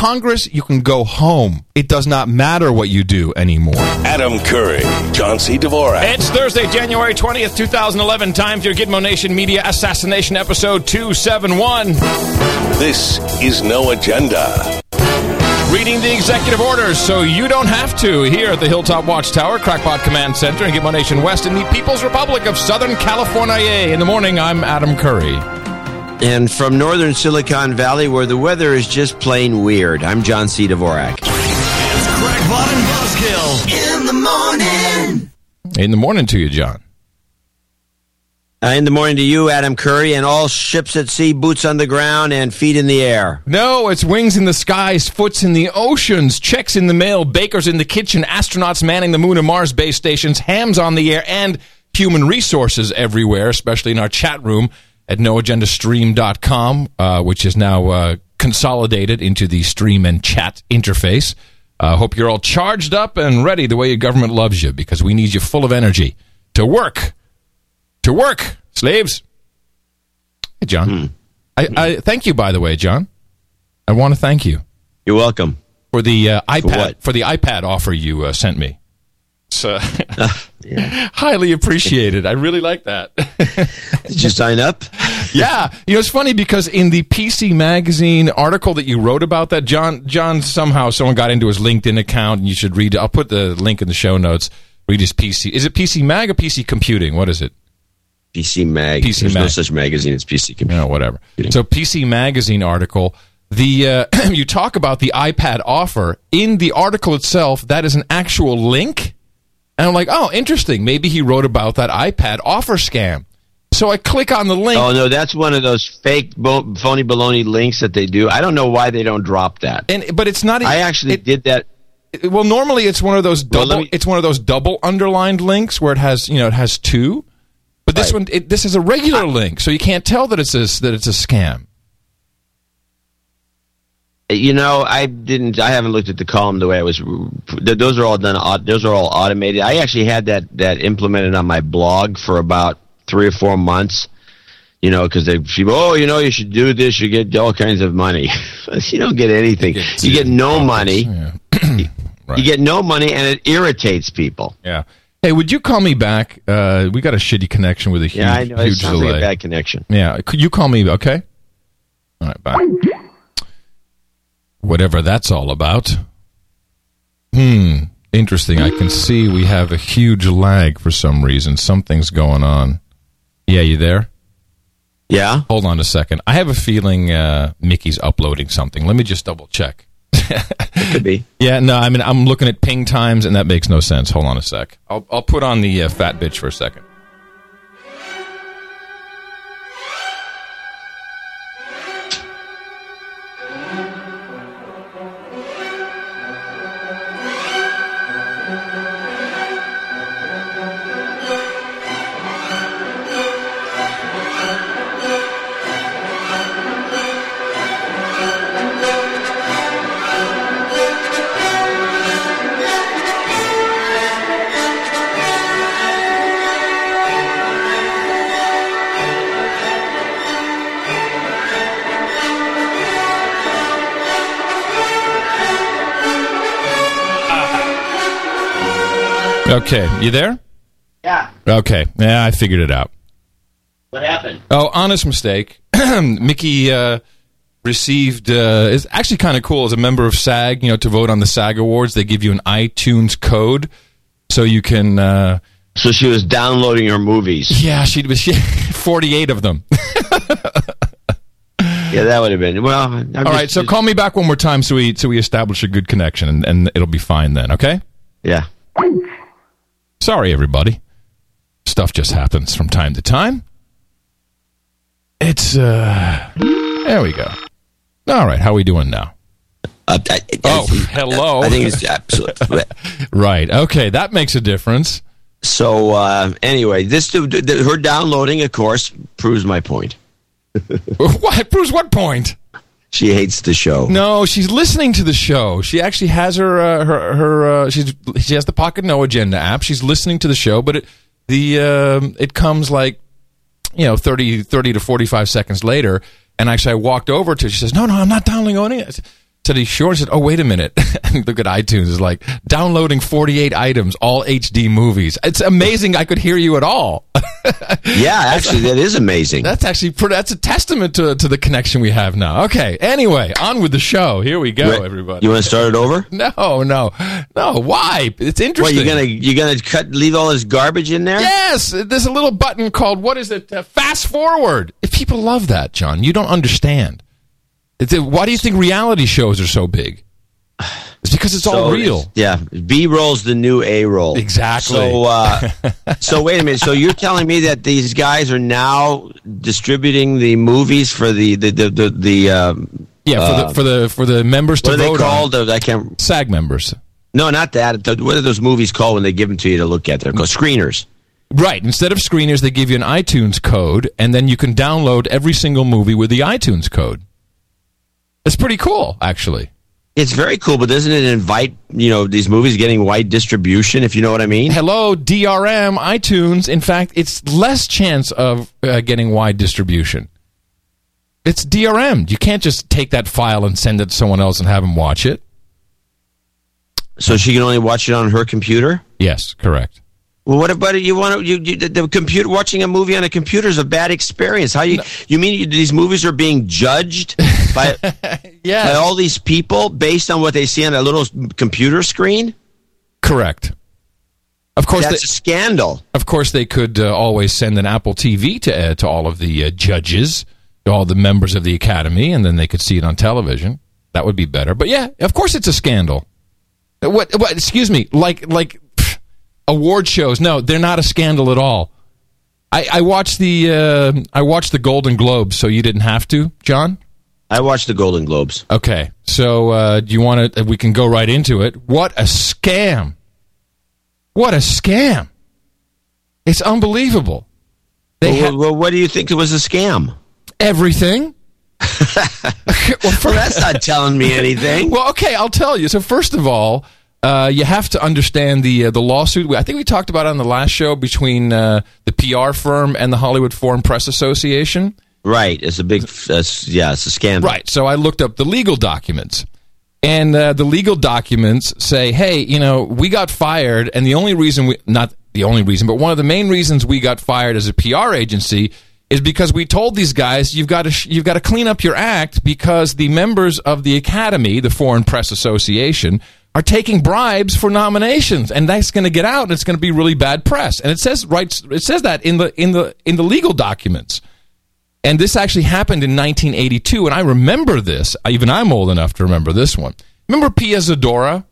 Congress, you can go home. It does not matter what you do anymore. Adam Curry, John C. Dvorak. It's Thursday, January 20th, 2011. Time for your Gitmo Nation Media Assassination Episode 271. This is No Agenda. Reading the executive orders so you don't have to here at the Hilltop Watchtower, Crackpot Command Center in Gitmo Nation West in the People's Republic of Southern California. In the morning, I'm Adam Curry. And from northern Silicon Valley, where the weather is just plain weird, I'm John C. Dvorak. It's Crackpot and Buzzkill in the morning. In the morning to you, John. Uh, in the morning to you, Adam Curry, and all ships at sea, boots on the ground, and feet in the air. No, it's wings in the skies, foots in the oceans, checks in the mail, bakers in the kitchen, astronauts manning the moon and Mars base stations, hams on the air, and human resources everywhere, especially in our chat room at noagendastream.com, uh, which is now uh, consolidated into the stream and chat interface. I uh, hope you're all charged up and ready the way your government loves you because we need you full of energy to work. To work, slaves. Hey, John. Hmm. I, I thank you, by the way, John. I want to thank you You're welcome. for the uh, iPad what? for, the iPad offer you uh, sent me. Uh, Yeah. highly appreciated. I really like that. Did you sign up? yeah, you know it's funny because in the PC Magazine article that you wrote about that, John John somehow someone got into his LinkedIn account, and you should read. I'll put the link in the show notes. Read his PC. Is it PC Mag or PC Computing? What is it? PC Mag. PC There's no such magazine as PC Computer. No, whatever. So PC Magazine article. The uh, you talk about the iPad offer in the article itself. That is an actual link, and I'm like, oh, interesting. Maybe he wrote about that iPad offer scam. So I click on the link. Oh no, that's one of those fake bo- phony baloney links that they do. I don't know why they don't drop that. and but it's not. I actually it- did that. it- well, normally it's one of those double. let me- it's one of those double underlined links where it has you know it has two. But this Right. one, it, this is a regular link, so you can't tell that it's a, that it's a scam. You know, I didn't. I haven't looked at the column the way I was. Those are all done. Those are all automated. I actually had that that implemented on my blog for about three or four months. You know, because they people, oh, you know, you should do this. You get all kinds of money. you don't get anything. You get get, no money. Yeah. Right. You get no money, and it irritates people. Yeah. Hey, would you call me back? Uh, we got a shitty connection with a huge, Yeah, I know. It huge sounds like a bad connection. Yeah, could you call me? Okay. All right. Bye. Whatever that's all about. Hmm. Interesting. I can see we have a huge lag for some reason. Something's going on. Yeah, you there? Yeah. Hold on a second. I have a feeling uh, Mickey's uploading something. Let me just double check. it Could be. Yeah, no, I mean I'm looking at ping times and that makes no sense. Hold on a sec. I'll I'll put on the uh, fat bitch for a second. Okay, you there? Yeah. Okay, yeah, I figured it out. What happened? Oh, honest mistake. Mickey uh, received. Uh, it's actually kind of cool as a member of SAG. You know, to vote on the SAG awards, they give you an iTunes code, so you can. Uh, So she was downloading her movies. yeah, she was she, forty-eight of them. Yeah, that would have been well. I'm All just- right, so call me back one more time so we so we establish a good connection, and, and it'll be fine then. Okay. Yeah. Sorry, everybody. Stuff just happens from time to time. It's uh, there we go. All right, how are we doing now? Uh, I, I, Oh, I- hello. I think it's absolutely. Right. Okay, that makes a difference. So uh, anyway, this her downloading, of course, proves my point. what proves what point? She hates the show. No, she's listening to the show. She actually has her uh, her her. Uh, she's she has the Pocket No Agenda app. She's listening to the show, but it the um, it comes like you know 30, 30 to forty five seconds later. And actually, I walked over to. her. She says, "No, no, I'm not downloading it." I said, Said he sure said, "Oh, wait a minute." Look at iTunes is like downloading 48 items, all HD movies. It's amazing I could hear you at all. yeah, actually, that is amazing. That's actually pretty, that's a testament to to the connection we have now. Okay, anyway, on with the show. Here we go, everybody. You want to start it over? No, no, no. Why? It's interesting. What you gonna you gonna cut leave all this garbage in there? Yes, there's a little button called what is it? Uh, fast forward. If people love that, John, you don't understand. It's, why do you think reality shows are so big? It's because it's So all real. Yeah, B roll's the new A roll. Exactly. So, uh, so wait a minute. So you're telling me that these guys are now distributing the movies for the the the the, the um, Yeah, for the for the for the members to what are they vote called? on. Uh, I can't. SAG members. No, not that. What are those movies called when they give them to you to look at? They're called screeners. Right. Instead of screeners, they give you an iTunes code, and then you can download every single movie with the iTunes code. It's pretty cool, actually. It's very cool, but doesn't it invite you know these movies getting wide distribution? If you know what I mean. Hello, DRM, iTunes. In fact, it's less chance of uh, getting wide distribution. It's DRM. You can't just take that file and send it to someone else and have them watch it. So she can only watch it on her computer. Yes, correct. Well, what about it? You want to, you, you the, the computer watching a movie on a computer is a bad experience. How you you mean these movies are being judged by by all these people based on what they see on a little computer screen? correct. Of course, That's they, a scandal. of course, they could uh, always send an Apple TV to uh, to all of the uh, judges, to all the members of the Academy, and then they could see it on television. That would be better. But yeah, of course, it's a scandal. Uh, What? What? Excuse me. Like like pff, award shows? No, they're not a scandal at all. I, I watched the uh, I watched the Golden Globes, so you didn't have to, John. I watched the Golden Globes. Okay, so uh, do you want to? We can go right into it. What a scam! What a scam! It's unbelievable. They Well, had well, what do you think it was a scam? everything. well, for, Well, that's not telling me anything. well, okay, I'll tell you. So first of all, uh, you have to understand the uh, the lawsuit. I think we talked about it on the last show between uh, the PR firm and the Hollywood Foreign Press Association. Right, it's a big, uh, yeah, it's a scandal. Right. So I looked up the legal documents. And uh, the legal documents say, hey, you know, we got fired, and the only reason we, not the only reason, but one of the main reasons we got fired as a PR agency is because we told these guys you've got to sh- you've got to clean up your act because the members of the Academy, the Foreign Press Association, are taking bribes for nominations, and that's going to get out, and it's going to be really bad press. And it says right, it says that in the in the in the legal documents. And this actually happened in 1982, and I remember this. Even I'm old enough to remember this one. Remember Pia Zadora?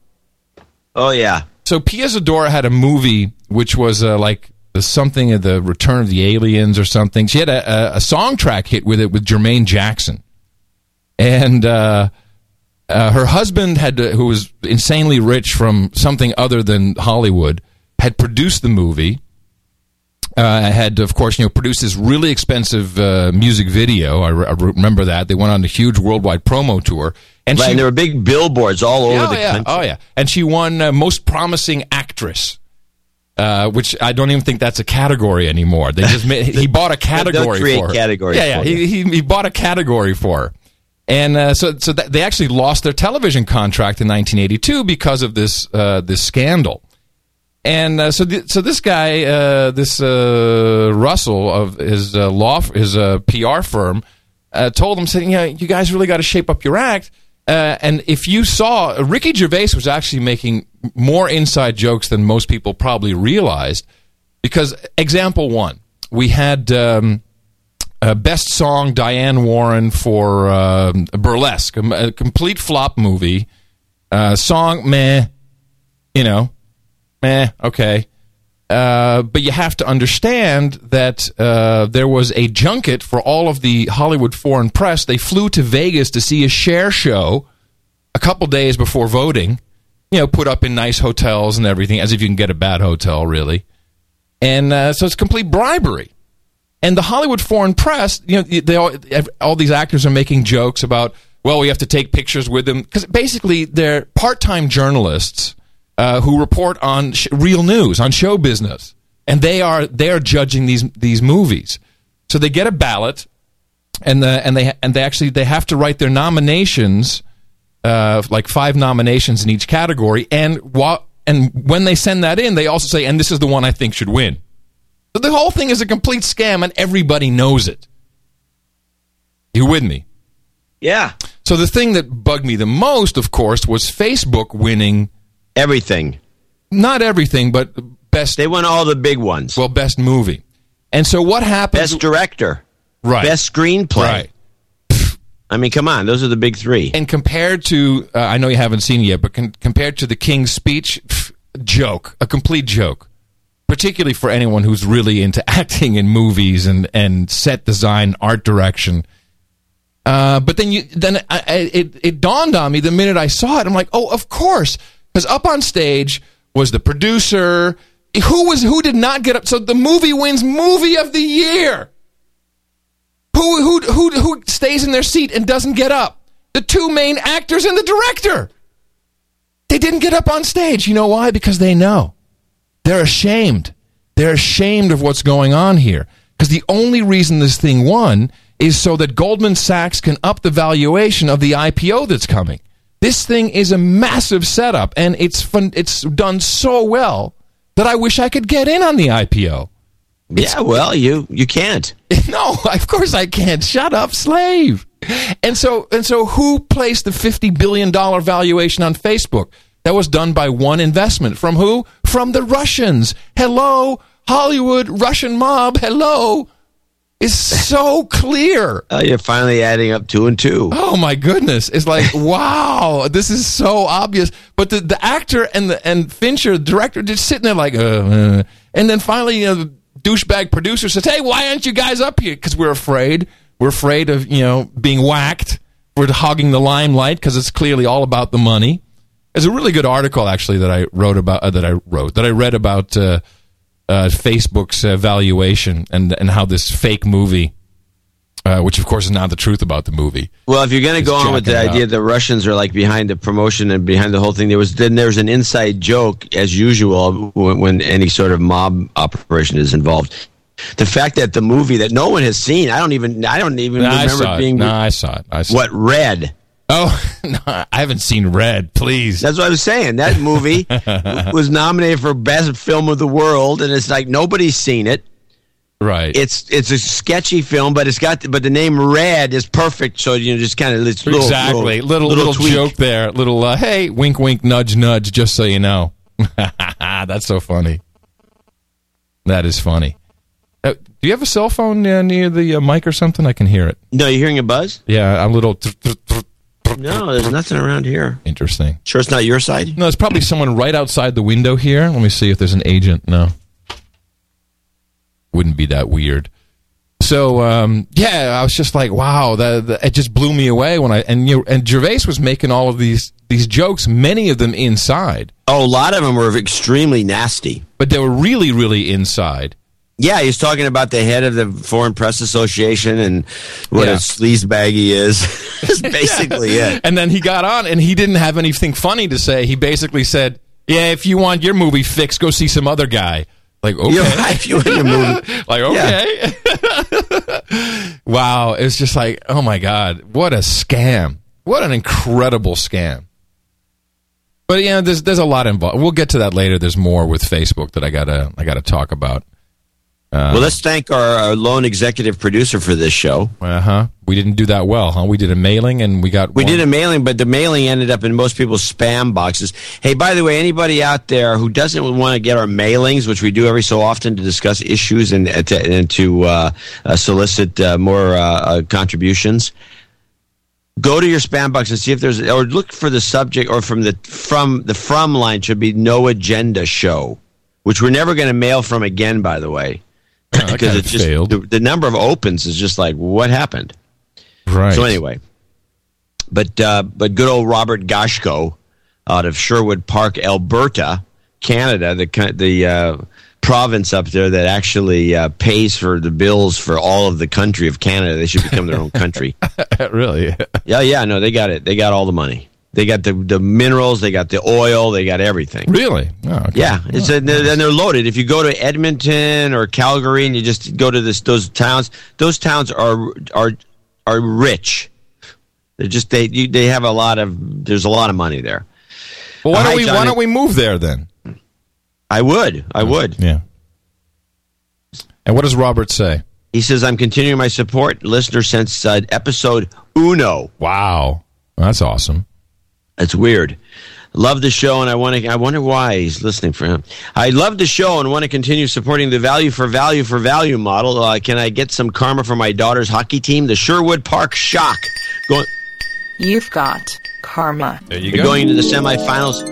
Oh yeah. So Pia Zadora had a movie which was uh, like the something of the Return of the Aliens or something. She had a, a, a song track hit with it with Jermaine Jackson, and uh, uh, her husband had, to, who was insanely rich from something other than Hollywood, had produced the movie. Uh, had of course you know produced this really expensive uh, music video. I, re- I remember that they went on a huge worldwide promo tour, and Right, she and there were big billboards all over oh, the yeah. country. Oh yeah, and she won uh, most promising actress. Uh, which I don't even think that's a category anymore. They just made, he bought a category create for her. categories Yeah, yeah. He, he he bought a category for her, and uh, so so that they actually lost their television contract in 1982 because of this uh, this scandal. And uh, so, th- so this guy, uh, this uh, Russell of his uh, law, his uh, PR firm, uh, told him, saying, "Yeah, you guys really got to shape up your act." And if you saw, Ricky Gervais was actually making more inside jokes than most people probably realized. Because example one, we had um, best song Diane Warren for uh, Burlesque, a, complete flop movie. Song meh, you know, eh, okay. Uh, but you have to understand that uh, there was a junket for all of the Hollywood foreign press. They flew to Vegas to see a Cher show a couple days before voting. You know, put up in nice hotels and everything, as if you can get a bad hotel, really. And uh, so it's complete bribery. And the Hollywood foreign press, you know, they all, all these actors are making jokes about, well, we have to take pictures with them because basically they're part-time journalists uh, who report on sh- real news, on show business, and they are they are judging these these movies. So they get a ballot, and the and they and they actually they have to write their nominations uh, like five nominations in each category, and wa- and when they send that in, they also say, and this is the one I think should win. So the whole thing is a complete scam, and everybody knows it. You with me? Yeah. So the thing that bugged me the most, of course, was Facebook winning Everything. not everything, but best They won all the big ones. well best movie. And so what happens? Best director. right, Best screenplay. right. I mean, come on. Those are the big three. And compared to, uh, I know you haven't seen it yet, but con- compared to the King's Speech, pff, joke, a complete joke. Particularly for anyone who's really into acting in movies and, and set design, art direction. Uh, but then you, then I, I, it, it dawned on me the minute I saw it. I'm like, oh, of course, because up on stage was the producer. Who was who did not get up? So the movie wins movie of the year. Who who who who stays in their seat and doesn't get up? The two main actors and the director. They didn't get up on stage. You know why? Because they know. They're ashamed. They're ashamed of what's going on here. Because the only reason this thing won is so that Goldman Sachs can up the valuation of the IPO that's coming. This thing is a massive setup, and it's fun, it's done so well that I wish I could get in on the IPO. yeah, well, you you can't. No, of course I can't. Shut up, slave. And so and so who placed the 50 billion dollar valuation on Facebook? That was done by one investment from who? From the Russians. Hello, Hollywood Russian mob. Hello. Is so clear. Oh, you're finally adding up two and two. Oh my goodness! It's like wow, this is so obvious. But the, the actor and the and Fincher, the director, just sitting there like, uh, uh. and then finally, you know, the douchebag producer says, "Hey, why aren't you guys up here? Because we're afraid. We're afraid of you know being whacked. We're hogging the limelight because it's clearly all about the money." There's a really good article actually that I wrote about uh, that I wrote that I read about uh, Facebook's uh, valuation and and how this fake movie. Uh, which of course is not the truth about the movie. Well, if you're going to go on with the idea that the Russians are like behind the promotion and behind the whole thing, there was then there's an inside joke as usual when, when any sort of mob operation is involved. The fact that the movie that no one has seen, I don't even I don't even No, I remember saw it it. being No, I saw it. I saw what Red. Oh, no, I haven't seen Red. Please. That's what I was saying. That movie was nominated for best film of the world, and it's like nobody's seen it. right. It's it's a sketchy film, but it's got but the name Red is perfect. So you know, just kind of it's little, exactly. Little little, tweak. joke there. Little uh, hey, wink, wink, nudge, nudge. Just so you know. That's so funny. That is funny. Uh, do you have a cell phone uh, near the uh, mic or something? I can hear it. No, you're hearing a buzz? Yeah, a little. No, there's nothing around here. Interesting. Sure, it's not your side. No, it's probably someone right outside the window here. Let me see if there's an agent. No. Wouldn't be that weird. So um, yeah, I was just like, wow, that, that- it just blew me away when I and you and Gervais was making all of these these jokes, many of them inside, Oh, a lot of them were extremely nasty. but they were really really inside. Yeah, he's talking about the head of the Foreign Press Association and what Yeah. a sleazebag he is. That's basically it. And then he got on, and he didn't have anything funny to say. He basically said, "Yeah, if you want your movie fixed, go see some other guy." Like okay, You're if you want your movie. like okay. wow, it's just like, oh my god, what a scam! What an incredible scam. But yeah, there's there's a lot involved. We'll get to that later. There's more with Facebook that I gotta I gotta talk about. Well, let's thank our, our lone executive producer for this show. Uh huh. We didn't do that well, huh? We did a mailing and we got We one- did a mailing, but the mailing ended up in most people's spam boxes. Hey, by the way, anybody out there who doesn't want to get our mailings, which we do every so often to discuss issues and, and to, and to uh, uh, solicit uh, more uh, uh, contributions, go to your spam box and see if there's or look for the subject or from the from the from line should be no agenda show, which we're never going to mail from again. By the way, because kind it's just failed. the, the number of opens is just like what happened. right. So anyway, but uh, but good old Robert Gashko out of Sherwood Park, Alberta, Canada, the the uh, province up there that actually uh, pays for the bills for all of the country of Canada. They should become their own country. really. Yeah, yeah, no, they got it. They got all the money. They got the the minerals. They got the oil. They got everything. Really? Oh, okay. Yeah, it's a, they're, and they're loaded. If you go to Edmonton or Calgary and you just go to this those towns, those towns are are are rich. They're just they you, they have a lot of there's a lot of money there. Well, why don't we why don't we move there then? I would, I would. Yeah. And what does Robert say? He says, "I'm continuing my support, listener, since uh, episode uno." Wow, that's awesome. That's weird. Love the show, and I want to. I wonder why he's listening for him. I love the show and want to continue supporting the value for value for value model. Uh, can I get some karma for my daughter's hockey team, the Sherwood Park Shock, going You've got karma. There you They're going to the semifinals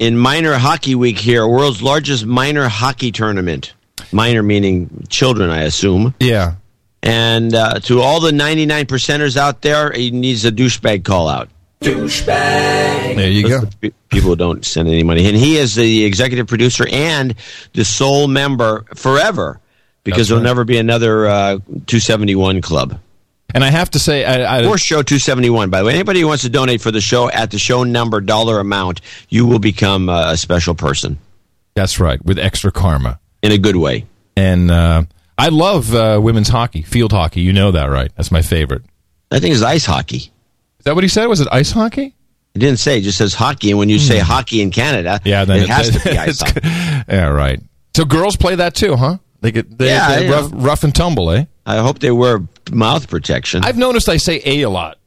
in minor hockey week here, world's largest minor hockey tournament. Minor meaning children, I assume. Yeah. And uh, to all the 99 percenters out there, he needs a douchebag call out. There you go. Pe- People don't send any money. And he is the executive producer and the sole member forever because That's there'll right. never be another uh, 271 club. And I have to say, I, I Or show 271, by the way. Anybody who wants to donate for the show at the show number dollar amount, you will become uh, a special person that's right with extra karma. in a good way. And uh, I love uh, women's hockey, field hockey. You know that, right? That's my favorite. I think it's ice hockey. Is that what he said? Was it ice hockey? It didn't say, it just says hockey. And when you say hockey in Canada, Hmm. Yeah, then it has to be ice hockey. Yeah, right. So girls play that too, huh? They get they, Yeah, they rough, know. rough and tumble, eh? I hope they wear mouth protection. I've noticed I say a a lot,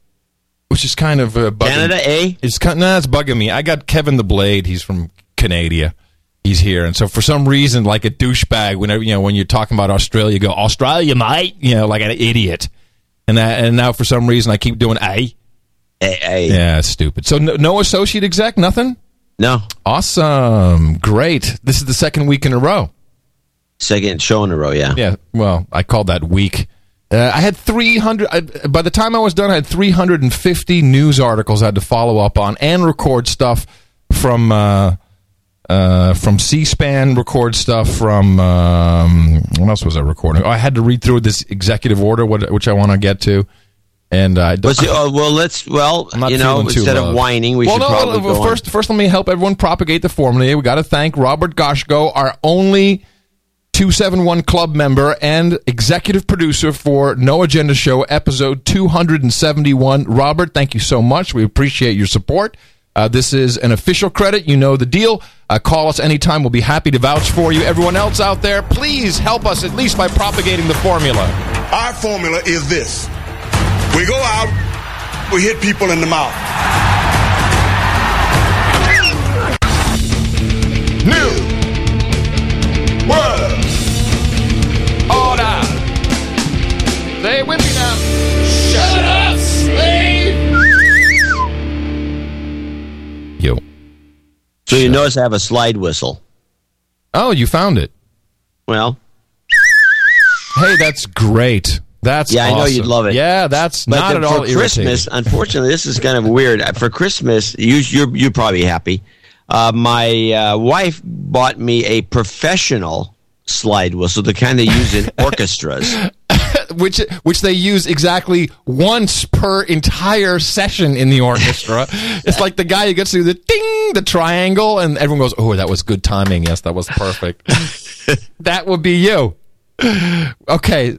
which is kind of uh, bugging. Canada, eh? It's kind, nah, it's bugging me. I got Kevin the Blade. He's from Canada. He's here, and so for some reason, like a douchebag, whenever you know when you're talking about Australia, you go Australia, mate. You know, like an idiot. And that, and now for some reason, I keep doing a. Eh. Yeah, stupid. So no, no associate exec, nothing. No. Awesome, great. This is the second week in a row. Second show in a row, yeah. Yeah, well, I called that week. Uh, I had 300. I, by the time I was done, I had 350 news articles I had to follow up on and record stuff from uh, uh, from C-SPAN, record stuff from um, what else was I recording? Oh, I had to read through this executive order, what, which I want to get to. And I But see, oh, well, let's well, not you know, instead of whining, we well, should no, probably well, go first, first, let me help everyone propagate the formula. We got to thank Robert Goshko, our only 271 club member and executive producer for No Agenda Show, episode 271. Robert, thank you so much. We appreciate your support. Uh, this is an official credit. You know the deal. Uh, call us anytime. We'll be happy to vouch for you. Everyone else out there, please help us at least by propagating the formula. Our formula is this. We go out, we hit people in the mouth. New World Order! Say it with me now. Shut up, slave! Yo. So you notice I have a slide whistle. Oh, you found it. Well, Hey, that's great. That's Yeah, I know you'd love it. Yeah, that's but not then at all for Christmas, unfortunately, this is kind of weird. Uh, For Christmas, you you're you're probably happy. Uh, my uh, wife bought me a professional slide whistle, the kind they use in orchestras. which which they use exactly once per entire session in the orchestra. it's like the guy who gets to the ding, the triangle, and everyone goes, "Oh, that was good timing. Yes, that was perfect." that would be you. Okay.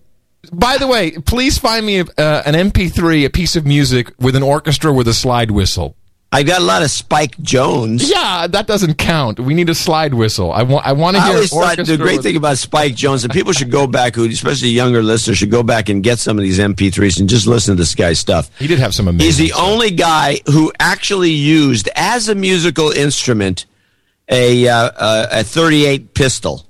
By the way, please find me uh, an MP3, a piece of music with an orchestra with a slide whistle. I got a lot of Spike Jones. Yeah, that doesn't count. We need a slide whistle. I want. I want to I hear. always thought the great thing about Spike Jones, and people should go back, who especially younger listeners should go back and get some of these MP3s and just listen to this guy's stuff. He did have some amazing. He's the stuff. only guy who actually used as a musical instrument a uh, uh, a 38 pistol.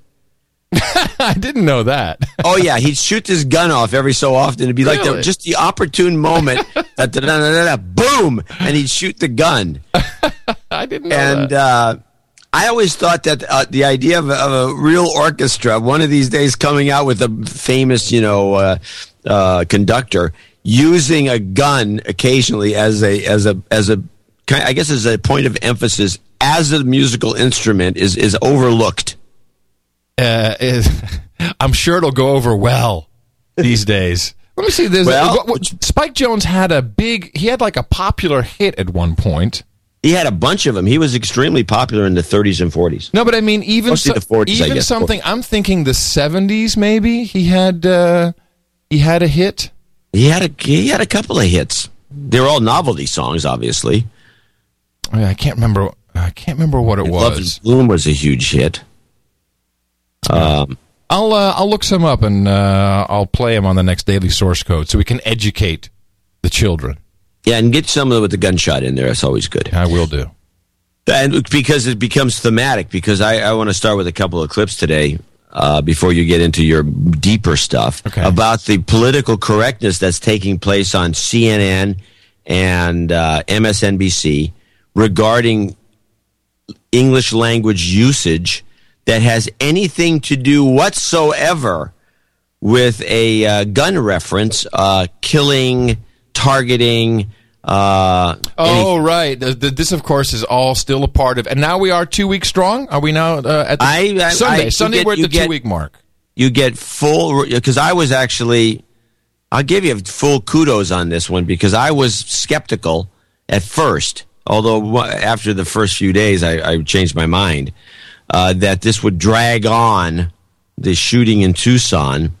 I didn't know that. Oh yeah, he'd shoot his gun off every so often. It'd be like the, just the opportune moment, da, da, da, da, da, da, boom, and he'd shoot the gun. I didn't know And that. uh, I always thought that uh, the idea of a, of a real orchestra, one of these days coming out with a famous, you know, uh, uh, conductor using a gun occasionally as a as a as a I guess as a point of emphasis as a musical instrument is is overlooked. Uh, is, I'm sure it'll go over well these days. Let me see. There's Well- what- what- Spike Jones had a big. He had like a popular hit at one point. He had a bunch of them. He was extremely popular in the 30s and 40s. No, but I mean, even Mostly the 40s, I even guess. something. I'm thinking the 70s. Maybe he had uh, he had a hit. He had a he had a couple of hits. They were all novelty songs, obviously. I, I can't remember. I can't remember what it Love was. and Bloom was a huge hit. Um, I'll uh, I'll look some up and uh, I'll play them on the next daily source code so we can educate the children. yeah, and get some of it with the gunshot in there. That's always good. I will do. And because it becomes thematic, because I, I want to start with a couple of clips today uh, before you get into your deeper stuff Okay. about the political correctness that's taking place on CNN and uh, MSNBC regarding English language usage that has anything to do whatsoever with a uh, gun reference, uh, killing, targeting. Uh, Oh right, the, the, this of course is all still a part of. And now we are two weeks strong. Are we now uh, at the I- I- Sunday? I- Sunday get- we're at the get- two week mark. you get full because I was actually I'll give you full kudos on this one because I was skeptical at first, although after the first few days I, I changed my mind uh, that this would drag on the shooting in Tucson.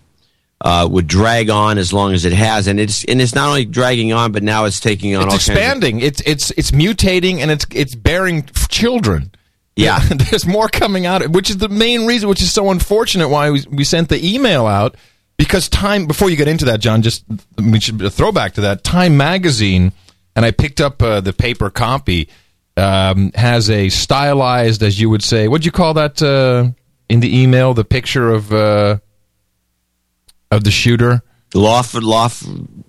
Uh, would drag on as long as it has, and it's and it's not only dragging on, but now it's taking on It's all kinds of expanding. It's it's it's mutating and it's it's bearing children. Yeah. there's more coming out, which is the main reason, which is so unfortunate why we, we sent the email out because time. Before you get into that, John, just we should a throwback to that Time magazine, and I picked up uh, the paper copy. Um, has a stylized, as you would say, what'd you call that uh, in the email? The picture of uh, of the shooter. Loft, loft,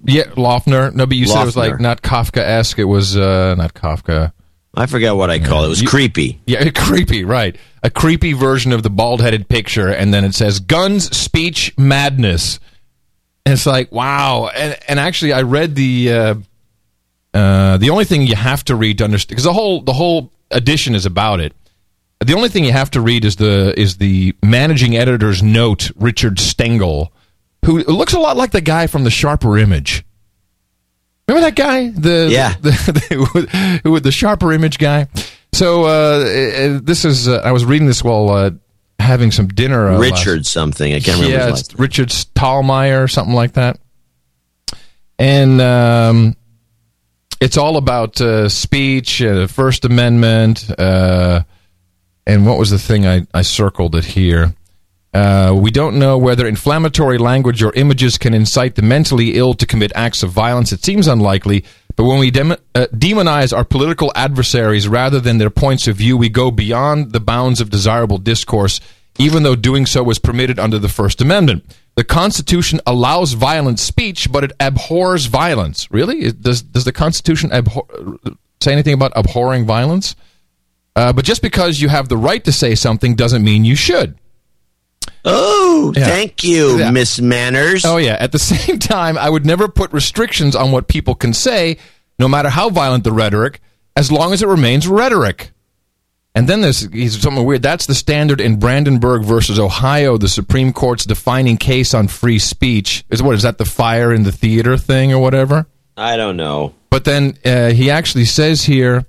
Yeah, Loughner. No, but you said it was like not Kafka esque. It was uh, not Kafka. I forget what I call it. It was You- creepy. Yeah, creepy, right. A creepy version of the bald headed picture, and then it says guns, speech, madness. And it's like, wow. And, and actually, I read the. Uh, the only thing you have to read to understand because the whole the whole edition is about it. The only thing you have to read is the is the managing editor's note, Richard Stengel, who looks a lot like the guy from the Sharper Image. Remember that guy? The Yeah. the, the, who was the Sharper Image guy. So uh, uh, this is uh, I was reading this while uh, having some dinner. Uh, last- Richard something. I can't remember yeah, Richard Stallmeyer or something like that. And um, it's all about uh, speech, uh, First Amendment, uh, and what was the thing I, I circled it here? Uh, we don't know whether inflammatory language or images can incite the mentally ill to commit acts of violence. It seems unlikely, but when we dem- uh, demonize our political adversaries rather than their points of view, we go beyond the bounds of desirable discourse, even though doing so is permitted under the First Amendment. The Constitution allows violent speech, but it abhors violence. Really? Does, does the Constitution abhor- say anything about abhorring violence? Uh, but just because you have the right to say something doesn't mean you should. Oh, Yeah. thank you, Yeah. Miss Manners. Oh yeah. At the same time, I would never put restrictions on what people can say, no matter how violent the rhetoric, as long as it remains rhetoric. And then there's he's something weird. That's the standard in Brandenburg versus Ohio, the Supreme Court's defining case on free speech. Is what is that the fire in the theater thing or whatever? I don't know. But then uh, he actually says here,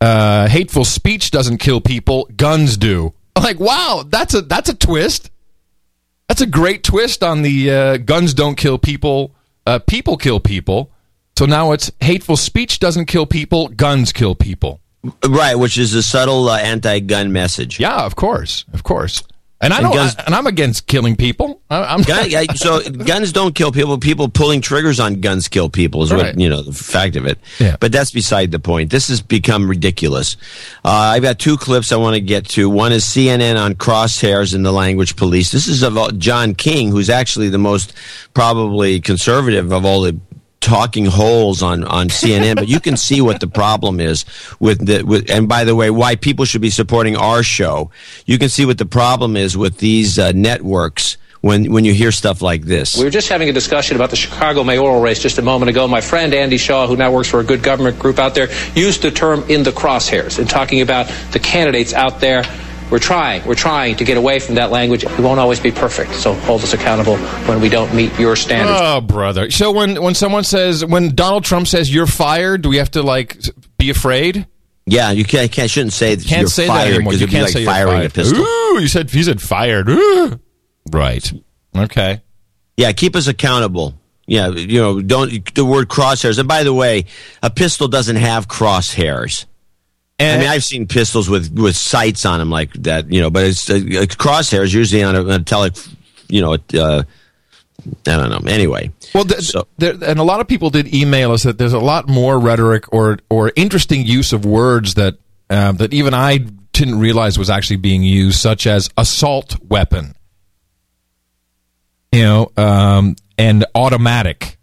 uh, hateful speech doesn't kill people, guns do. I'm like, wow, that's a that's a twist. That's a great twist on the uh, guns don't kill people, uh, people kill people. So now it's hateful speech doesn't kill people, guns kill people. Right, which is a subtle uh, anti-gun message. Yeah, of course, of course. And I And don't, guns- and I'm against killing people. I, I'm Gun, so guns don't kill people. People pulling triggers on guns kill people is Right. what you know the fact of it. Yeah. But that's beside the point. This has become ridiculous. Uh, I've got two clips I want to get to. One is CNN on crosshairs and the language police. This is of John King, who's actually the most probably conservative of all the talking holes on on CNN, but you can see what the problem is with the with, and by the way, why people should be supporting our show. You can see what the problem is with these uh, networks when when you hear stuff like this. We were just having a discussion about the Chicago mayoral race just a moment ago. My friend Andy Shaw, who now works for a good government group out there, used the term in the crosshairs in talking about the candidates out there. We're trying, we're trying to get away from that language. We won't always be perfect, so hold us accountable when we don't meet your standards. Oh, brother. So when when someone says when Donald Trump says you're fired, do we have to like be afraid? Yeah, you can't, can't shouldn't say that Can't you're say fired that anymore. because You it'd be can't like say you're firing fired. a pistol. Ooh, you said you said fired. Ooh. Right. Okay. Yeah, keep us accountable. Yeah, you know, don't the word crosshairs. And by the way, a pistol doesn't have crosshairs. And I mean, I've seen pistols with with sights on them like that, you know, but it's, uh, crosshairs usually on a, on a tele, you know, uh, I don't know. Anyway, well, th- so- there, and a lot of people did email us that there's a lot more rhetoric or or interesting use of words that uh, that even I didn't realize was actually being used, such as assault weapon, you know, um, and automatic.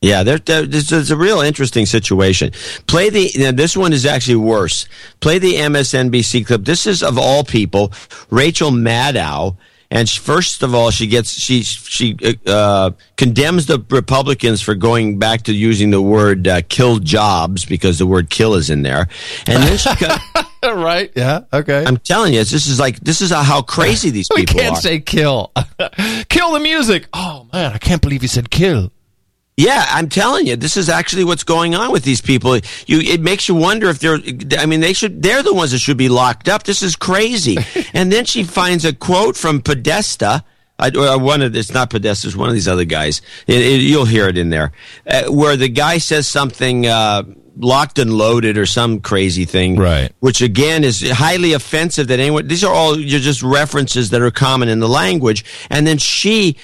Yeah, there, there, this is a real interesting situation. Play the. Now this one is actually worse. Play the MSNBC clip. This is of all people, Rachel Maddow, and she, first of all, she gets she she uh, condemns the Republicans for going back to using the word uh, "kill jobs" because the word "kill" is in there, and then she. co- right? Yeah. Okay. I'm telling you, this is like this is how crazy these people. we people can't are. say kill. kill the music. Oh man, I can't believe he said kill. Yeah, I'm telling you, this is actually what's going on with these people. You, it makes you wonder if they're. I mean, they should. They're the ones that should be locked up. This is crazy. and then she finds a quote from Podesta. I, or one of it's not Podesta, it's one of these other guys. It, it, you'll hear it in there, uh, where the guy says something. Uh, locked and loaded or some crazy thing Right. which again is highly offensive that anyone these are all you're just references that are common in the language and then she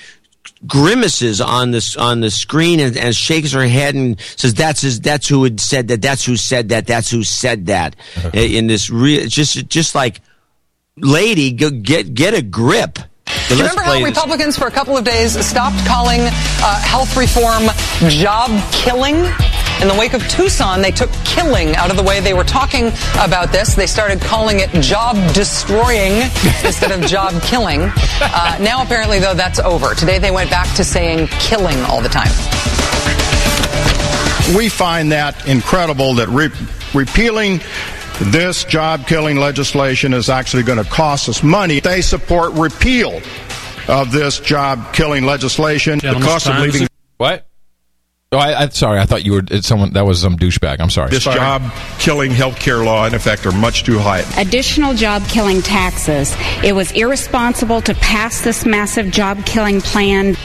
grimaces on this on the screen and, and shakes her head and says that's his, that's who had said that that's who said that that's who said that in this real just just like lady go, get get a grip So Do you let's remember how play this. Republicans for a couple of days stopped calling uh, health reform job killing? In the wake of Tucson, they took killing out of the way they were talking about this. They started calling it job destroying instead of job killing. Uh, now, apparently, though, that's over. Today, they went back to saying killing all the time. We find that incredible that re- repealing this job killing legislation is actually going to cost us money. They support repeal of this job killing legislation. the cost of leaving What? Oh, I, I sorry. I thought you were it's someone that was some douchebag. I'm sorry. this job killing healthcare law in effect are much too high. additional job killing taxes. It was irresponsible to pass this massive job killing plan.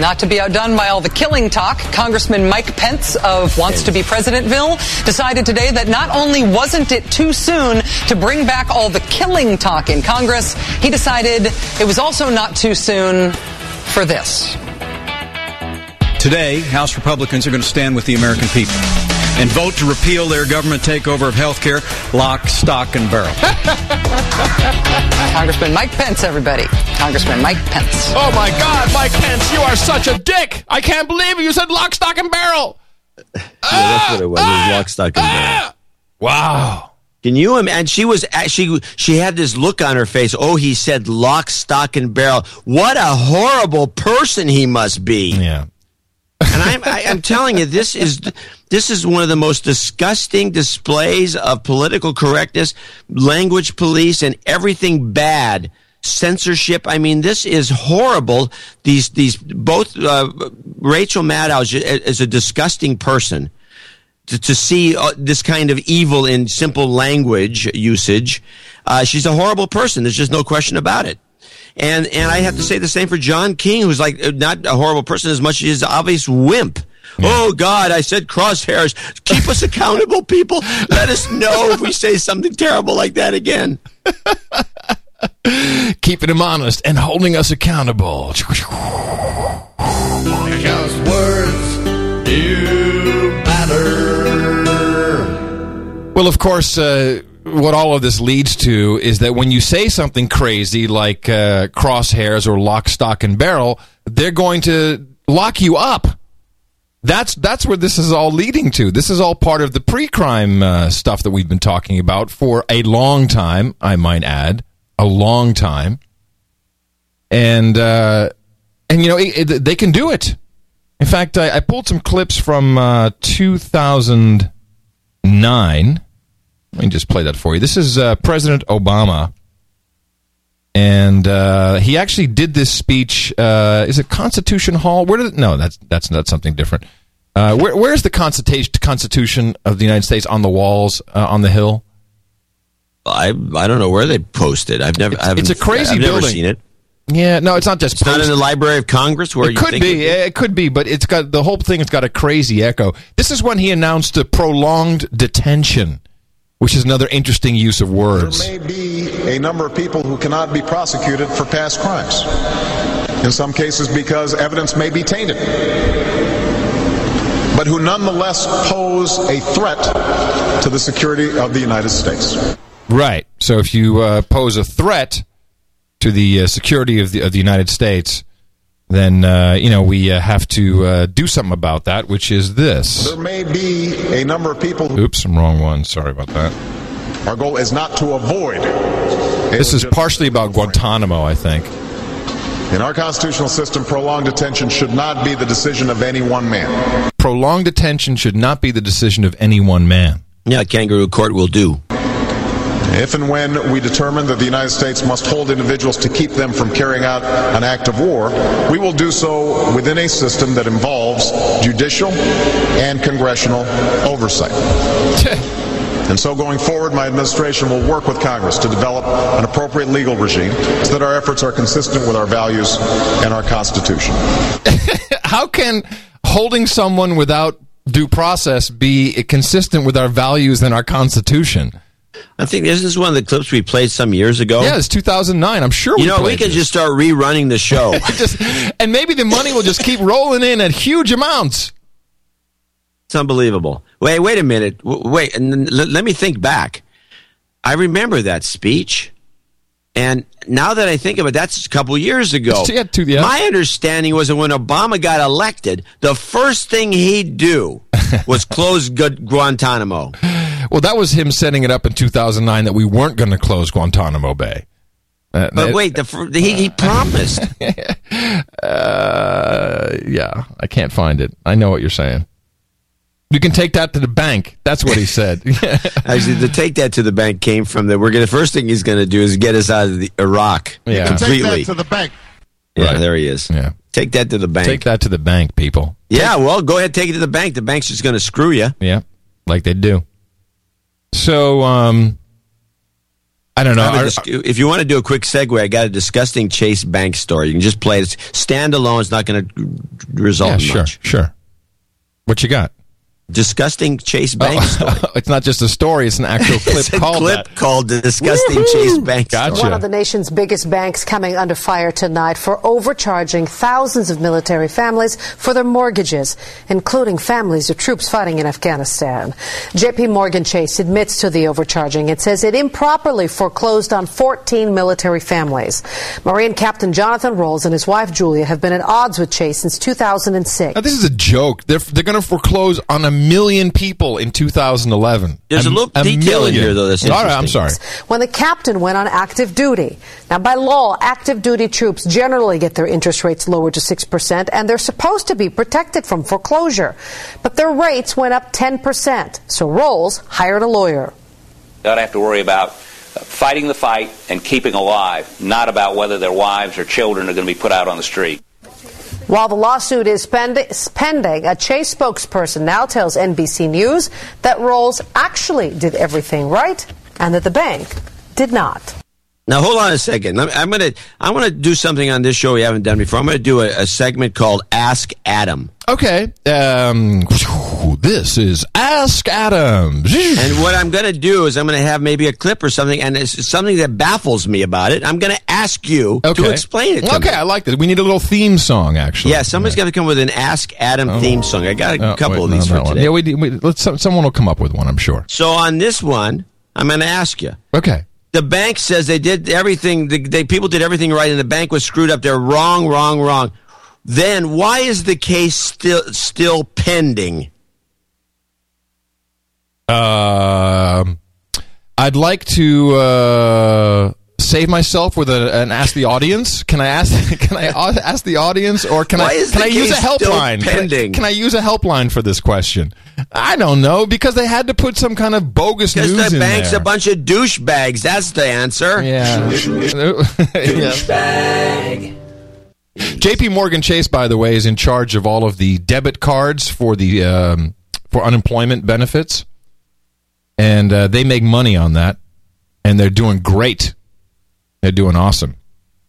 Not to be outdone by all the killing talk, Congressman Mike Pence of Wants to Be Presidentville decided today that not only wasn't it too soon to bring back all the killing talk in Congress, he decided it was also not too soon for this. Today, House Republicans are going to stand with the American people and vote to repeal their government takeover of health care, lock, stock, and barrel. Congressman Mike Pence, everybody. Congressman Mike Pence. Oh my God, Mike Pence, you are such a dick! I can't believe you said lock, stock, and barrel. yeah, that's what it was. It was ah! lock, stock, and barrel. Ah! Wow. Can you imagine? And she was she she had this look on her face. Oh, he said lock, stock, and barrel. What a horrible person he must be. Yeah. And I'm I, I'm telling you, this is this is one of the most disgusting displays of political correctness, language police, and everything bad. Censorship. I mean, this is horrible. These these both uh, Rachel Maddow is, is a disgusting person to, to see uh, this kind of evil in simple language usage. Uh, she's a horrible person. There's just no question about it. And and I have to say the same for John King, who's like uh, not a horrible person as much as he's an obvious wimp. Oh God, I said crosshairs. Keep us accountable, people. Let us know if we say something terrible like that again. Keeping him honest and holding us accountable. Because words do matter. Well, of course, uh, what all of this leads to is that when you say something crazy like uh, crosshairs or lock, stock, and barrel, they're going to lock you up. That's that's where this is all leading to. This is all part of the pre-crime uh, stuff that we've been talking about for a long time. I might add, a long time. And uh, and you know it, it, they can do it. In fact, I, I pulled some clips from uh, 2009. Let me just play that for you. This is uh, President Obama, and uh, he actually did this speech. Uh, is it Constitution Hall? Where did it, no? That's that's that's something different. Uh, where, where's the Constitution of the United States on the walls uh, on the hill? I I don't know where they posted. It. I've never. It's, it's a crazy I've building. Never seen it. Yeah, no, it's not just. It's not in the Library of Congress where it could be. it It could be, but it's got the whole thing. has got a crazy echo. This is when he announced a prolonged detention, which is another interesting use of words. There may be a number of people who cannot be prosecuted for past crimes. In some cases, because evidence may be tainted, but who nonetheless pose a threat to the security of the United States. Right. So if you uh, pose a threat to the uh, security of the of the United States, then uh, you know we uh, have to uh, do something about that, which is this. There may be a number of people. Oops, I'm wrong one. Sorry about that. Our goal is not to avoid. This is partially about Guantanamo, I think. In our constitutional system, prolonged detention should not be the decision of any one man. Prolonged detention should not be the decision of any one man. Yeah, kangaroo court will do. If and when we determine that the United States must hold individuals to keep them from carrying out an act of war, we will do so within a system that involves judicial and congressional oversight. And so going forward, my administration will work with Congress to develop an appropriate legal regime so that our efforts are consistent with our values and our Constitution. How can holding someone without due process be consistent with our values and our Constitution? I think this is one of the clips we played some years ago. Yeah, it's 2009. I'm sure. You we know, we could this. just start rerunning the show. Just- and maybe the money will just keep rolling in at huge amounts. It's unbelievable. Wait, wait a minute. Wait, and l- let me think back. I remember that speech, and now that I think of it, that's a couple years ago. Yeah, two- yeah. My understanding was that when Obama got elected, the first thing he'd do was close Guantanamo. Well, that was him setting it up in 2009 that we weren't going to close Guantanamo Bay. Uh, But that- wait, the, fir- he, he promised. uh, yeah, I can't find it. I know what you're saying. You can take that to the bank. That's what he said. Actually, to take that to the bank came from the. We're gonna. First thing he's going to do is get us out of the Iraq Yeah. completely. To the bank. yeah, Right. there he is. Yeah. Take that to the bank. Take that to the bank, people. Yeah, well, go ahead, take it to the bank. The bank's just going to screw you. Yeah, like they do. So, um, I don't know. I have a Are- dis- if you want to do a quick segue, I got a disgusting Chase Bank story. You can just play it. Stand alone. It's not going to result yeah, in sure, much. sure. What you got? Disgusting Chase Bank oh, story. it's not just a story; it's an actual clip it's a called clip that. called the Disgusting Chase Bank Gotcha. story. One of the nation's biggest banks coming under fire tonight for overcharging thousands of military families for their mortgages, including families of troops fighting in Afghanistan. JP Morgan Chase admits to the overcharging. It says it improperly foreclosed on 14 military families. Marine Captain Jonathan Rowles and his wife Julia have been at odds with Chase since 2006. Now, this is a joke. They're they're going to foreclose on a million people in 2011. There's a little detail in million. here, though, that's all right. I'm sorry. when the captain went on active duty. Now, by law, active duty troops generally get their interest rates lowered to 6%, and they're supposed to be protected from foreclosure. But their rates went up 10%, so Rowles hired a lawyer. Don't have to worry about uh, fighting the fight and keeping alive, not about whether their wives or children are going to be put out on the street. While the lawsuit is pending, a Chase spokesperson now tells NBC News that Rowles actually did everything right and that the bank did not. Now hold on a second. I'm, I'm gonna I want to do something on this show we haven't done before. I'm gonna do a, a segment called Ask Adam. Okay. Um, this is Ask Adam. And what I'm going to do is I'm going to have maybe a clip or something, and it's something that baffles me about it. I'm going to ask you Okay. to explain it to okay, me. I like that. We need a little theme song, actually. Yeah, somebody's to come with an Ask Adam theme song. I got a Oh, couple wait, of these that for today. Yeah, we, we let's. Someone will come up with one. I'm sure. So on this one, I'm going to ask you. Okay. The bank says they did everything. The, they people did everything right, and the bank was screwed up. They're wrong, wrong, wrong. Then why is the case still still pending? Um, I'd like to uh, save myself with a, an ask the audience. Can I ask? Can I ask the audience, or can Why I? Can I use a helpline? Can I-? Can I, use a helpline for this question? I don't know because they had to put some kind of bogus Because news the bank's there. a bunch of douchebags. That's the answer. Yeah. Douchebag. JP Morgan Chase, by the way, is in charge of all of the debit cards for the um, for unemployment benefits, and uh, they make money on that, and they're doing great. They're doing awesome.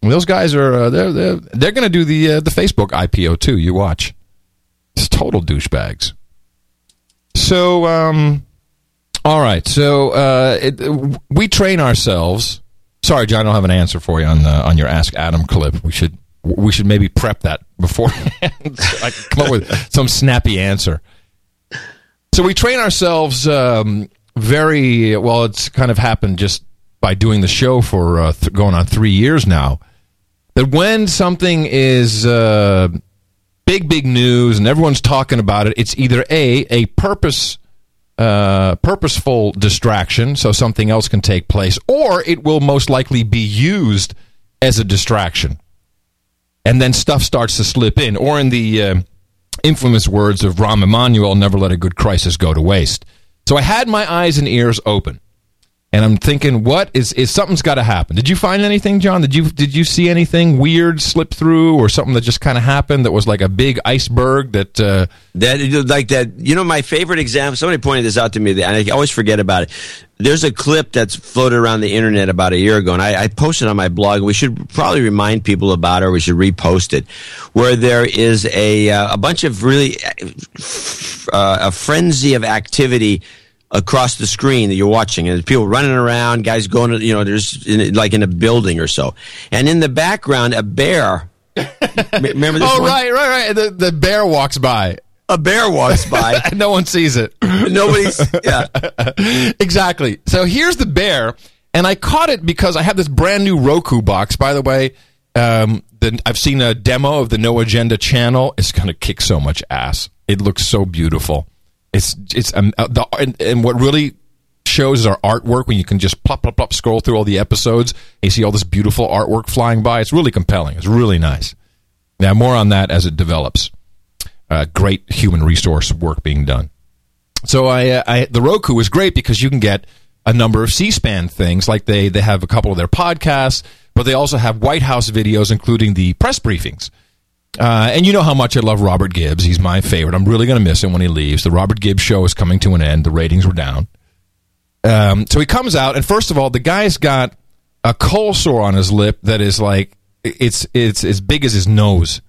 Those guys are uh, they're they're, they're going to do the uh, the Facebook IPO too. You watch. It's total douchebags. So, um, all right. So uh, it, we train ourselves. Sorry, John, I don't have an answer for you on the, on your Ask Adam clip. We should we should maybe prep that beforehand. so I can come up with some snappy answer. So we train ourselves um, very well. It's kind of happened just by doing the show for uh, th- going on three years now. That when something is uh, big, big news and everyone's talking about it, it's either a a purpose. Uh, purposeful distraction, so something else can take place, or it will most likely be used as a distraction and then stuff starts to slip in. Or in the uh, infamous words of Rahm Emanuel, never let a good crisis go to waste. So I had my eyes and ears open. And I'm thinking, what is is something's got to happen? Did you find anything, John? Did you did you see anything weird slip through, or something that just kind of happened that was like a big iceberg that uh, that like that? You know, my favorite example. Somebody pointed this out to me, and I always forget about it. There's a clip that's floated around the internet about a year ago, and I, I posted on my blog. We should probably remind people about it, or we should repost it, where there is a uh, a bunch of really uh, a frenzy of activity across the screen that you're watching, and there's people running around, guys going to, you know, there's in, like in a building or so, and in the background, a bear. remember this? oh, one? right, right, right. The, the bear walks by. A bear walks by. no one sees it. Nobody's. Yeah. exactly. So here's the bear, and I caught it because I have this brand new Roku box. By the way, um, the, I've seen a demo of the No Agenda channel. It's going to kick so much ass. It looks so beautiful. It's it's um, uh, the and, and what really shows is our artwork when you can just plop plop plop scroll through all the episodes and you see all this beautiful artwork flying by. It's really compelling. It's really nice. Now more on that as it develops. Uh, great human resource work being done. So I, uh, I the Roku is great because you can get a number of C-SPAN things. Like they they have a couple of their podcasts, but they also have White House videos, including the press briefings. Uh, and you know how much I love Robert Gibbs. He's my favorite. I'm really going to miss him when he leaves. The Robert Gibbs show is coming to an end. The ratings were down. Um, so he comes out, and first of all, the guy's got a cold sore on his lip that is like it's it's as big as his nose.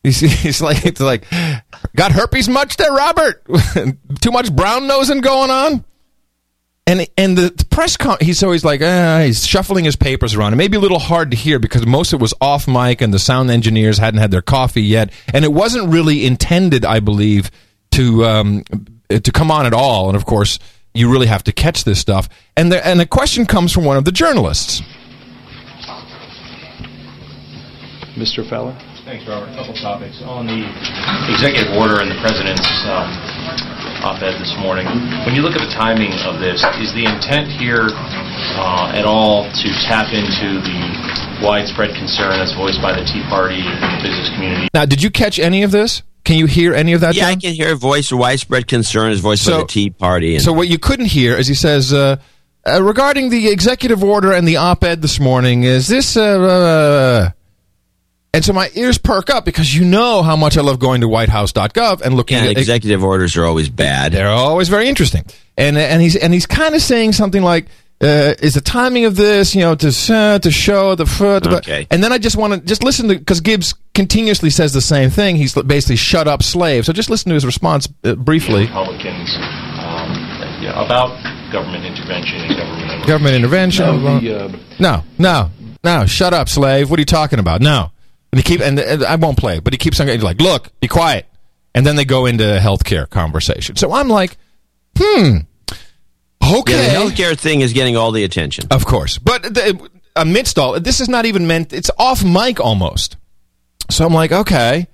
He's, he's like it's like got herpes much there, Robert? Too much brown nosing going on. And and the, the press con he's always like uh, he's shuffling his papers around. It may be a little hard to hear because most of it was off mic and the sound engineers hadn't had their coffee yet, and it wasn't really intended, I believe, to um, to come on at all. And of course, you really have to catch this stuff. And the and the question comes from one of the journalists. Mr. Feller. Thanks, Robert. A couple topics on the executive order and the president's um, op-ed this morning. When you look at the timing of this, is the intent here uh, at all to tap into the widespread concern that's voiced by the Tea Party and the business community? Now, did you catch any of this? Can you hear any of that? Yeah, John? I can hear a voice widespread concern is voiced by the Tea Party. And So what you couldn't hear is he says uh, uh, regarding the executive order and the op-ed this morning. Is this? Uh, uh, and so my ears perk up because you know how much I love going to WhiteHouse.gov and looking yeah, at executive orders are always bad. They're always very interesting. And and he's and he's kind of saying something like. Uh, is the timing of this, you know, to uh, to show the foot, Okay. and then I just want to just listen to because Gibbs continuously says the same thing. He's basically shut up, slave. So just listen to his response uh, briefly. Republicans um, yeah, about government intervention and government Government intervention. No, the, uh, No, no, no. Shut up, slave. What are you talking about? No. And he keep and, and I won't play, but he keeps on he's like, look, be quiet. And then they go into healthcare conversation. So I'm like, hmm, okay. Yeah, the healthcare thing is getting all the attention. Of course, but the, amidst all, this is not even meant. It's off mic almost. So I'm like, okay,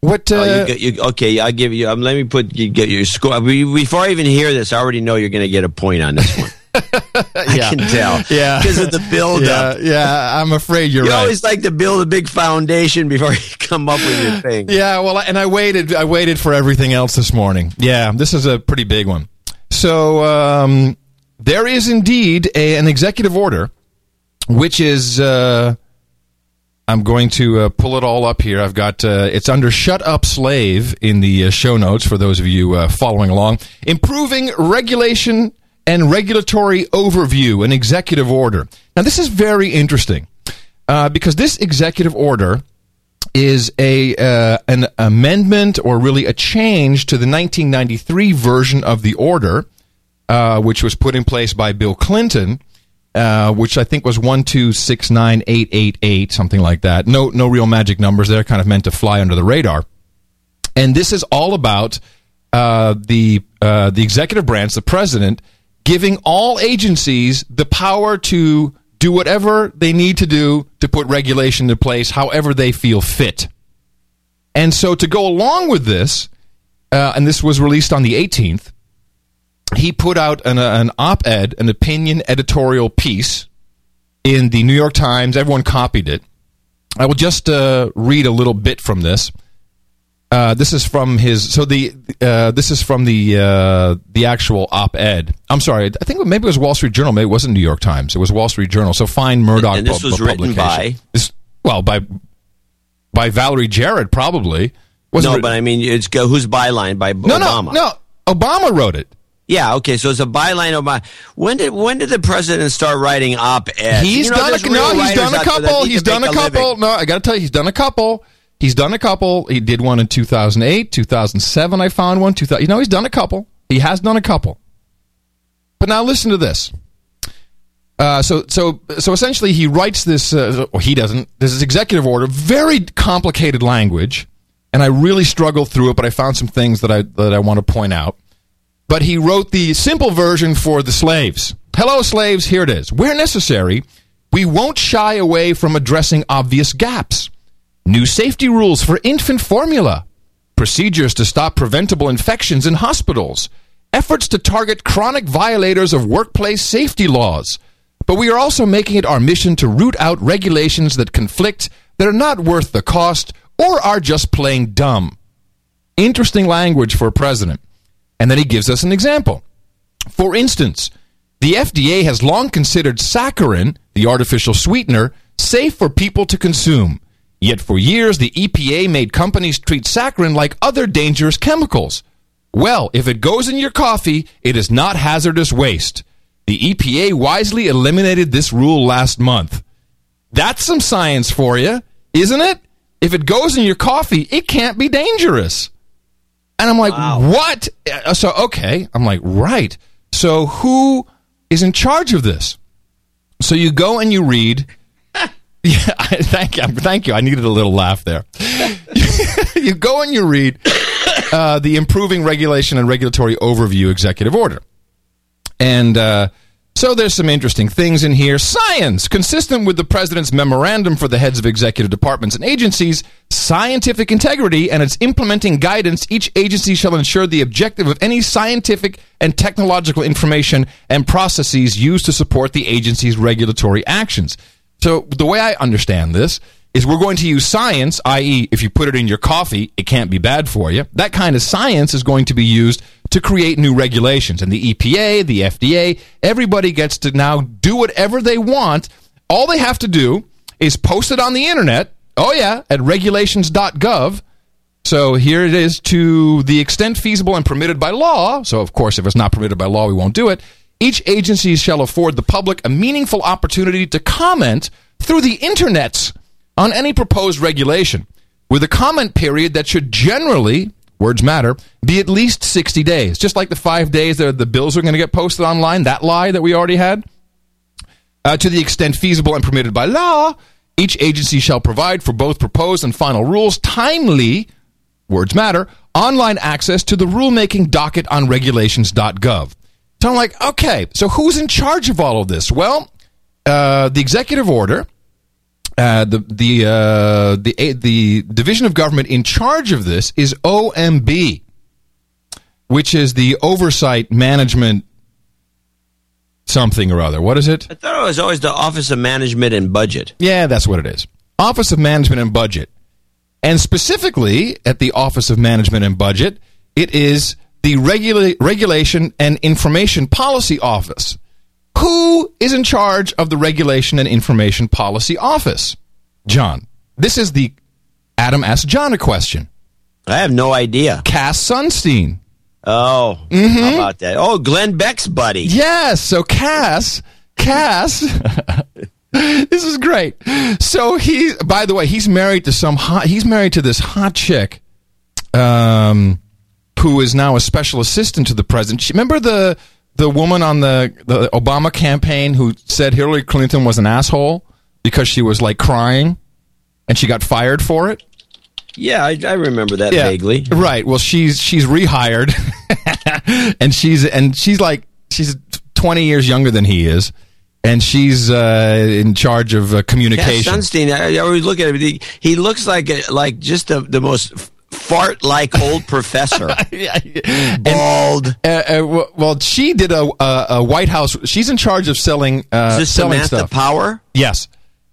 what? Uh, Oh, you, you, okay, I'll give you. Um, let me put you get your score. Before I even hear this, I already know you're going to get a point on this one. I yeah. can tell. Yeah, because of the build up. Yeah, yeah, I'm afraid you're you right. always like to build a big foundation before you come up with your thing. Yeah, well, and I waited. I waited for everything else this morning. Yeah, this is a pretty big one. So um, there is indeed a, an executive order, which is. Uh, I'm going to uh, pull it all up here. I've got uh, it's under "Shut Up, Slave" in the uh, show notes for those of you uh, following along. Improving regulation and regulatory overview, an executive order. Now, this is very interesting. uh, because this executive order is a uh, an amendment or really a change to the 1993 version of the order, uh, which was put in place by Bill Clinton, uh, which I think was one two six nine eight eight eight something like that. No no real magic numbers. They're kind of meant to fly under the radar. And this is all about uh, the uh, the executive branch, the president, giving all agencies the power to do whatever they need to do to put regulation in place, however they feel fit. And so, to go along with this, uh, and this was released on the 18th, he put out an, uh, an op ed, an opinion editorial piece in the New York Times. Everyone copied it. I will just uh, read a little bit from this. Uh, this is from his. So the uh, this is from the uh, the actual op-ed. I'm sorry. I think maybe it was Wall Street Journal. Maybe it wasn't New York Times. It was Wall Street Journal. So fine, Murdoch. And this was written by. This, well, by by Valerie Jarrett, probably. Wasn't no, written- but I mean, it's go, whose byline by no, Obama? no, no. Obama wrote it. Yeah, okay, so it's a byline Obama. When did when did the president start writing op-eds? He's You know, done a, no. He's done a out there that couple. He's done a couple. living. No, I got to tell you, he's done a couple. He's done a couple. He did one in 2008, 2007. I found one. 2000. You know, he's done a couple. He has done a couple. But now listen to this. Uh, so, so, so essentially, he writes this. Uh, he doesn't. This is executive order. Very complicated language, and I really struggled through it. But I found some things that I that I want to point out. But he wrote the simple version for the slaves. Hello, slaves. Here it is. Where necessary, we won't shy away from addressing obvious gaps. New safety rules for infant formula, procedures to stop preventable infections in hospitals, efforts to target chronic violators of workplace safety laws. But we are also making it our mission to root out regulations that conflict, that are not worth the cost, or are just plain dumb. Interesting language for a president. And then he gives us an example. For instance, the FDA has long considered saccharin, the artificial sweetener, safe for people to consume. Yet for years, the EPA made companies treat saccharin like other dangerous chemicals. Well, if it goes in your coffee, it is not hazardous waste. The EPA wisely eliminated this rule last month. That's some science for you, isn't it? If it goes in your coffee, it can't be dangerous. And I'm like, what? Uh, So, okay. I'm like, right. So, who is in charge of this? So, you go and you read. yeah, I- thank you. Thank you. I needed a little laugh there. you go and you read uh, the Improving Regulation and Regulatory Overview Executive Order. And uh, so there's some interesting things in here. Science, consistent with the president's memorandum for the heads of executive departments and agencies, scientific integrity and its implementing guidance, each agency shall ensure the objective of any scientific and technological information and processes used to support the agency's regulatory actions. So the way I understand this is we're going to use science, i.e., if you put it in your coffee, it can't be bad for you. That kind of science is going to be used to create new regulations. And the EPA, the FDA, everybody gets to now do whatever they want. All they have to do is post it on the internet. Oh, yeah, at regulations.gov. So here it is to the extent feasible and permitted by law. So, of course, if it's not permitted by law, we won't do it. Each agency shall afford the public a meaningful opportunity to comment through the internets on any proposed regulation, with a comment period that should generally, words matter, be at least 60 days. Just like the five days that the bills are going to get posted online, that lie that we already had. Uh, to the extent feasible and permitted by law, each agency shall provide for both proposed and final rules timely, words matter, online access to the rulemaking docket on regulations.gov. So I'm like, okay, so who's in charge of all of this? Well, uh, the executive order, uh, the the uh, the the division of government in charge of this is OMB, which is the oversight management something or other. What is it? I thought it was always the Office of Management and Budget. Yeah, that's what it is. Office of Management and Budget. And specifically at the Office of Management and Budget, it is the Regula- Regulation and Information Policy Office. Who is in charge of the Regulation and Information Policy Office? John. This is the Adam asked John a question. I have no idea. Cass Sunstein. Oh, how about that? Oh, Glenn Beck's buddy. Yes. So Cass, Cass, this is great. So he, by the way, he's married to some hot. He's married to this hot chick, um, who is now a special assistant to the president. She, remember the the woman on the the Obama campaign who said Hillary Clinton was an asshole because she was like crying, and she got fired for it. Yeah, I, I remember that vaguely. Right. Well, she's she's rehired, and she's and she's like she's twenty years younger than he is, and she's uh, in charge of uh, Yeah, communication. Sunstein. I, I always look at him. He, he looks like a, like just the, the most fart like old professor. Bald. Uh, uh, well, she did a, a, a White House. She's in charge of selling uh, Is this selling Samantha stuff. Power? Yes,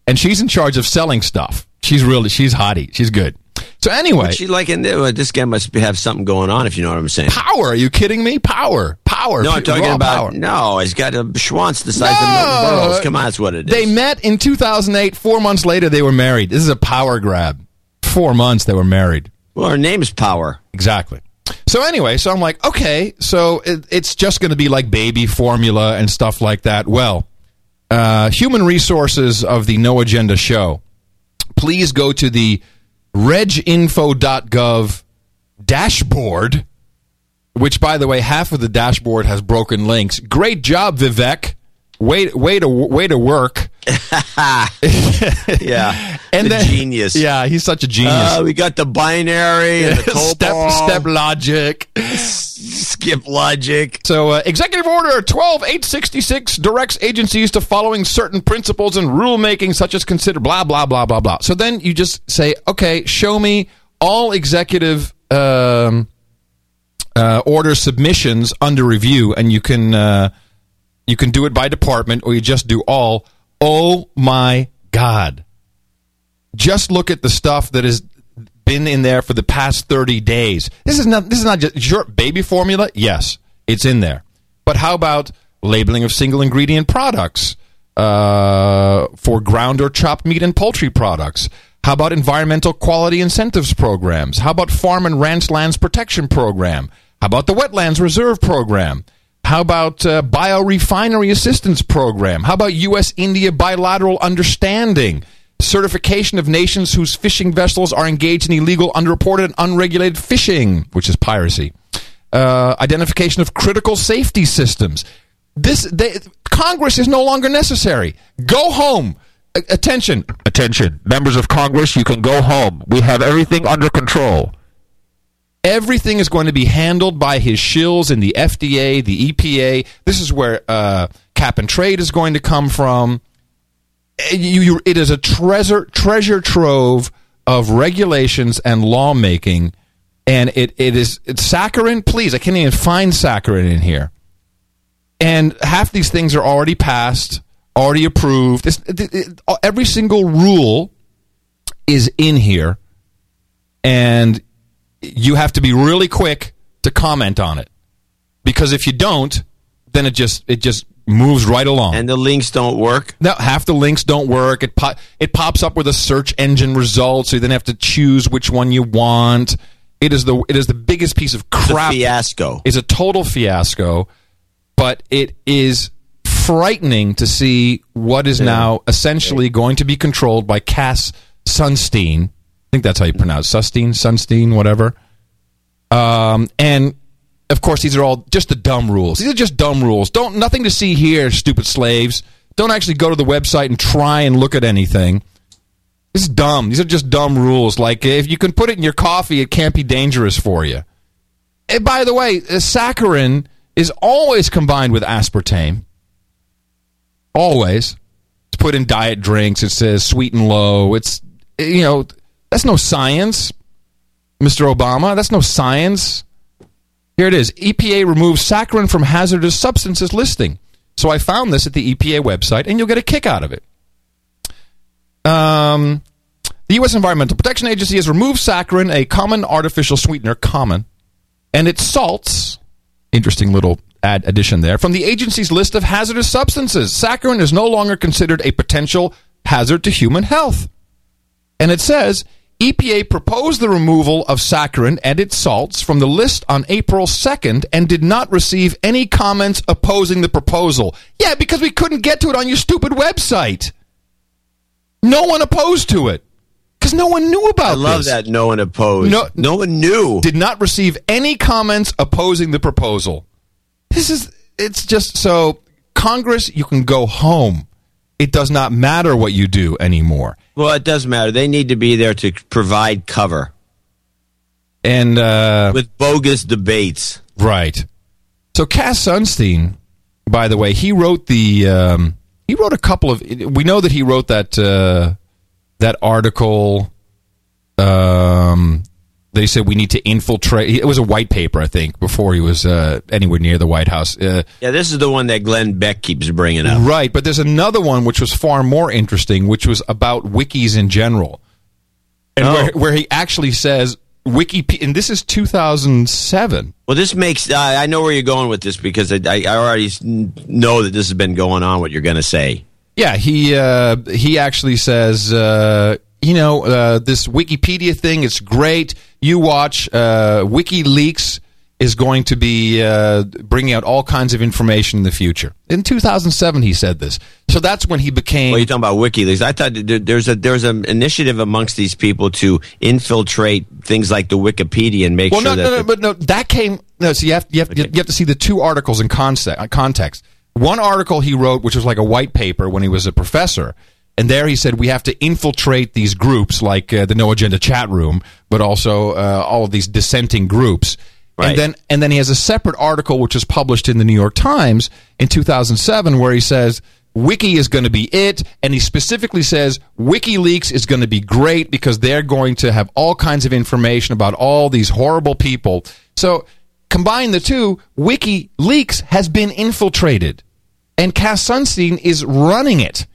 and she's in charge of selling stuff. She's really she's hottie. She's good. So anyway, What's she like in there? Well, this guy must have something going on, if you know what I'm saying. power. Are you kidding me? Power, power. No, I'm talking about power. no. He's got a schwanz the size No! of Burroughs. Come on, that's what it is. They met in 2008. Four months later, they were married. This is a power grab. Four months they were married. Well, her name is Power. Exactly. So anyway, so I'm like, okay, so it, it's just going to be like baby formula and stuff like that. Well, uh, human resources of the No Agenda show. Please go to the reginfo.gov dashboard, which, by the way, half of the dashboard has broken links. Great job, Vivek. Way, way to way to work. Yeah, And the then- genius. Yeah, he's such a genius. Uh, we got the binary and the step step logic. skip logic. So, uh, Executive Order 12866 directs agencies to following certain principles and rulemaking, such as consider blah, blah, blah, blah, blah. So then you just say, okay, show me all executive um, uh, order submissions under review, and you can uh, you can do it by department, or you just do all. Oh my God! Just look at the stuff that has been in there for the past thirty days. This is not this is not just your baby formula. Yes, it's in there, but how about labeling of single ingredient products uh, for ground or chopped meat and poultry products? How about environmental quality incentives programs? How about farm and ranch lands protection program? How about the wetlands reserve program? How about uh, biorefinery assistance program? How about U.S. India bilateral understanding? Certification of nations whose fishing vessels are engaged in illegal, unreported, and unregulated fishing, which is piracy. Uh, identification of critical safety systems. This they, Congress is no longer necessary. Go home. A- attention, attention, members of Congress. You can go home. We have everything under control. Everything is going to be handled by his shills in the FDA, the EPA. This is where uh, cap and trade is going to come from. Uh, You, you, it is a treasure treasure trove of regulations and lawmaking, and it, it is it's saccharin. Please, I can't even find saccharin in here. And half these things are already passed, already approved. This, it, it, every single rule is in here, and you have to be really quick to comment on it because if you don't, then it just it just moves right along. And the links don't work. No, half the links don't work. It po- it pops up with a search engine result, so you then have to choose which one you want. It is the it is the biggest piece of crap. fiasco. Is a total fiasco, but it is frightening to see what is now essentially going to be controlled by Cass Sunstein. I think that's how you pronounce Susstein, Sunstein, whatever. Um, and of course, these are all just the dumb rules. These are just dumb rules. Don't nothing to see here, stupid slaves. Don't actually go to the website and try and look at anything. It's dumb. These are just dumb rules. Like if you can put it in your coffee, it can't be dangerous for you. And by the way, uh, saccharin is always combined with aspartame. Always. It's put in diet drinks. It says sweet and low. It's you know that's no science, Mr. Obama. That's no science. Here it is. EPA removes saccharin from hazardous substances listing. So I found this at the EPA website, and you'll get a kick out of it. Um, the U.S. Environmental Protection Agency has removed saccharin, a common artificial sweetener, common, and its salts. Interesting little add addition there from the agency's list of hazardous substances. Saccharin is no longer considered a potential hazard to human health. And it says EPA proposed the removal of saccharin and its salts from the list on April 2nd and did not receive any comments opposing the proposal. Yeah, because we couldn't get to it on your stupid website. No one opposed to it because no one knew about. It. I love this. that no one opposed. No, no one knew. Did not receive any comments opposing the proposal. This is. It's just so Congress. You can go home. It does not matter what you do anymore. Well, it does matter. They need to be there to provide cover. And uh, with bogus debates, right? So Cass Sunstein, by the way, he wrote the. Um, he wrote a couple of. We know that he wrote that uh, that article. Um, they said we need to infiltrate. It was a white paper, I think, before he was uh, anywhere near the White House. Uh, yeah, this is the one that Glenn Beck keeps bringing up. Right, but there's another one which was far more interesting, which was about wikis in general, and Oh. where, where he actually says Wikipedia, and this is 2007. Well, this makes. Uh, I know where you're going with this because I, I I already know that this has been going on. What you're going to say? Yeah, he uh, he actually says, uh, you know, uh, this Wikipedia thing, it's great. You watch uh, WikiLeaks is going to be uh, bringing out all kinds of information in the future. In 2007, he said this. So that's when he became. Well, you're talking about WikiLeaks. I thought there's a there's an initiative amongst these people to infiltrate things like the Wikipedia and make well, sure no, that. no, no, but no, that came. No, so you have you have, you have to see the two articles in Context. One article he wrote, which was like a white paper when he was a professor, and there he said we have to infiltrate these groups like uh, the No Agenda chat room, but also uh, all of these dissenting groups. And then and then he has a separate article which was published in the New York Times in 2007 where he says Wiki is going to be it, and he specifically says WikiLeaks is going to be great because they're going to have all kinds of information about all these horrible people. So combine the two, WikiLeaks has been infiltrated, and Cass Sunstein is running it.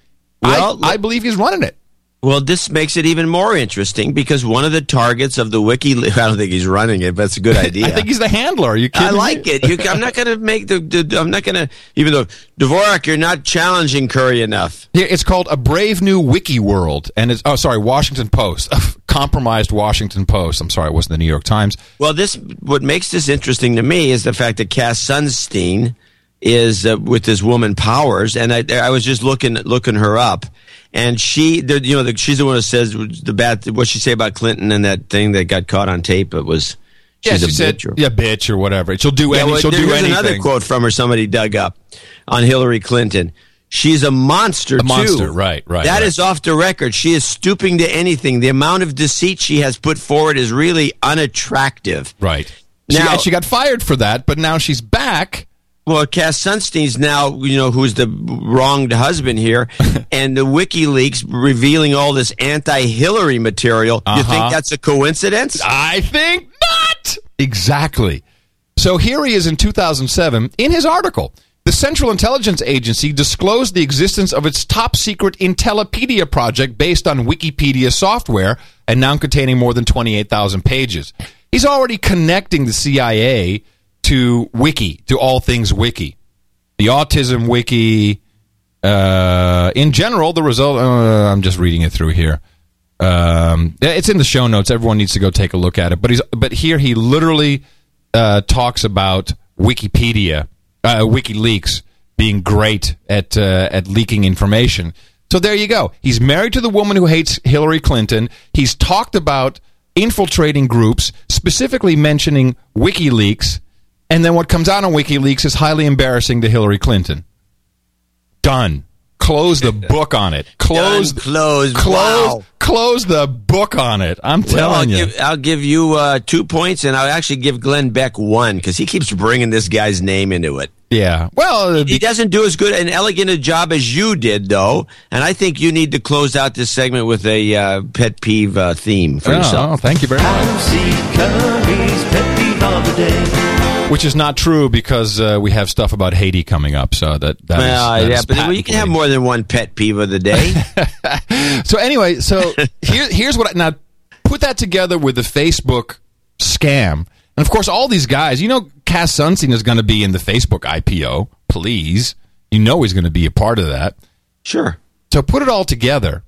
Well, I, I believe he's running it. Well, this makes it even more interesting because one of the targets of the wiki. I don't think he's running it, but it's a good idea. I think he's the handler. Are you kidding I me? like it. You, I'm not going to make the, the. I'm not going to. Even though Dvorak, you're not challenging Curry enough. Yeah, it's called a brave new wiki world, and it's oh sorry, Washington Post, compromised Washington Post. I'm sorry, it wasn't the New York Times. Well, this what makes this interesting to me is the fact that Cass Sunstein is uh, with this woman Powers, and I, I was just looking looking her up, and she, the, you know, the, she's the one who says the bad what she say about Clinton and that thing that got caught on tape. It was Yeah, she a said, bitch or- yeah, bitch or whatever. She'll do Yeah, any. well, she'll there- do anything. another quote from her somebody dug up on Hillary Clinton. She's a monster A too. monster, right, right, That right. is off the record. She is stooping to anything. The amount of deceit she has put forward is really unattractive. Right. She, Now- and she got fired for that, but now she's back. Well, Cass Sunstein's now, you know, who's the wronged husband here, and the WikiLeaks revealing all this anti-Hillary material. You Uh-huh. think that's a coincidence? I think not. Exactly. So here he is in 2007 in his article. The Central Intelligence Agency disclosed the existence of its top secret Intellipedia project based on Wikipedia software and now containing more than 28,000 pages. He's already connecting the CIA to Wiki, to all things Wiki. The Autism Wiki, uh, in general, the result, uh, I'm just reading it through here. Um, it's in the show notes. Everyone needs to go take a look at it. But he's but here he literally uh, talks about Wikipedia, uh, WikiLeaks being great at uh, at leaking information. So there you go. He's married to the woman who hates Hillary Clinton. He's talked about infiltrating groups, specifically mentioning WikiLeaks, and then what comes out on WikiLeaks is highly embarrassing to Hillary Clinton. Done. Close the book on it. Close. Done, closed. Close. Wow. Close the book on it. I'm Well, I'll telling you. give, I'll give you uh, two points, and I'll actually give Glenn Beck one because he keeps bringing this guy's name into it. yeah. Well, He doesn't do as good and elegant a job as you did, though. And I think you need to close out this segment with a uh, pet peeve uh, theme for oh, yourself. thank you very much. Curry's pet peeve of the day. Which is not true because uh, we have stuff about Haiti coming up. So that that is- Well, that yeah, is but well, you can have more than one pet peeve of the day. so anyway, so here, here's what I, now put that together with the Facebook scam, and of course all these guys. You know, Cass Sunstein is going to be in the Facebook IPO. Please, you know he's going to be a part of that. Sure. So put it all together.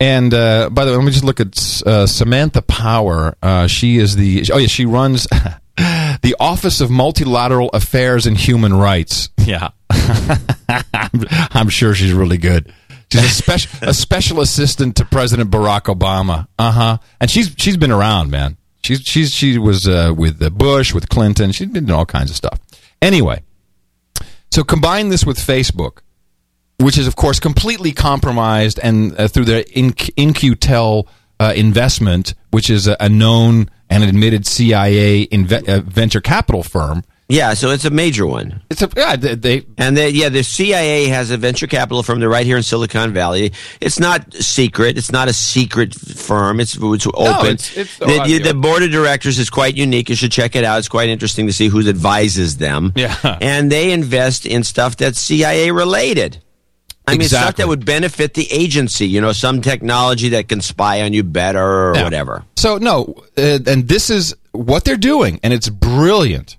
And uh, by the way, let me just look at uh, Samantha Power. Uh, she is the oh yeah, she runs the Office of Multilateral Affairs and Human Rights. Yeah, I'm, I'm sure she's really good. She's a special a special assistant to President Barack Obama. Uh huh. And she's she's been around, man. She's she's she was uh, with uh, Bush, with Clinton. She's been doing all kinds of stuff. Anyway, so combine this with Facebook, which is of course completely compromised, and uh, through their In- In-Q-Tel uh, investment, which is a, a known and admitted CIA inve- uh, venture capital firm. Yeah, so it's a major one. It's a yeah. They, they and they, yeah, the CIA has a venture capital firm. They're right here in Silicon Valley. It's not secret. It's not a secret firm. It's it's open. it's- it's- the, you- the board of directors is quite unique. You should check it out. It's quite interesting to see who advises them. Yeah. and they invest in stuff that's CIA related. I mean, stuff that would benefit the agency. You know, some technology that can spy on you better or Yeah. whatever. So no, uh, and this is what they're doing, and it's brilliant.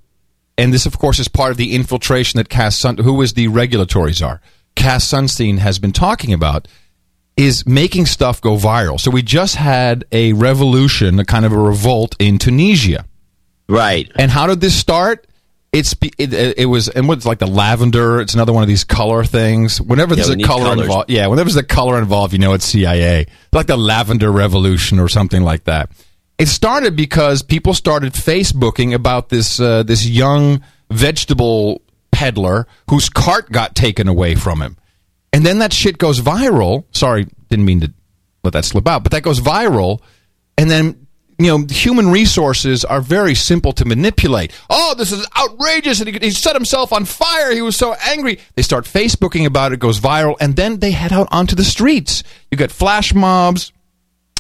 And this, of course, is part of the infiltration that Cass Sun, who is the regulatory czar, Cass Sunstein has been talking about, is making stuff go viral. So we just had a revolution, a kind of a revolt in Tunisia. Right. And how did this start? It's it, it was and what's like the lavender. It's another one of these color things. Whenever Yeah, there's a color colors. involved, yeah. Whenever there's a color involved, you know it's CIA. Like the lavender revolution or something like that. It started because people started Facebooking about this uh, this young vegetable peddler whose cart got taken away from him, and then that shit goes viral. Sorry, didn't mean to let that slip out, but that goes viral, and then you know human resources are very simple to manipulate. Oh, this is outrageous, and he, he set himself on fire. He was so angry. They start Facebooking about it, it goes viral, and then they head out onto the streets. You get flash mobs.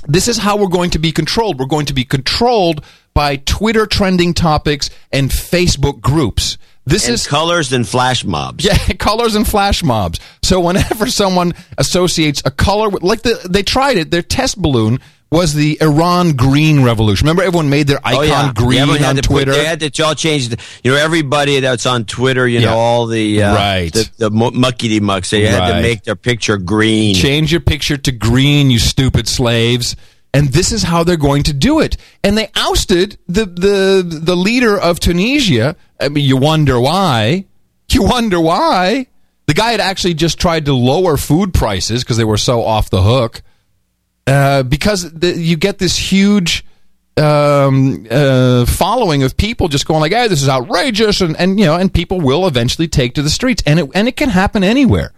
This is how we're going to be controlled. We're going to be controlled by Twitter trending topics and Facebook groups. This And is colors and flash mobs. yeah, colors and flash mobs. So whenever someone associates a color with, like the, they tried it, their test balloon was the Iran green revolution. Remember, everyone made their icon Oh, yeah. green on to put- Twitter. they had to all change. The, you know, everybody that's on Twitter. You Yeah. know, all the uh, Right. the, the mu- muckety mucks. They had Right. to make their picture green. Change your picture to green, you stupid slaves. And this is how they're going to do it. And they ousted the the the leader of Tunisia. I mean, you wonder why. You wonder why. The guy had actually just tried to lower food prices because they were so off the hook. Uh, because the, you get this huge um, uh, following of people just going like, "Hey, this is outrageous," and, and you know, and people will eventually take to the streets, and it and it can happen anywhere.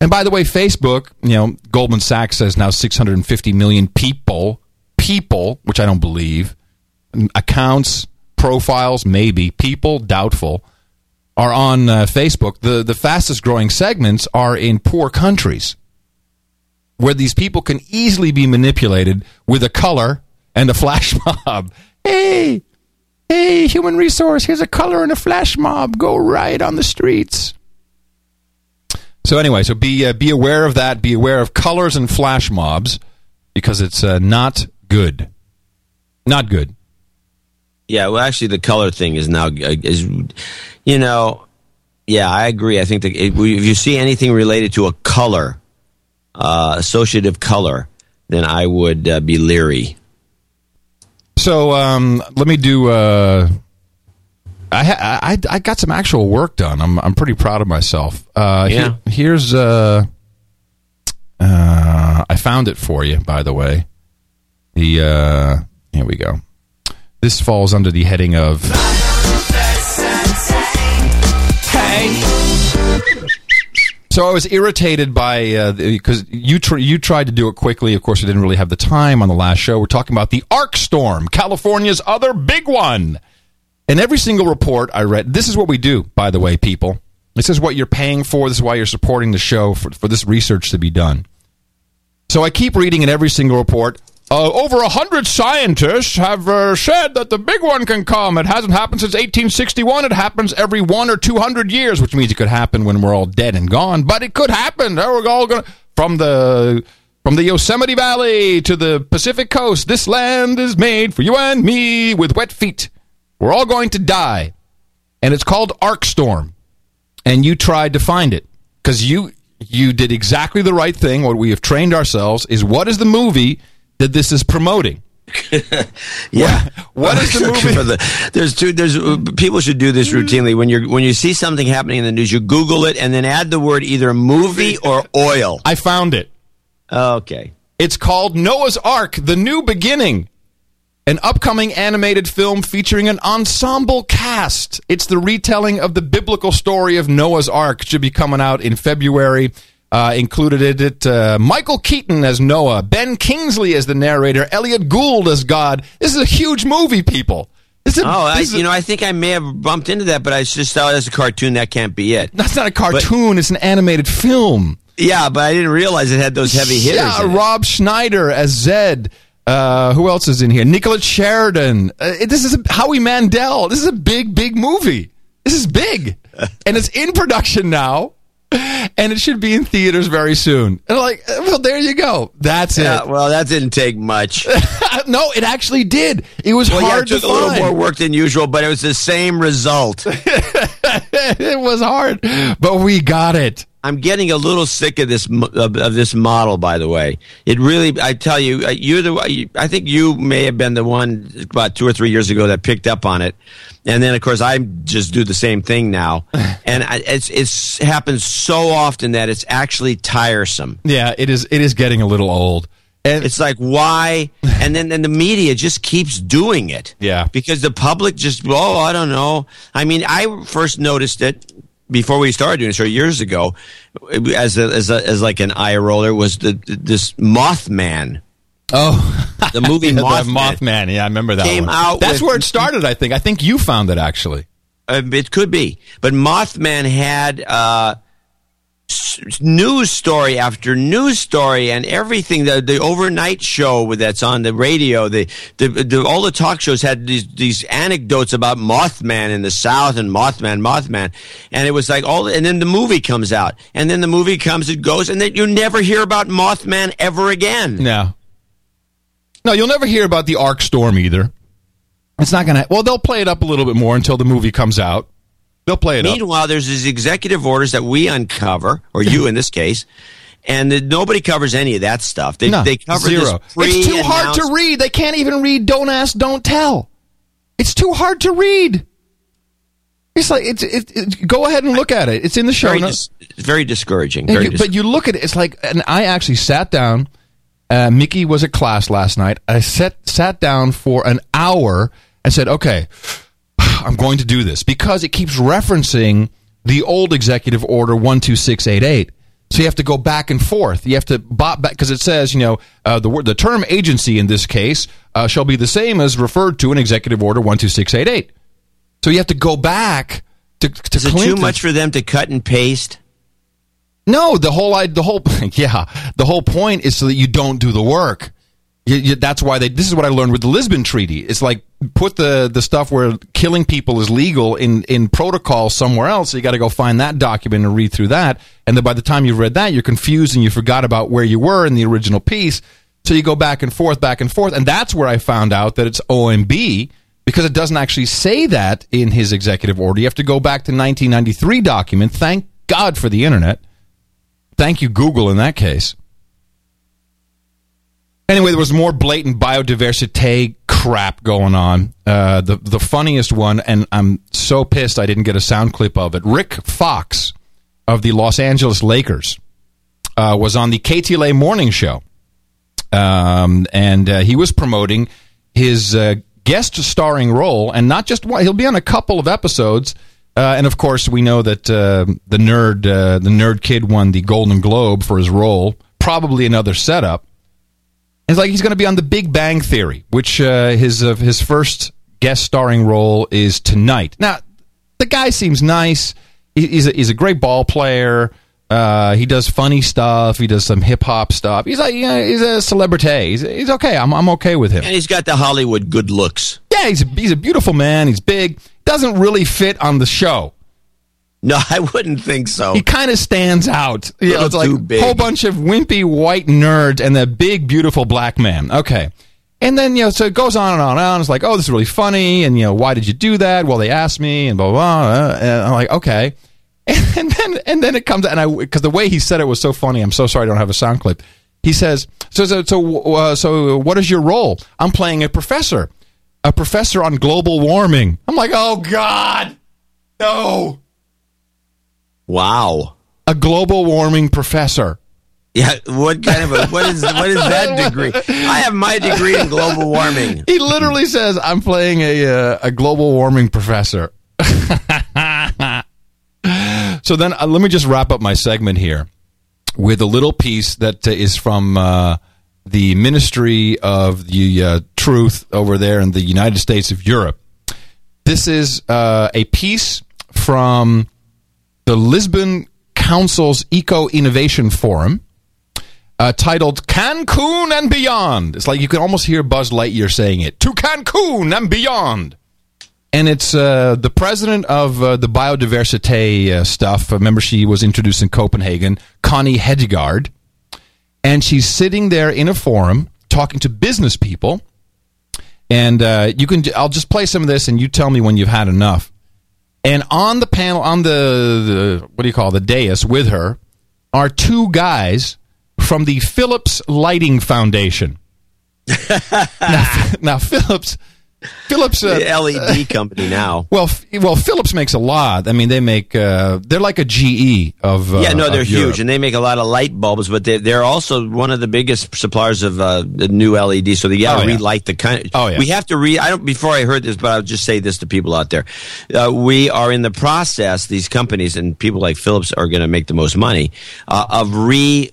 And by the way, Facebook, you know, Goldman Sachs says now 650 million people, people, which I don't believe, accounts, profiles, maybe people, doubtful, are on uh, Facebook. The the fastest growing segments are in poor countries where these people can easily be manipulated with a color and a flash mob. Hey, hey, human resource, here's a color and a flash mob. Go riot on the streets. So anyway, so be uh, be aware of that. Be aware of colors and flash mobs because it's uh, not good. Not good. Yeah, well, actually, the color thing is now uh, is, you know, yeah, I agree. I think that if you see anything related to a color, uh, associative color, then I would uh, be leery. So um, let me do. Uh, I, ha- I I got some actual work done. I'm I'm pretty proud of myself. Uh, Yeah. here- here's uh, uh, I found it for you. By the way, the uh, here we go. This falls under the heading of. So I was irritated by uh, because you tr- you tried to do it quickly. Of course, we didn't really have the time on the last show. We're talking about the ARkStorm, California's other big one. And every single report I read, this is what we do, by the way, people. This is what you're paying for. This is why you're supporting the show for, for this research to be done. So I keep reading in every single report. Uh, over a hundred scientists have uh, said that the big one can come. It hasn't happened since 1861. It happens every one or two hundred years, which means it could happen when we're all dead and gone. But it could happen. We're all going from the from the Yosemite Valley to the Pacific Coast. This land is made for you and me with wet feet. We're all going to die, and it's called ARkStorm. And you tried to find it because you you did exactly the right thing. What we have trained ourselves is what is the movie that this is promoting. yeah. What is the movie? For the, there's two. There's uh, people should do this mm. routinely when you're when you see something happening in the news. You Google it and then add the word either movie or oil. I found it. Okay. It's called Noah's Ark: The New Beginning. An upcoming animated film featuring an ensemble cast. It's the retelling of the biblical story of Noah's Ark. Should be coming out in February. Uh, included in it uh, Michael Keaton as Noah, Ben Kingsley as the narrator, Elliott Gould as God. This is a huge movie, people. This is Oh, I, is you know, I think I may have bumped into that, but I just thought as a cartoon that can't be it. that's not a cartoon. it's an animated film. Yeah, but I didn't realize it had those heavy hitters. Yeah. Rob Schneider as Zed. Uh, who else is in here? Nicholas Sheridan. Uh, this is a, Howie Mandel. This is a big, big movie. This is big, and it's in production now, and it should be in theaters very soon. And I'm like, well, there you go. That's Yeah, it. well, that didn't take much. no, it actually did. It was well, yeah, hard it took to a little more work than usual, but it was the same result. it was hard, but we got it. I'm getting a little sick of this of, of this model. By the way, it really. I tell you, uh, you're the. I think you may have been the one about two or three years ago that picked up on it, and then of course I just do the same thing now, and I, it's it's happens so often that it's actually tiresome. Yeah, it is. It is getting a little old. And It's like why, and then and the media just keeps doing it. Yeah. because the public just oh I don't know. I mean, I first noticed it before we started doing the show years ago, as a, as a, as like an eye roller was the this Mothman. Oh, The movie the Mothman. Mothman. Yeah, I remember that. Came one. out That's with- where it started. I think. I think you found it actually. Uh, it could be, but Mothman had uh, news story after news story and everything. The the overnight show that's on the radio, the, the, the all the talk shows had these these anecdotes about Mothman in the South and Mothman, Mothman, and it was like all. And then the movie comes out, and then the movie comes, it goes, and then you never hear about Mothman ever again. No. No, you'll never hear about the ARkStorm either. It's not gonna. Well, they'll play it up a little bit more until the movie comes out. They'll play it up. Meanwhile, there's these executive orders that we uncover, or you in this case, and that nobody covers any of that stuff. They, No, they cover zero. It's too hard to read. They can't even read. Don't ask, don't tell. It's too hard to read. It's like it's. It, it, go ahead and look at it. It's in the show Very, notes. dis- it's very discouraging. Very you- but you look at it, it's like, and I actually sat down. Uh, Mickey was at class last night. I sat sat down for an hour and said, "Okay, I'm going to do this because it keeps referencing the old executive order one two six eight eight. So you have to go back and forth. You have to bop back because it says, you know, uh, the word, the term agency in this case uh, shall be the same as referred to in executive order one two six eight eight. So you have to go back to to Is it too much for them to cut and paste? No, the whole I- the whole yeah, the whole point is so that you don't do the work. You, you, that's why they. This is what I learned with the Lisbon Treaty. It's like put the the stuff where killing people is legal in in protocol somewhere else. So you got to go find that document and read through that. And then by the time you've read that, you're confused and you forgot about where you were in the original piece. So you go back and forth, back and forth, and that's where I found out that it's OMB because it doesn't actually say that in his executive order. You have to go back to 1993 document. Thank God for the internet. Thank you, Google, in that case. Anyway, there was more blatant biodiversity crap going on. Uh, the the funniest one, and I'm so pissed I didn't get a sound clip of it. Rick Fox of the Los Angeles Lakers uh, was on the KTLA morning show, um, and uh, he was promoting his uh, guest starring role, and not just one. He'll be on a couple of episodes. Uh, and of course, we know that uh, the nerd, uh, the nerd kid, won the Golden Globe for his role. Probably another setup. It's like he's going to be on The Big Bang Theory, which uh, his uh, his first guest starring role is tonight. Now, the guy seems nice. He's a, he's a great ball player. Uh, he does funny stuff. He does some hip hop stuff. He's like, you know, he's a celebrity. He's, he's okay. I'm I'm okay with him. And he's got the Hollywood good looks. Yeah, he's a, he's a beautiful man. He's big. Doesn't really fit on the show. No, I wouldn't think so. He kind of stands out. You know, it's like a whole bunch of wimpy white nerds and the big, beautiful black man. Okay. And then, you know, so it goes on and on and on. It's like, oh, this is really funny. And, you know, why did you do that? Well, they asked me and blah, blah, blah. And I'm like, okay. And then, and then it comes, and I, because the way he said it was so funny, I'm so sorry I don't have a sound clip. He says, "So, so, so, uh, so, what is your role? I'm playing a professor, a professor on global warming." I'm like, "Oh God, no!" Wow. A global warming professor. Yeah, what kind of a what is what is that degree? I have my degree in global warming. He literally says, "I'm playing a uh, a global warming professor." so then, uh, let me just wrap up my segment here with a little piece that uh, is from uh, the Ministry of the uh, Truth over there in the United States of Europe. This is uh, a piece from the Lisbon Council's Eco Innovation Forum. Uh, titled Cancun and Beyond. It's like you can almost hear Buzz Lightyear saying it. To Cancun and Beyond. And it's uh, the president of uh, the biodiversity uh, stuff. Remember, she was introduced in Copenhagen, Connie Hedegaard. And she's sitting there in a forum talking to business people. And uh, you can, I'll just play some of this, and you tell me when you've had enough. And on the panel, on the, the what do you call it, the dais with her, are two guys from the Philips Lighting Foundation. now, now, Philips, Philips, uh, the LED company now. Well, well, Philips makes a lot. I mean, they make uh, they're like a GE of uh, yeah, no, they're huge, Europe. and they make a lot of light bulbs. But they're, they're also one of the biggest suppliers of uh, the new LED. So they got to Oh, yeah. relight the kind. Oh, yeah. We have to re. I don't. Before I heard this, but I'll just say this to people out there: uh, we are in the process. These companies and people like Philips are going to make the most money uh, of re.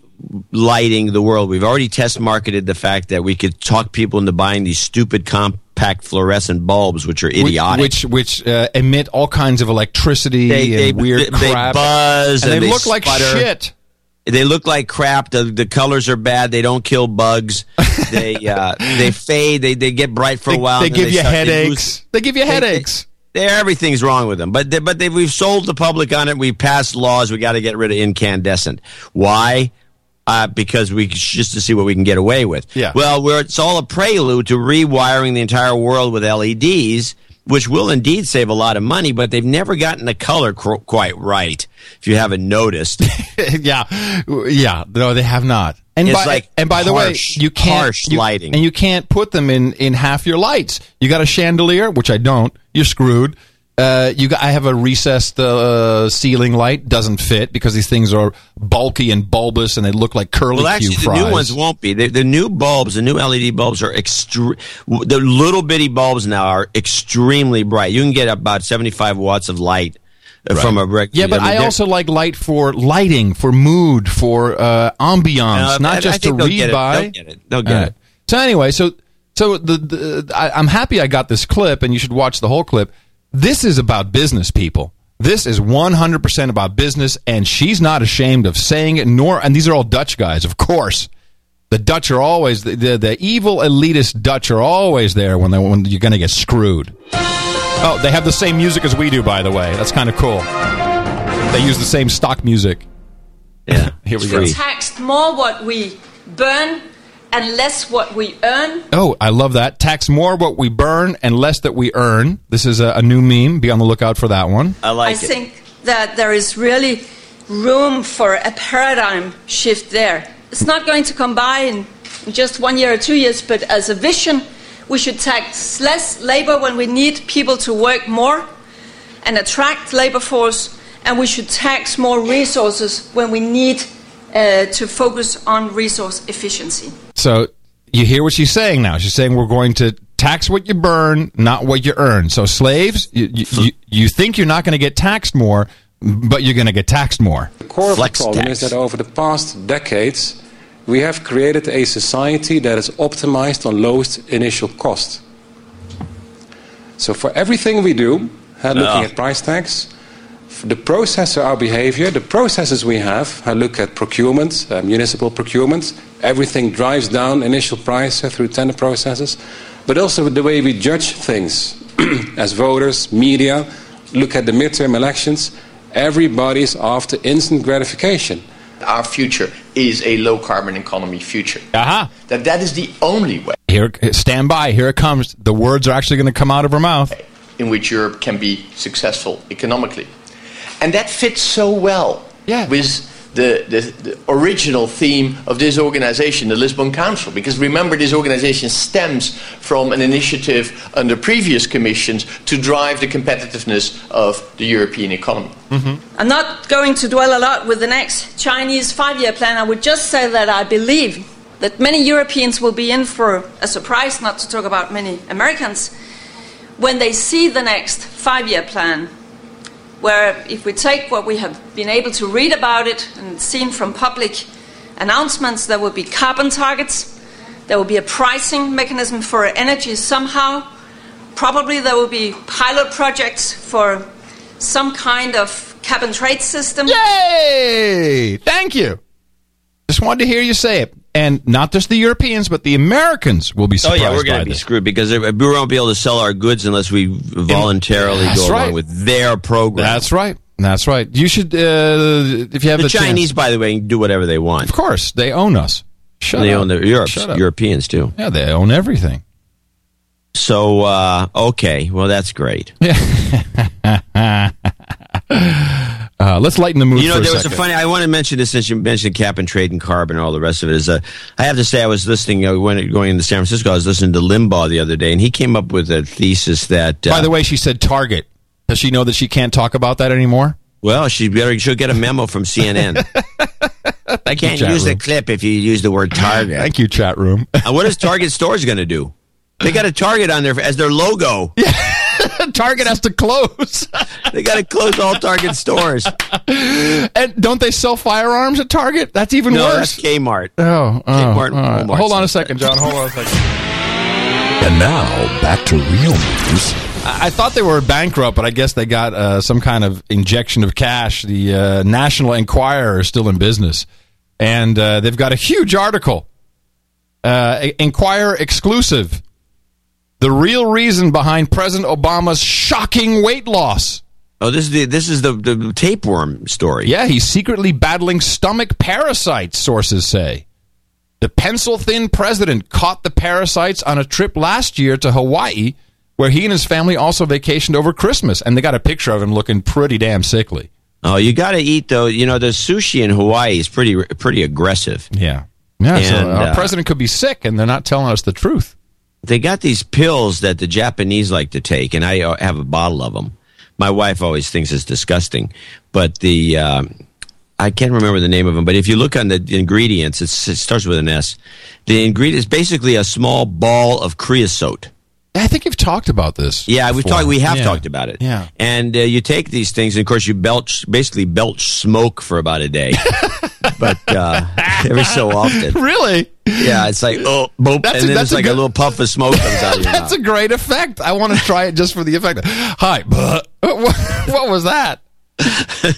Lighting the world. We've already test marketed the fact that we could talk people into buying these stupid compact fluorescent bulbs, which are idiotic. which which uh, emit all kinds of electricity They- they- weird they crap. buzz and, and they, they look like sputter. shit. They look like crap. The the colors are bad. They don't kill bugs. They uh, they fade. They they get bright for They, a while. they and give you start- headaches. They give you headaches. everything's wrong with them. But they, but they, we've sold the public on it. We've passed laws. We got to get rid of incandescent. Why? Uh, because we just to see what we can get away with. Yeah. Well, we're, it's all a prelude to rewiring the entire world with LEDs, which will indeed save a lot of money. But they've never gotten the color cr- quite right. If you haven't noticed. yeah, yeah. No, they have not. And It's by, like and by the way, you can't harsh you- lighting. and you can't put them in in half your lights. You got a chandelier, which I don't. You're screwed. Uh, you got, I have a recessed uh, ceiling light. Doesn't fit because these things are bulky and bulbous, and they look like curly Well, actually, Q the new ones won't be. The, the new bulbs, the new LED bulbs are extreme. The little bitty bulbs now are extremely bright. You can get about seventy-five watts of light uh, from a reg- yeah, but mean, I also like light for lighting, for mood, for uh, ambiance, Uh, not I- I just to think they'll read by. They'll get it. They'll get All it. So anyway, so so the, the I, I'm happy I got this clip, and you should watch the whole clip. This is about business, people. This is 100% about business, and she's not ashamed of saying it. Nor, and these are all Dutch guys, of course. The Dutch are always the the, the evil elitist Dutch are always there when they, when you're going to get screwed. Oh, they have the same music as we do, by the way. That's kind of cool. They use the same stock music. Yeah, here we go. taxed more what we burn and less what we earn. Oh, I love that. Tax more what we burn and less that we earn. This is a, a new meme. Be on the lookout for that one. I like I it. I think that there is really room for a paradigm shift there. It's not going to come by in in just one year or two years, but as a vision, we should tax less labor when we need people to work more and attract labor force, and we should tax more resources when we need uh, to focus on resource efficiency. So you hear what she's saying now. She's saying we're going to tax what you burn, not what you earn. So slaves, you, you, you, you think you're not going to get taxed more, but you're going to get taxed more. The core of the problem is that over the past decades, we have created a society that is optimized on lowest initial cost. So for everything we do, uh, looking Yeah. at price tags, f- the process of our behavior, the processes we have, I look at procurement, uh, municipal procurement, everything drives down initial price uh, through tender processes, but also the way we judge things as voters, media, look at the midterm elections, everybody's after instant gratification. Our future is a low carbon economy future. Aha. That that is the only way Here, stand by. Here it comes. The words are actually going to come out of her mouth. in which Europe can be successful economically. And that fits so well with the, the, the, original theme of this organization, the Lisbon Council. Because remember, this organization stems from an initiative under previous commissions to drive the competitiveness of the European economy. Mm-hmm. I'm not going to dwell a lot with the next Chinese five year plan. I would just say that I believe that many Europeans will be in for a surprise, not to talk about many Americans, when they see the next five year plan where if we take what we have been able to read about it and seen from public announcements, there will be carbon targets, there will be a pricing mechanism for energy somehow, probably there will be pilot projects for some kind of cap and trade system. Yay! Thank you. Just wanted to hear you say it. And not just the Europeans, but the Americans will be Surprised Oh yeah, we're going to be this. screwed because we won't be able to sell our goods unless we voluntarily That's go right. along with their program. That's right. That's right. You should, uh, if you have the, the, Chinese, chance- by the way, can do whatever they want. of course, they own us. Shut they up. own the Europe, Shut up. Europeans too. Yeah, they own everything. So uh, okay, well that's great. Uh, let's lighten the mood You know, for a there was a funny. I want to mention this since you mentioned cap and trade and carbon and all the rest of it. Is uh, I have to say, I was listening uh, when going into San Francisco. I was listening to Limbaugh the other day, and he came up with a thesis that. Uh, By the way, she said Target. Does she know that she can't talk about that anymore? well, she better she'll get a memo from CNN. I can't chat use the clip if you use the word Target. Thank you, chat room. Uh, what is Target stores going to do? They got a Target on there as their logo. Target has to close. they got to close all Target stores. and don't they sell firearms at Target? That's even no, worse. that's Kmart. Oh, oh, Kmart and all right. Walmart hold on a second, John. Hold on a second. And now, back to real news. I I thought they were bankrupt, but I guess they got uh, some kind of injection of cash. The uh, National Enquirer is still in business, and uh, they've got a huge article. Uh, Enquirer exclusive. The real reason behind President Obama's shocking weight loss. Oh, this is the this is the the tapeworm story. Yeah, he's secretly battling stomach parasites, sources say. The pencil thin president caught the parasites on a trip last year to Hawaii, where he and his family also vacationed over Christmas. And they got a picture of him looking pretty damn sickly. Oh, you got to eat though. You know, the sushi in Hawaii is pretty pretty aggressive. Yeah. Yeah, so our uh, president could be sick, and they're not telling us the truth. They got these pills that the Japanese like to take, and I uh, have a bottle of them. My wife always thinks it's disgusting, but the um, I can't remember the name of them. But if you look on the ingredients, it starts with an S. The ingredient is basically a small ball of creosote. I think you've talked about this. Yeah, we've talked. We have Yeah. talked about it. Yeah. and uh, you take these things, and of course, you belch, basically belch smoke for about a day. but uh, every so often, Really? yeah, it's like oh, boop, That's and a- then it's a like a, little puff of smoke comes out of your That's a great effect. I want to try it just for the effect. Hi. What, what was that?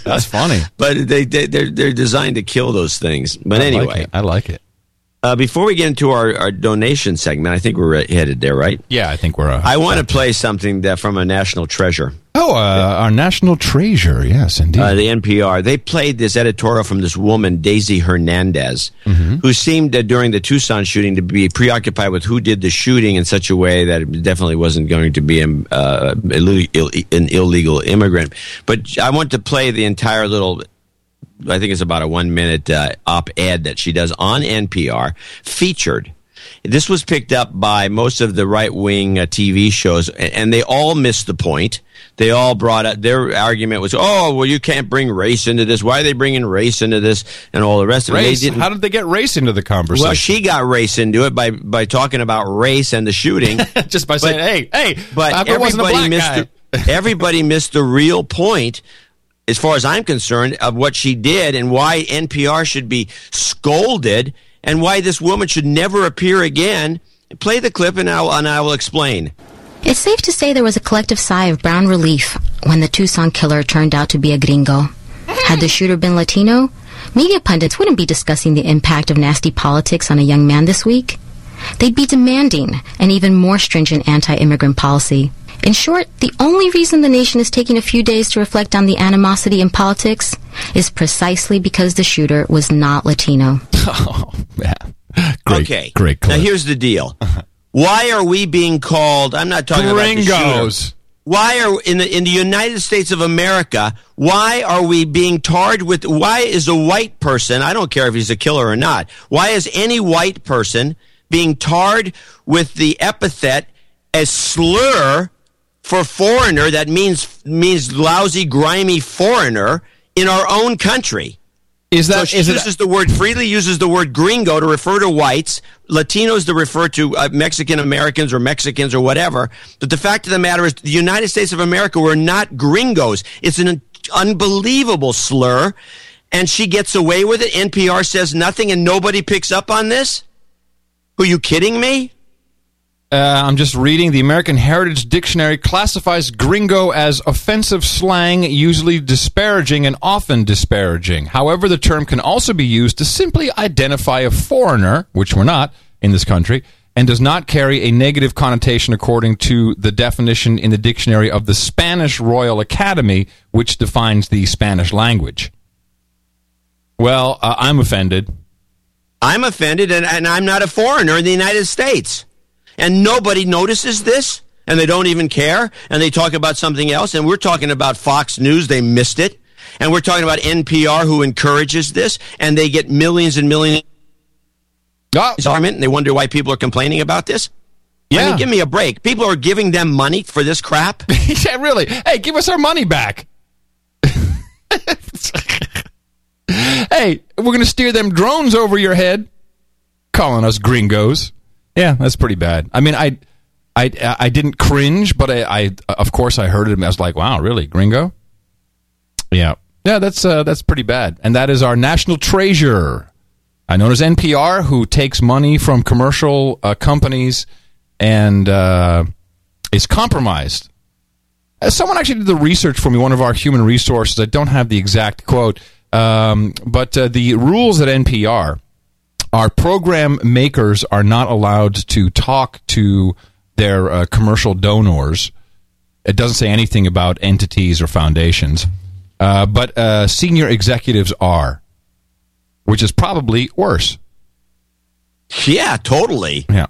That's funny. but they, they they're they're designed to kill those things. But I anyway, it. I like it. Uh, before we get into our, our donation segment, I think we're headed there, right? Yeah, I think we're. Uh, I want to play something that from a national treasure. oh, uh, our national treasure. Yes, indeed. Uh, the NPR. They played this editorial from this woman, Daisy Hernandez, Mm-hmm. who seemed uh, during the Tucson shooting to be preoccupied with who did the shooting in such a way that it definitely wasn't going to be um, uh, an illegal immigrant. But I want to play the entire little. I think it's about a one minute uh, op ed that she does on NPR, featured. This was picked up by most of the right wing uh, TV shows, and they all missed the point. They all brought up their argument was, "Oh, well, you can't bring race into this. Why are they bringing race into this?" And all the rest of it. They race. didn't- How did they get race into the conversation? well, she got race into it by by talking about race and the shooting. just by saying, "Hey, hey," but how wasn't a everybody missed the, everybody missed the real point as far as I'm concerned of what she did and why NPR should be scolded and why this woman should never appear again. Play the clip and I'll and I will explain. It's safe to say there was a collective sigh of brown relief when the Tucson killer turned out to be a gringo. Had the shooter been Latino, media pundits wouldn't be discussing the impact of nasty politics on a young man this week. They'd be demanding an even more stringent anti immigrant policy. In short, the only reason the nation is taking a few days to reflect on the animosity in politics is precisely because the shooter was not Latino. oh, man. Great, okay. Great Now here's the deal. Why are we being called? I'm not talking Gringos. about the shooter. why are in the in the United States of America? Why are we being tarred with? Why is a white person? I don't care if he's a killer or not. Why is any white person being tarred with the epithet as slur for foreigner that means means lousy, grimy foreigner in our own country? Is that so she is it- uses the word freely uses the word gringo to refer to whites, Latinos to refer to uh, Mexican Americans or Mexicans or whatever. But the fact of the matter is, the United States of America we're not gringos. It's an unbelievable slur, and she gets away with it. NPR says nothing, and nobody picks up on this. Are you kidding me? Uh, I'm just reading. The American Heritage Dictionary classifies gringo as offensive slang, usually disparaging and often disparaging. However, the term can also be used to simply identify a foreigner, which we're not in this country, and does not carry a negative connotation according to the definition in the dictionary of the Spanish Royal Academy, which defines the Spanish language. Well, uh, I'm offended. I'm offended, and, and I'm not a foreigner in the United States. And nobody notices this, and they don't even care, and they talk about something else. And we're talking about Fox News, they missed it. And we're talking about NPR, who encourages this, and they get millions and millions. Oh. And they wonder why people are complaining about this. I Yeah. mean, give me a break. People are giving them money for this crap. yeah, really. Hey, give us our money back. hey, we're going to steer them drones over your head, calling us gringos. Yeah, that's pretty bad. I mean, I, I, I didn't cringe, but I, I, of course, I heard it. and I was like, wow, really, gringo? Yeah, yeah, that's uh, that's pretty bad. And that is our national treasure, I known as NPR, who takes money from commercial uh, companies and uh, is compromised. Uh, someone actually did the research for me, one of our human resources. I don't have the exact quote, um, but uh, the rules at NPR our program makers are not allowed to talk to their uh, commercial donors. It doesn't say anything about entities or foundations, uh, but uh, senior executives are, which is probably worse. Yeah, totally. Yeah,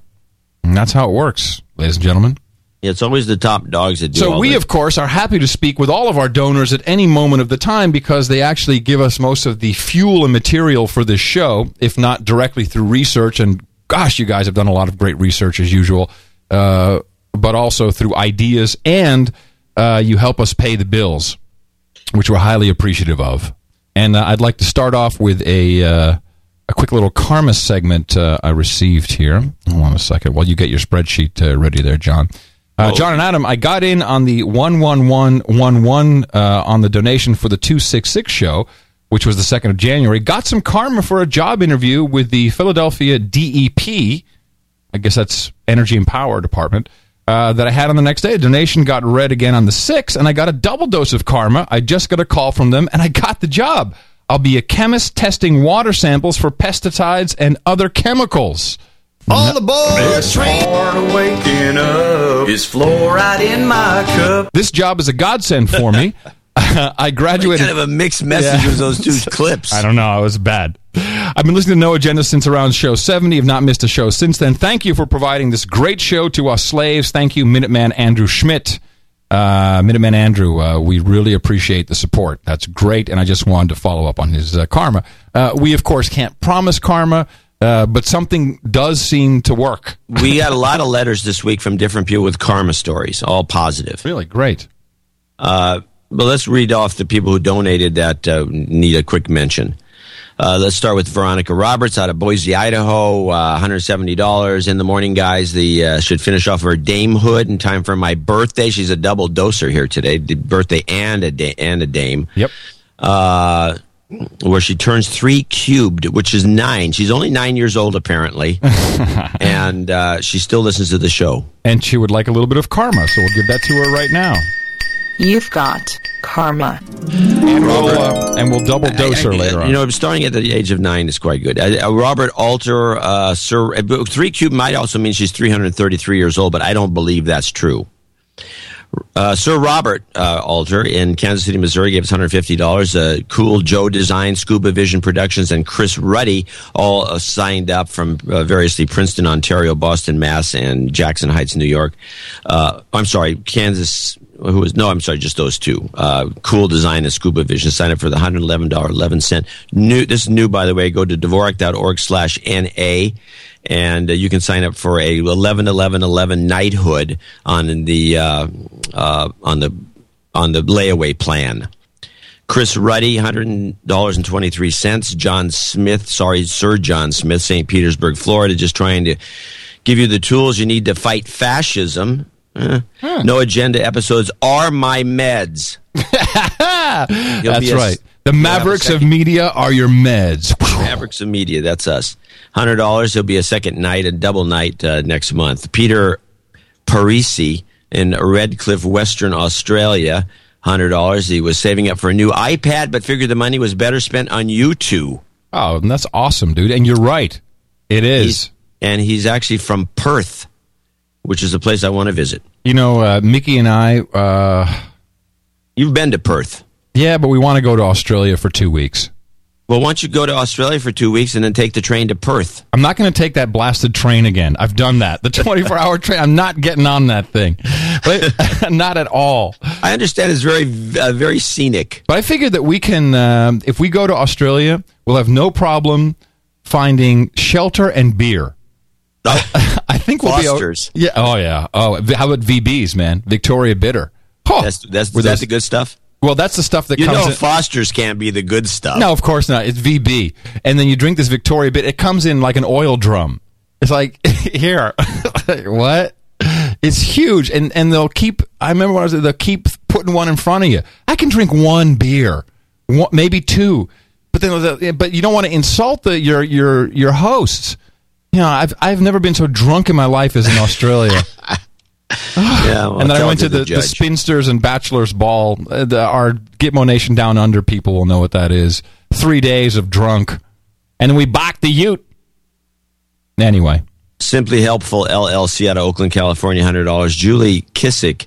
and that's how it works, ladies and gentlemen. It's always the top dogs that do So we, this. of course, are happy to speak with all of our donors at any moment of the time because they actually give us most of the fuel and material for this show, if not directly through research. And gosh, you guys have done a lot of great research as usual, uh, but also through ideas, and uh, you help us pay the bills, which we're highly appreciative of. And uh, I'd like to start off with a uh, a quick little karma segment uh, I received here. Hold on a second while you get your spreadsheet uh, ready there, John. Uh, John and Adam, I got in on the 11111 uh, on the donation for the 266 show, which was the 2nd of January. Got some karma for a job interview with the Philadelphia DEP. I guess that's Energy and Power Department. Uh, that I had on the next day. The donation got read again on the 6th, and I got a double dose of karma. I just got a call from them, and I got the job. I'll be a chemist testing water samples for pesticides and other chemicals. All aboard train. Hard waking up. Is fluoride in my cup? This job is a godsend for me. I graduated. kind of a mixed message with those two clips. I don't know. I was bad. I've been listening to No Agenda since around show 70. Have not missed a show since then. Thank you for providing this great show to us slaves. Thank you, Minuteman Andrew Schmidt. Uh, Minuteman Andrew, uh, we really appreciate the support. That's great. And I just wanted to follow up on his uh, karma. Uh, we, of course, can't promise karma, uh, but something does seem to work. we got a lot of letters this week from different people with karma stories, all positive. Really great. Uh, but let's read off the people who donated that uh, need a quick mention. Uh, let's start with Veronica Roberts out of Boise, Idaho. Uh, $170 in the morning, guys. The uh, should finish off her damehood in time for my birthday. She's a double doser here today. The birthday and a da- and a dame. Yep. Where she turns three cubed, which is nine. She's only nine years old, apparently, and uh, she still listens to the show. And she would like a little bit of karma, so we'll give that to her right now. You've got karma. And we'll, uh, and we'll double dose her I- I- later on. You know, starting at the age of nine is quite good. Uh, uh, Robert Alter, uh, Sir, uh, three cube might also mean she's 333 years old, but I don't believe that's true. Uh, Sir Robert uh, Alter in Kansas City, Missouri, gave us $150. Uh, cool Joe Design, Scuba Vision Productions, and Chris Ruddy all uh, signed up from uh, variously Princeton, Ontario, Boston, Mass, and Jackson Heights, New York. Uh, I'm sorry, Kansas, who was no, I'm sorry, just those two. Cool Design and Scuba Vision. Sign up for the $111.11 new. This is new, by the way. Go to Dvorak.org slash NA and uh, you can sign up for a 11 11 11 knighthood on the uh, uh, on the on the layaway plan. Chris Ruddy, $100.23. John Smith, sorry, Sir John Smith, St. Petersburg, Florida, just trying to give you the tools you need to fight fascism. Uh, No agenda episodes are my meds. That's right. The you'll have a Mavericks of media are your meds. Mavericks of Media, that's us. Hundred dollars. There'll be a second night, a double night uh, next month. Peter Parisi in Redcliffe, Western Australia. Hundred dollars. He was saving up for a new iPad, but figured the money was better spent on YouTube. Oh, and that's awesome, dude. And you're right. It is. and he's actually from Perth, which is a place I want to visit. You know, uh, Mickey and I. Uh, You've been to Perth. Yeah, but we want to go to Australia for two weeks. Well, why don't you go to Australia for two weeks and then take the train to Perth? I'm not going to take that blasted train again. I've done that. The 24 hour train. I'm not getting on that thing. But, not at all. I understand it's very, uh, very scenic. But I figured that we can, um, if we go to Australia, we'll have no problem finding shelter and beer. I think we'll Foster's. be. Yeah. Oh yeah. Oh, how about VBs, man? Victoria Bitter. Oh, That's that's Were is that those- the good stuff. Well, that's the stuff that You comes. know, in- Foster's can't be the good stuff. No, of course not. It's VB. And then you drink this Victoria bit. It comes in like an oil drum. It's like, here. what? It's huge. And and they'll keep, I remember when I was there, they'll keep putting one in front of you. I can drink one beer, one, maybe two. But then, but you don't want to insult the your your your hosts. You know, I've I've never been so drunk in my life as in Australia. Yeah, well, and then I went to the the, the spinsters and bachelors ball. Uh, the, our Gitmo Nation down under people will know what that is. Three days of drunk, and then we bought the Ute. Anyway, Simply Helpful LLC out of Oakland, California, hundred dollars. Julie Kissick,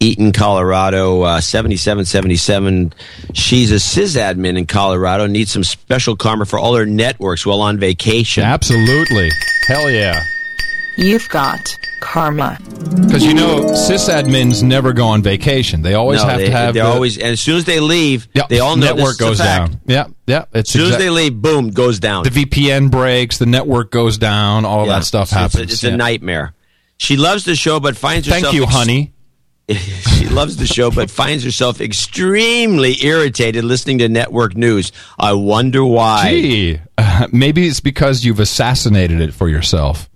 Eaton, Colorado, uh, seventy-seven seventy-seven. She's a sysadmin in Colorado. Needs some special karma for all her networks while on vacation. absolutely, hell yeah. You've got karma. Because you know, sysadmins never go on vacation. They always No, have they, to have. They're the- always, and as soon as they leave, Yep, they all know network this goes fact. down. Yeah, yeah. It's As soon as they leave, boom, goes down. the VPN breaks, the network goes down, all Yeah. that stuff So happens. It's, a, it's yeah. a nightmare. She loves the show, but finds herself. Thank you, ex- honey. she loves the show, but finds herself extremely irritated listening to network news. I wonder why. Gee, uh, maybe it's because you've assassinated it for yourself.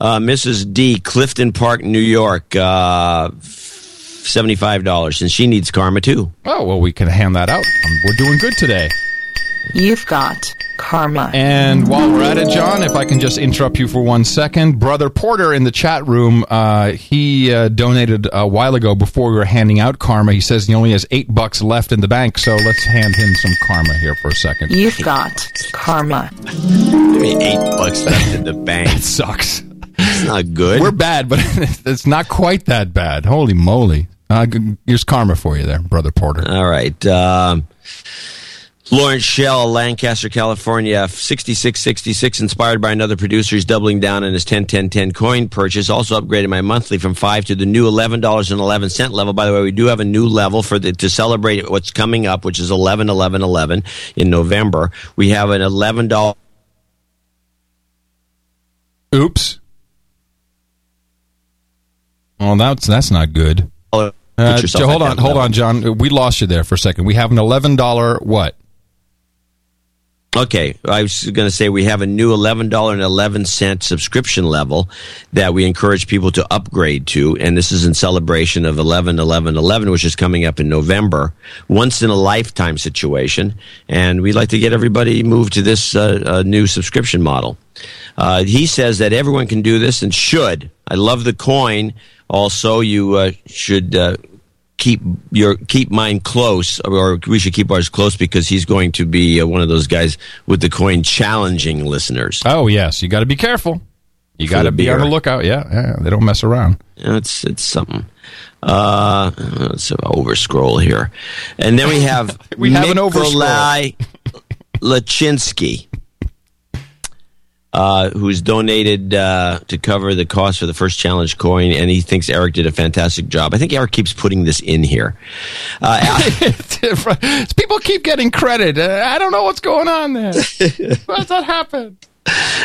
Uh, Mrs. D, Clifton Park, New York, uh, seventy-five dollars, and she needs karma too. Oh well, we can hand that out. Um, we're doing good today. You've got karma. And while we're at it, John, if I can just interrupt you for one second, brother Porter in the chat room, uh, he uh, donated a while ago before we were handing out karma. He says he only has eight bucks left in the bank, so let's hand him some karma here for a second. You've got karma. Give me eight bucks left in the bank. It sucks. It's not good. We're bad, but it's not quite that bad. Holy moly! Uh, here's karma for you there, brother Porter. All right. Um, Lawrence Shell, Lancaster, California, 6666, inspired by another producer. He's doubling down on his 10 10 10 coin purchase. Also upgraded my monthly from 5 to the new $11.11 level. By the way, we do have a new level for the, to celebrate what's coming up, which is 11 11 11 in November. We have an $11. Oops. Well, that's that's not good. Uh, yourself hold on, hold on, John. We lost you there for a second. We have an eleven dollar what? Okay, I was going to say we have a new eleven dollar and eleven cent subscription level that we encourage people to upgrade to, and this is in celebration of eleven eleven eleven, which is coming up in November. Once in a lifetime situation, and we'd like to get everybody moved to this uh, uh, new subscription model. Uh, he says that everyone can do this and should. I love the coin. Also, you uh, should uh, keep your keep mine close, or we should keep ours close because he's going to be uh, one of those guys with the coin challenging listeners. Oh yes, you got to be careful. You got to be on the lookout. Yeah, yeah, they don't mess around. It's it's something. Uh, let's over scroll here, and then we have We have an overscroll. Nikolai Lachinsky. Uh, who's donated uh, to cover the cost for the first challenge coin, and he thinks Eric did a fantastic job. I think Eric keeps putting this in here. Uh, People keep getting credit. Uh, I don't know what's going on there. Why's that happen?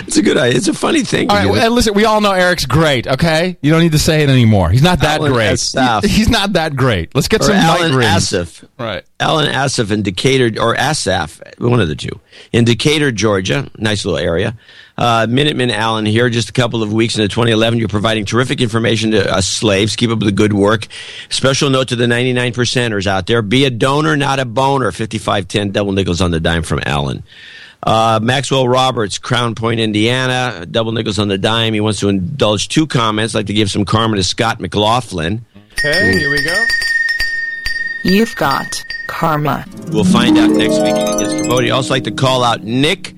it's a good idea. It's a funny thing. All right, well, listen, we all know Eric's great, okay? You don't need to say it anymore. He's not that Alan great. Asaf. He's not that great. Let's get Or some Alan night. Asaf. Right. Alan Asaf in Decatur, or Asaf, one of the two, in Decatur, Georgia. Nice little area. Uh, Minuteman Allen here, just a couple of weeks into 2011. You're providing terrific information to us slaves. Keep up the good work. Special note to the 99 percenters out there. Be a donor, not a boner. 5510 double nickels on the dime from Allen. Uh, Maxwell Roberts, Crown Point, Indiana. Double nickels on the dime. He wants to indulge two comments. like to give some karma to Scott McLaughlin. Okay, here we go. You've got karma. We'll find out next week if he gets promoted. I'd also like to call out Nick.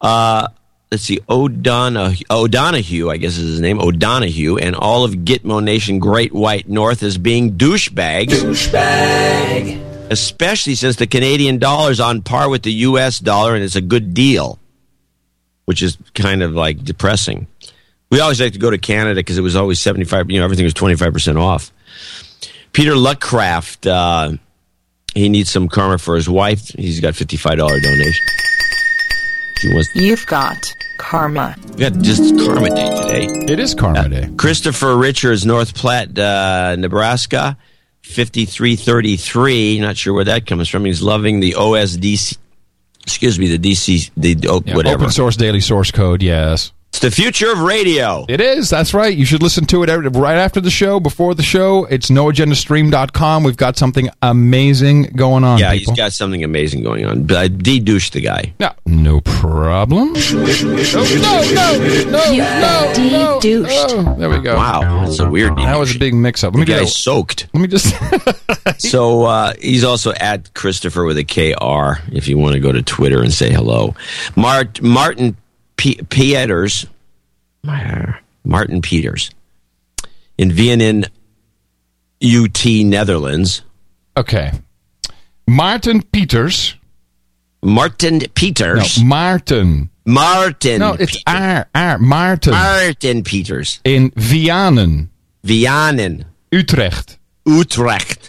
Uh, let's see, O'Donohue, O'Donohue, I guess is his name, O'Donohue, and all of Gitmo Nation Great White North as being douchebags. Douchebag. Especially since the Canadian dollar is on par with the U.S. dollar and it's a good deal, which is kind of like depressing. We always like to go to Canada because it was always 75, you know, everything was 25% off. Peter Luckcraft, uh, he needs some karma for his wife. He's got $55 donation. You've got karma. Yeah, just Karma Day today. It is Karma Day. Christopher Richards, North Platte, uh, Nebraska, 5333. Not sure where that comes from. He's loving the OSDC, excuse me, the DC, the oh, Yeah, whatever. Open source daily source code, yes. It's the future of radio. It is. That's right. You should listen to it every, right after the show, before the show. It's noagendastream.com. We've got something amazing going on, Yeah, people. he's got something amazing going on. But I de-douched the guy. No, no problem. No, no, no, You no, no, de-douched. no. There we go. Wow, that's a weird. That was a big mix-up. Let me The get guy's a- soaked. Let me just. So uh, he's also at Christopher with a KR if you want to go to Twitter and say hello. Mart, Martin P- Pieters, Martin Peters in Vienna, UT Netherlands. Okay. Martin Peters. Martin Peters. No, Martin. Martin. No, it's R. R. Martin. Martin Peters. In Vianen. Vianen. Utrecht. Utrecht.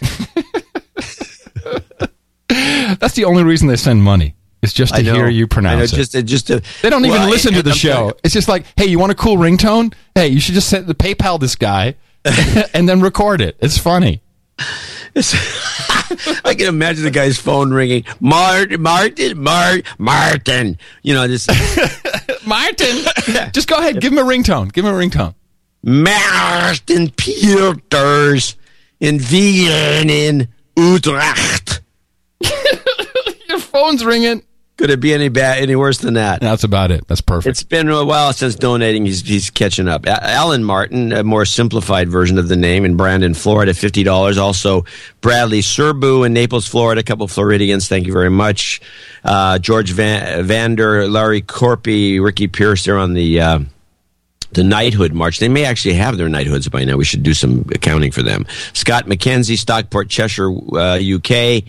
That's the only reason they send money. It's just to hear you pronounce know, it. just, just to, They don't even listen to the I'm show. you. It's just like, hey, you want a cool ringtone? Hey, you should just send the PayPal this guy and then record it. It's funny. I can imagine the guy's phone ringing. Martin, Martin, Martin, Martin. You know, this Martin. Just go ahead, give him a ringtone. Give him a ringtone. Martin Peters in Vienna, Utrecht. Your phone's ringing. Could it be any bad, any worse than that? That's about it. That's perfect. It's been a while since donating. He's he's catching up. Alan Martin, a more simplified version of the name in Brandon, Florida, fifty dollars. Also Bradley Serbu in Naples, Florida. A couple Floridians. Thank you very much. Uh, George Van, Vander, Larry Corpy, Ricky Pierce. They're on the. Uh, the knighthood march. They may actually have their knighthoods by now. We should do some accounting for them. Scott McKenzie, Stockport, Cheshire, uh, UK.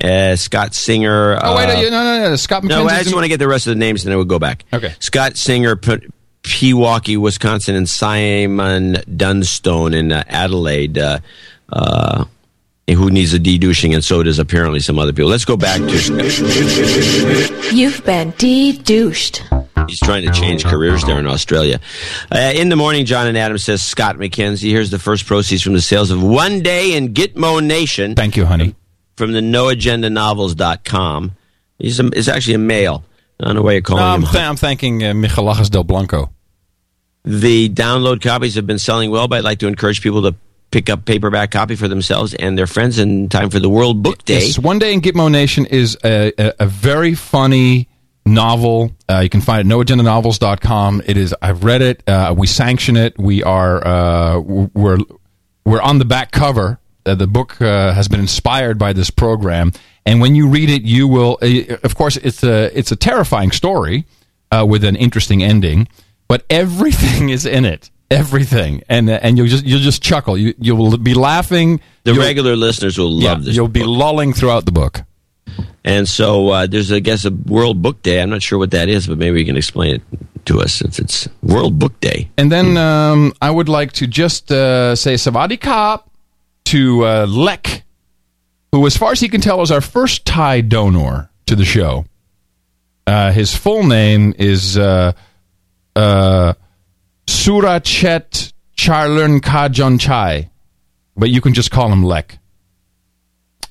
Uh, Scott Singer. Oh, wait, uh, no, no, no, no. Scott no, I just in- want to get the rest of the names, and then we'll go back. Okay. Scott Singer, P- Pewaukee, Wisconsin, and Simon Dunstone in uh, Adelaide. Uh, uh, who needs a de-douching, and so does apparently some other people. Let's go back to. You've been de-douched. He's trying to change careers there in Australia. Uh, in the morning, John and Adam says Scott McKenzie. Here's the first proceeds from the sales of One Day in Gitmo Nation. Thank you, honey. From the noagendanovels.com. He's, a, he's actually a male. I don't know why you're calling No, I'm, him. th- I'm thanking uh, Michelagas del Blanco. The download copies have been selling well, but I'd like to encourage people to pick up paperback copy for themselves and their friends in time for the World Book Day. Yes, One Day in Gitmo Nation is a, a, a very funny novel. Uh, you can find it at noagendanovels.com. It is. I've read it. Uh, we sanction it. We are. Uh, we're we're on the back cover. Uh, the book uh, has been inspired by this program, and when you read it, you will. Uh, of course, it's a it's a terrifying story uh, with an interesting ending, but everything is in it. Everything, and uh, and you'll just you'll just chuckle. You you will be laughing. The You'll- regular listeners will love yeah, this. You'll be lulling throughout the book. And so uh, there's, I guess, a World Book Day. I'm not sure what that is, but maybe you can explain it to us if it's World Book Day. And then um, I would like to just uh, say Savadi Kap to uh, Lek, who, as far as he can tell, is our first Thai donor to the show. Uh, his full name is uh, uh, Surachet Charlern Kajon Chai, but you can just call him Lek.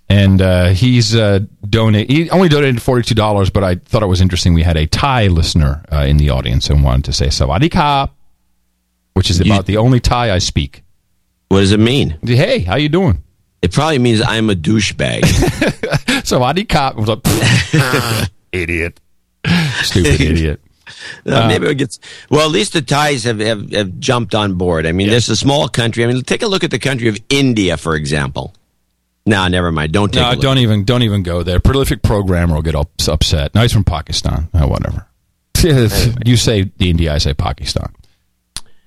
And uh, he's uh, donate. He only donated forty two dollars, but I thought it was interesting. We had a Thai listener uh, in the audience and wanted to say "Sawadee Ka," which is about the only Thai I speak. What does it mean? Hey, how you doing? It probably means I'm a douchebag. Sawadee Ka was like, idiot, stupid idiot. Uh, maybe it gets well. At least the Thais have, have, have jumped on board. I mean, there's a small country. I mean, take a look at the country of India, for example. No, never mind. Don't take. No, a look. don't even don't even go there. Prolific programmer will get ups- upset. No, he's from Pakistan. Oh, whatever. you say the India, I say Pakistan.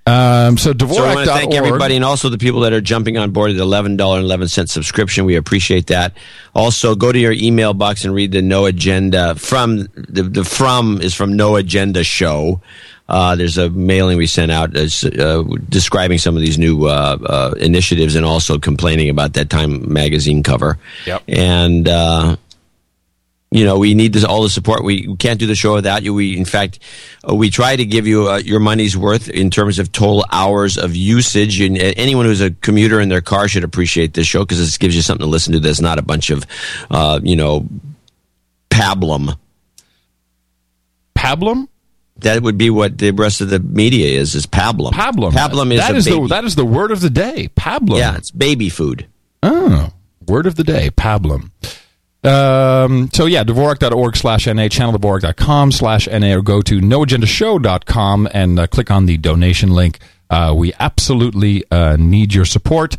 Um, so So I want to thank everybody and also the people that are jumping on board at the eleven dollar and eleven cent subscription. We appreciate that. Also, go to your email box and read the No Agenda from the the from is from No Agenda Show. Uh, there's a mailing we sent out as, uh, describing some of these new uh, uh, initiatives and also complaining about that Time magazine cover. Yep. And uh, you know, we need this, all the support. We, we can't do the show without you. We, in fact, uh, we try to give you uh, your money's worth in terms of total hours of usage. And uh, anyone who's a commuter in their car should appreciate this show because this gives you something to listen to. There's not a bunch of, uh, you know, pablum. Pablum? That would be what the rest of the media is. Is pablum? Pablum. Pablum is That a baby. the that is the word of the day. Pablum. Yeah, it's baby food. Oh, word of the day, pablum. Um, so yeah, Dvorak.org slash NA, channeldvorak.com slash NA, or go to noagendashow.com and uh, click on the donation link. Uh, we absolutely uh, need your support.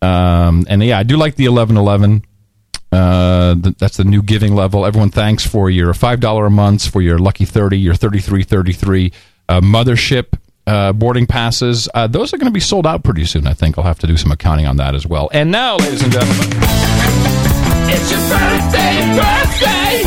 Um, and yeah, I do like the 1111. Uh, th- that's the new giving level. Everyone, thanks for your $5 a month, for your lucky 30, your 3333 uh, mothership uh, boarding passes. Uh, those are going to be sold out pretty soon, I think. I'll have to do some accounting on that as well. And now, ladies and gentlemen. It's your birthday, birthday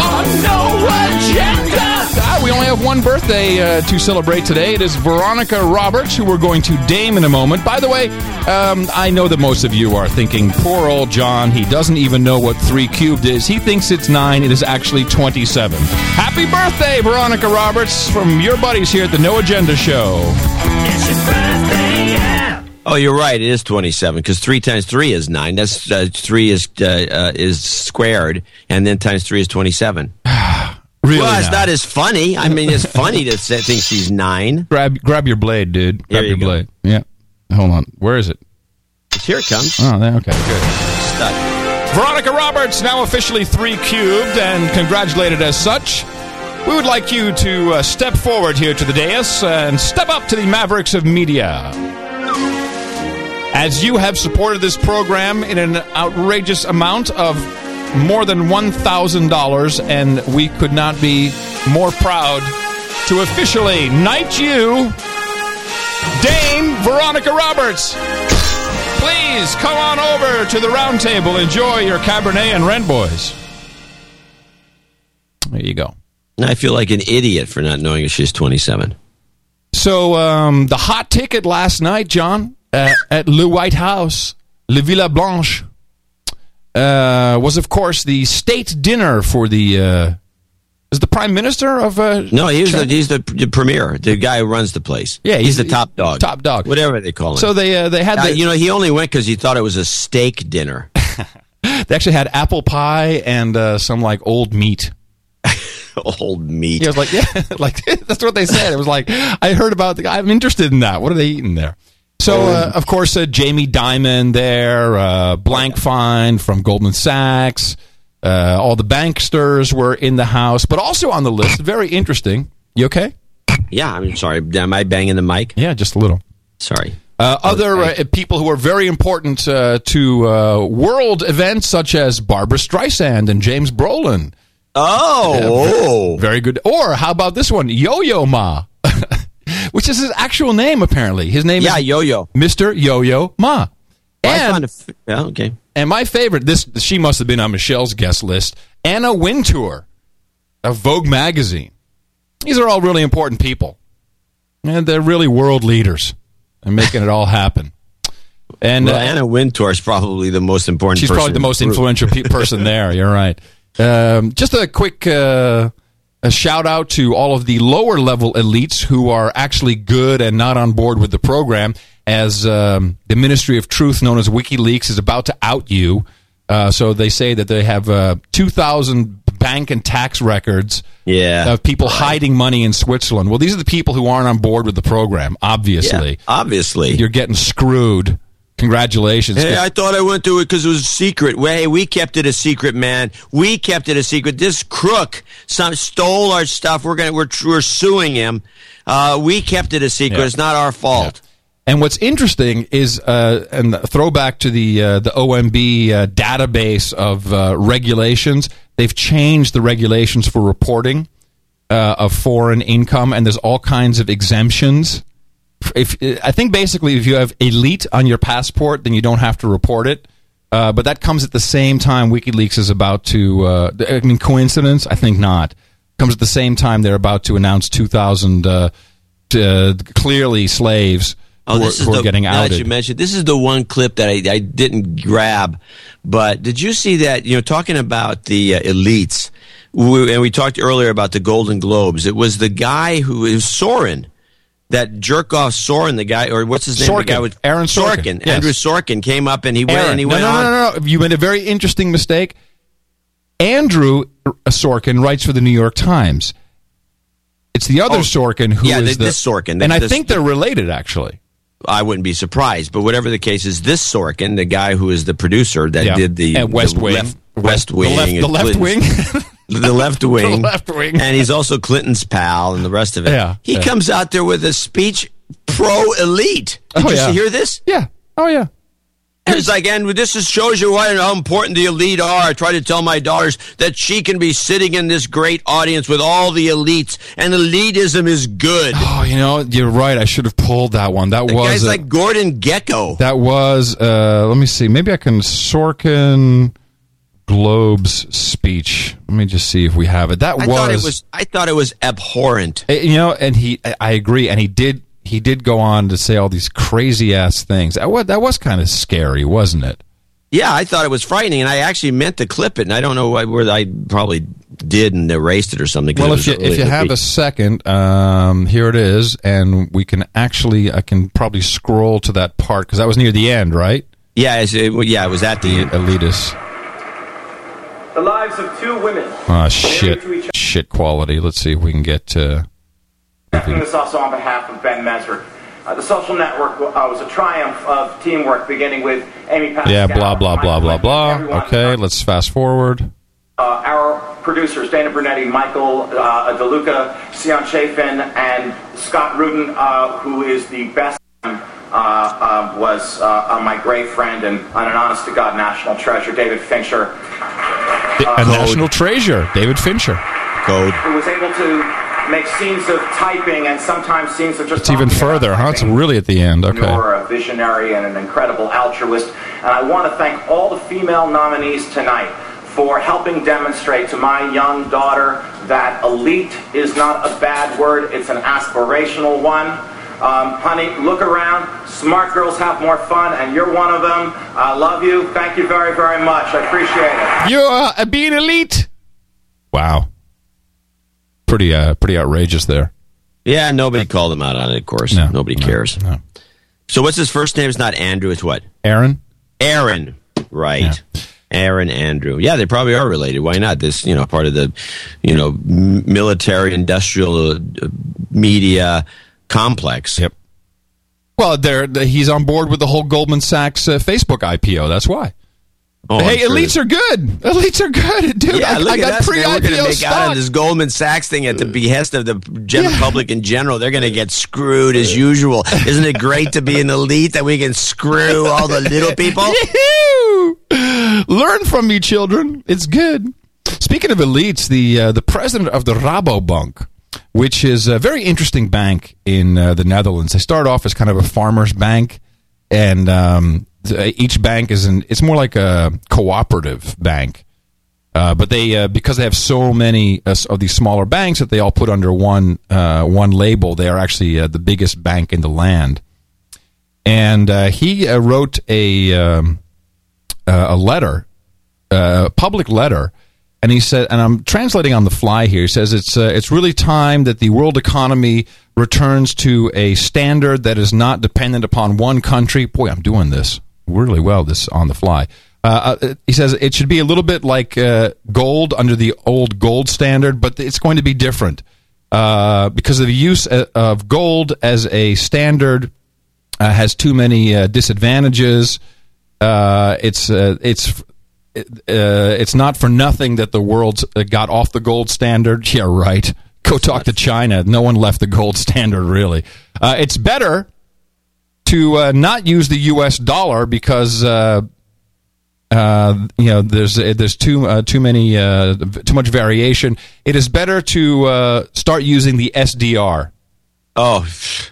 on no agenda. Ah, we only have one birthday uh, to celebrate today. It is Veronica Roberts, who we're going to dame in a moment. By the way, um, I know that most of you are thinking, poor old John, he doesn't even know what 3 cubed is. He thinks it's 9. It is actually 27. Happy birthday, Veronica Roberts, from your buddies here at the No Agenda Show. It's your birthday, yeah. Oh, you're right. It is 27 because three times three is nine. That's uh, three is uh, uh, is squared, and then times three is 27. Really Well, it's now? not as funny. I mean, it's funny to say, think she's nine. Grab, grab your blade, dude. Grab Here you your go. blade. Yeah. Hold on. Where is it? Here it comes. Oh, there. Okay, good. Stud. Veronica Roberts, now officially three cubed and congratulated as such. We would like you to uh, step forward here to the dais and step up to the Mavericks of Media. As you have supported this program in an outrageous amount of more than $1,000, and we could not be more proud to officially knight you, Dame Veronica Roberts. Please come on over to the round table. Enjoy your Cabernet and Rent Boys. There you go. I feel like an idiot for not knowing if she's 27. So, um, the hot ticket last night, John, uh, at Le White House, Le Villa Blanche, uh, was of course the state dinner for the. Uh, is the prime minister of? Uh, No, he's the, he's the, the premier, the guy who runs the place. Yeah, he's, he's the top dog. top dog. Whatever they call him. So they uh, they had Uh, the, you know, he only went because he thought it was a steak dinner. they actually had apple pie and uh, some like old meat. Old meat. He was like, yeah, like that's what they said. It was like I heard about the guy. I'm interested in that. What are they eating there? So, uh, of course, uh, Jamie Dimon there, uh, Blankfein from Goldman Sachs, uh, all the banksters were in the house, but also on the list. Very interesting. You okay? Yeah, I'm sorry. Am I banging the mic? Yeah, just a little. Sorry. Uh, other uh, people who are very important uh, to uh, world events, such as Barbra Streisand and James Brolin. Oh, very good. Or how about this one, Yo Yo Ma, which is his actual name apparently. His name Yeah, is Yo Yo. Mr. Yo Yo Ma. And, found a f- yeah, okay. and my favorite, this she must have been on Michelle's guest list, Anna Wintour of Vogue magazine. These are all really important people, and they're really world leaders and making it all happen. And well, uh, Anna Wintour is probably the most important. She's probably the most influential pe- person there. You're right. Um, just a quick uh, a shout out to all of the lower level elites who are actually good and not on board with the program, as um, the Ministry of Truth, known as WikiLeaks, is about to out you. Uh, so they say that they have uh, 2,000 bank and tax records Yeah. of people hiding money in Switzerland. Well, these are the people who aren't on board with the program, obviously. Yeah, obviously. You're getting screwed. Congratulations. Hey, I thought I went through it because it was secret. Well, hey, we kept it a secret, man. We kept it a secret. This crook some, stole our stuff. We're gonna we're, we're suing him. Uh, we kept it a secret. Yeah. It's not our fault. And what's interesting is, uh, and throwback to the uh, the OMB uh, database of uh, regulations, they've changed the regulations for reporting uh, of foreign income, and there's all kinds of exemptions. If I think basically, if you have elite on your passport, then you don't have to report it. Uh, but that comes at the same time WikiLeaks is about to. Uh, I mean, coincidence? I think not. Comes at the same time they're about to announce 2,000 uh, t- uh, clearly slaves Oh, who, are, this is are the, getting now that you mentioned this is the one clip that I, I didn't grab, but did you see that? You know, talking about the uh, elites, we, and we talked earlier about the Golden Globes. It was the guy who is Soren, that jerk off Soren, the guy, or what's his name? Sorkin. The guy with Aaron Sorkin. Sorkin. Yes. Andrew Sorkin came up and he went and he no, went no, on. no, no, no. You made a very interesting mistake. Andrew Sorkin writes for the New York Times. It's the other Oh, Sorkin who is yeah, the- the, this Sorkin. and I This- think they're related actually. I wouldn't be surprised, but whatever the case is, this Sorkin, the guy who is the producer that Yeah. did the, At West the Wing. left, West The Wing, left- and the left wing? the left wing, left wing. and he's also Clinton's pal and the rest of it. Yeah, he yeah. comes out there with a speech pro elite. Did Oh, you yeah. hear this? Yeah. Oh yeah. And it's like, and this is, shows you what, how important the elite are. I try to tell my daughters that she can be sitting in this great audience with all the elites, and elitism is good. Oh, you know, you're right. I should have pulled that one. That The was guy's a- like Gordon Gekko. that was. Uh, let me see. Maybe I can Sorkin Globe's speech. Let me just see if we have it. That I was. thought it was. I thought it was abhorrent. Uh, You know, and he, I- agree, and he did, he did go on to say all these crazy ass things. That was, that was kind of scary, wasn't it? Yeah, I thought it was frightening, and I actually meant to clip it, and I don't know why- where I probably did and erased it or something. Well, if you really if you have a second, um, here it is, and we can actually, I can probably scroll to that part because that was near the end, right? yeah, it, yeah, it was at the end. Elitist. The lives of two women. Ah, shit, shit quality. Let's see if we can get. Uh, this also on behalf of Ben Mezrich. Uh, the social network uh, was a triumph of teamwork, beginning with Amy Pascal. yeah, blah blah blah blah blah. everyone. Okay, let's fast forward. Uh, our producers, Dana Brunetti, Michael uh, DeLuca, Ceán Chaffin, and Scott Rudin, uh, who is the best, uh, uh, was uh, my great friend and, and an honest to God national treasure, David Fincher. A national treasure, David Fincher. Code. who was able to make scenes of typing and sometimes scenes of just It's even further, huh? It's really at the end. Okay. You're a visionary and an incredible altruist. And I want to thank all the female nominees tonight for helping demonstrate to my young daughter that elite is not a bad word, it's an aspirational one. Um, honey, look around. Smart girls have more fun, and you're one of them. I love you. Thank you very, very much. I appreciate it. You're uh, being elite. Wow. Pretty, uh, pretty outrageous there. Yeah, nobody called him out on it. Of course, No, nobody no, cares. no. So, what's his first name? It's not Andrew. It's what? Aaron. Aaron. Right. Aaron Andrew. Yeah, they probably are related. Why not? This, you know, part of the, you know, military industrial uh, media complex. Yep. Well, they're, they- he's on board with the whole Goldman Sachs uh, Facebook IPO. That's why. Oh, hey, sure. elites are good. Elites are good, dude. Yeah, I, look I at got us. man. We're going to make out stock. of this Goldman Sachs thing at the behest of the general public in general. They're going to get screwed as usual. Isn't it great to be an elite that we can screw all the little people? Learn from me, children. It's good. Speaking of elites, the uh, the president of the Rabobank, which is a very interesting bank in uh, the Netherlands. They start off as kind of a farmers bank, and um, each bank is an it's more like a cooperative bank. Uh, but they uh, because they have so many uh, of these smaller banks that they all put under one uh, one label. They are actually uh, the biggest bank in the land. And he wrote a um, a letter, a public letter, and he said, and I'm translating on the fly here. He says it's uh, it's really time that the world economy returns to a standard that is not dependent upon one country. Boy, I'm doing this really well. This on the fly. Uh, uh, he says it should be a little bit like uh, gold under the old gold standard, but it's going to be different uh, because of the use uh, of gold as a standard has too many disadvantages. It's it's uh, it's not for nothing that the world uh, got off the gold standard. Yeah, right. Go talk to China. No one left the gold standard really. Uh, it's better to uh, not use the U.S. dollar because uh, uh, you know there's there's too uh, too many uh, too much variation. It is better to uh, start using the SDR. Oh,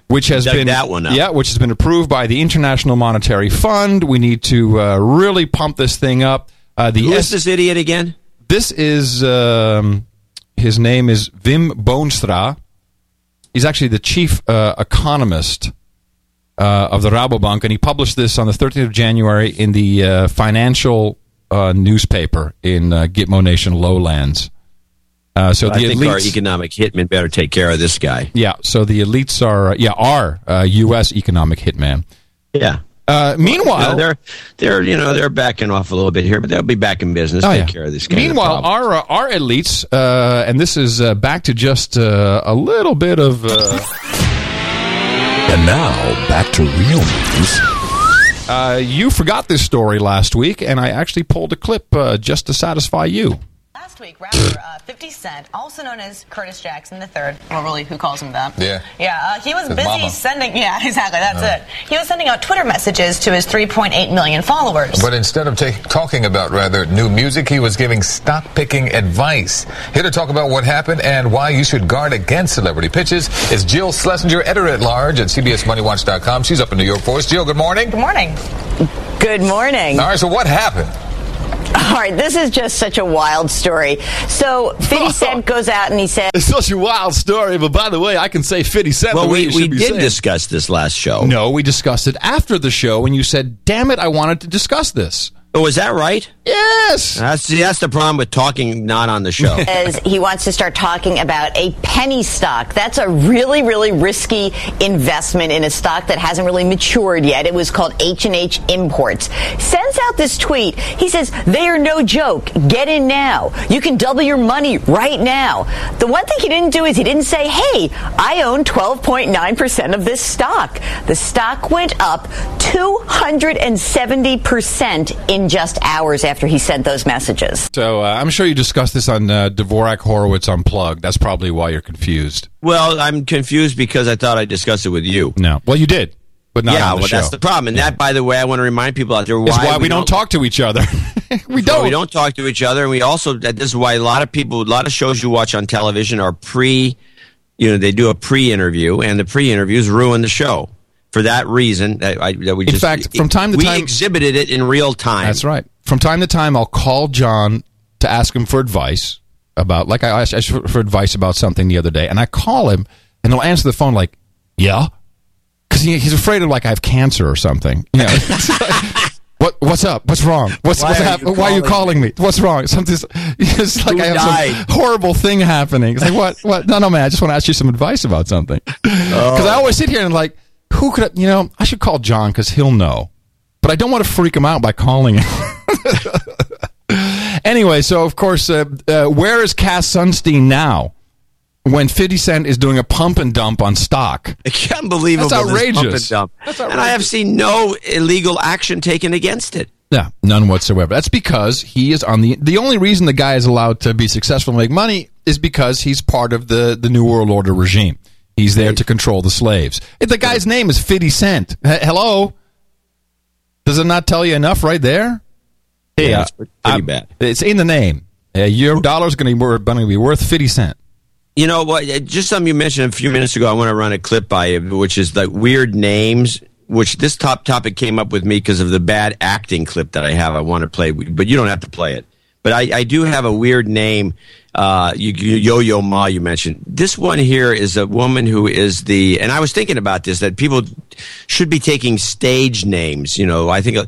which has been that one up. yeah, which has been approved by the International Monetary Fund. We need to uh, really pump this thing up. Uh, the Who S- is this idiot again? this is um, his name is Wim Boonstra. He's actually the chief uh, economist uh, of the Rabobank, and he published this on the 13th of January in the uh, financial uh, newspaper in uh, Gitmo Nation Lowlands. Uh, so I the think our economic hitman better take care of this guy. yeah. So the elites are yeah are uh, U.S. economic hitman. Yeah. Uh, meanwhile, No, they're they're you know they're backing off a little bit here, but they'll be back in business. Oh, take yeah. care of this. Kind Meanwhile, of our uh, our elites, uh, and this is uh, back to just uh, a little bit of. Uh, And now, back to real news. uh, you forgot this story last week, and I actually pulled a clip uh, just to satisfy you. Last week, rapper uh, 50 Cent, also known as Curtis Jackson III, well, really, who calls him that? Yeah. Yeah, uh, he was His busy mama. sending, yeah, exactly, that's Uh. it. He was sending out Twitter messages to his 3.8 million followers. But instead of ta- talking about rather new music, he was giving stock picking advice. Here to talk about what happened and why you should guard against celebrity pitches is Jill Schlesinger, editor at large at CBSMoneyWatch.com. She's up in New York for us. Jill, good morning. Good morning. Good morning. All right, so what happened? All right, this is just such a wild story. So 50 Cent goes out and he says, It's such a wild story, but by the way, I can say 50 Cent. well, the way we, you we be did saying. discuss this last show. No, we discussed it after the show, and you said, "Damn it, I wanted to discuss this." Oh, is that right? Yes. That's see, that's the problem with talking not on the show. says he wants to start talking about a penny stock. That's a really, really risky investment in a stock that hasn't really matured yet. It was called H&H Imports. Sends out this tweet. He says, they are no joke. Get in now. You can double your money right now. The one thing he didn't do is he didn't say, hey, I own 12.9% of this stock. The stock went up 270% in just hours after he sent those messages. So uh, I'm sure you discussed this on uh, Dvorak Horowitz Unplugged. That's probably why you're confused. well, I'm confused because I thought I discussed it with you. No, well, you did, but not yeah, on the well, show. that's the problem. And that, by the way, I want to remind people out there why, It's why we, don't, talk to each other. we don't. we don't talk to each other, and we also that this is why a lot of people, a lot of shows you watch on television are pre, you know, they do a pre-interview, and the pre-interviews ruin the show. For that reason, that, I, that we In just fact, from time to we time- we exhibited it in real time. That's right. From time to time, I'll call John to ask him for advice about, like I asked for advice about something the other day, and I call him, and he'll answer the phone like, "Yeah," because he, he's afraid of like I have cancer or something. You know, what what's up? What's wrong? What's Why what's are hap- you Why are you calling me? What's wrong? Something's it's like Who I have died? some horrible thing happening. It's like what what? No no man, I just want to ask you some advice about something oh. because I always sit here and like who could you know I should call John because he'll know, but I don't want to freak him out by calling him. anyway, so of course, uh, uh, where is Cass Sunstein now? When 50 Cent is doing a pump and dump on stock. It's unbelievable. That's pump outrageous. and dump. That's And I have seen no illegal action taken against it. Yeah, none whatsoever. That's because he is on the. The only reason the guy is allowed to be successful and make money is because he's part of the the New World Order regime. He's there to control the slaves. The guy's name is Fifty Cent. H- hello, does it not tell you enough right there? Yeah, it's pretty I'm- bad. It's in the name. Uh, your dollar's going to be worth, going to be worth fifty cent. You know what? uh, Just something you mentioned a few minutes ago. I want to run a clip by you, which is like weird names. Which this top topic came up with me because of the bad acting clip that I have. I want to play, but you don't have to play it. but I, I do have a weird name. Uh, you, you, Yo-Yo Ma, you mentioned. This one here is a woman who is the, and I was thinking about this, that people should be taking stage names. You know, I think,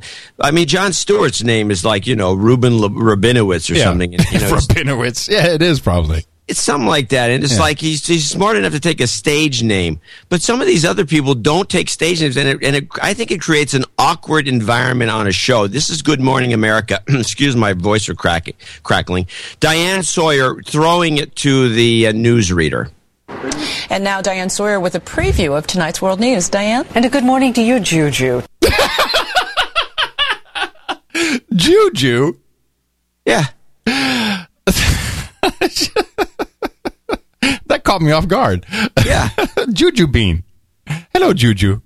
I mean, Jon Stewart's name is like, you know, Ruben Le- Rabinowitz or Yeah. something. You know, Rabinowitz. Yeah, it is probably. It's something like that, and it's Yeah. like he's he's smart enough to take a stage name, but some of these other people don't take stage names, and it, and it, I think it creates an awkward environment on a show. This is Good Morning America. Excuse my voice for cracking, crackling. Diane Sawyer throwing it to the uh, newsreader. And now Diane Sawyer with a preview of tonight's world news. Diane? And a good morning to you, Juju. Juju. Yeah. that caught me off guard. Yeah. Juju Bean. Hello, Juju.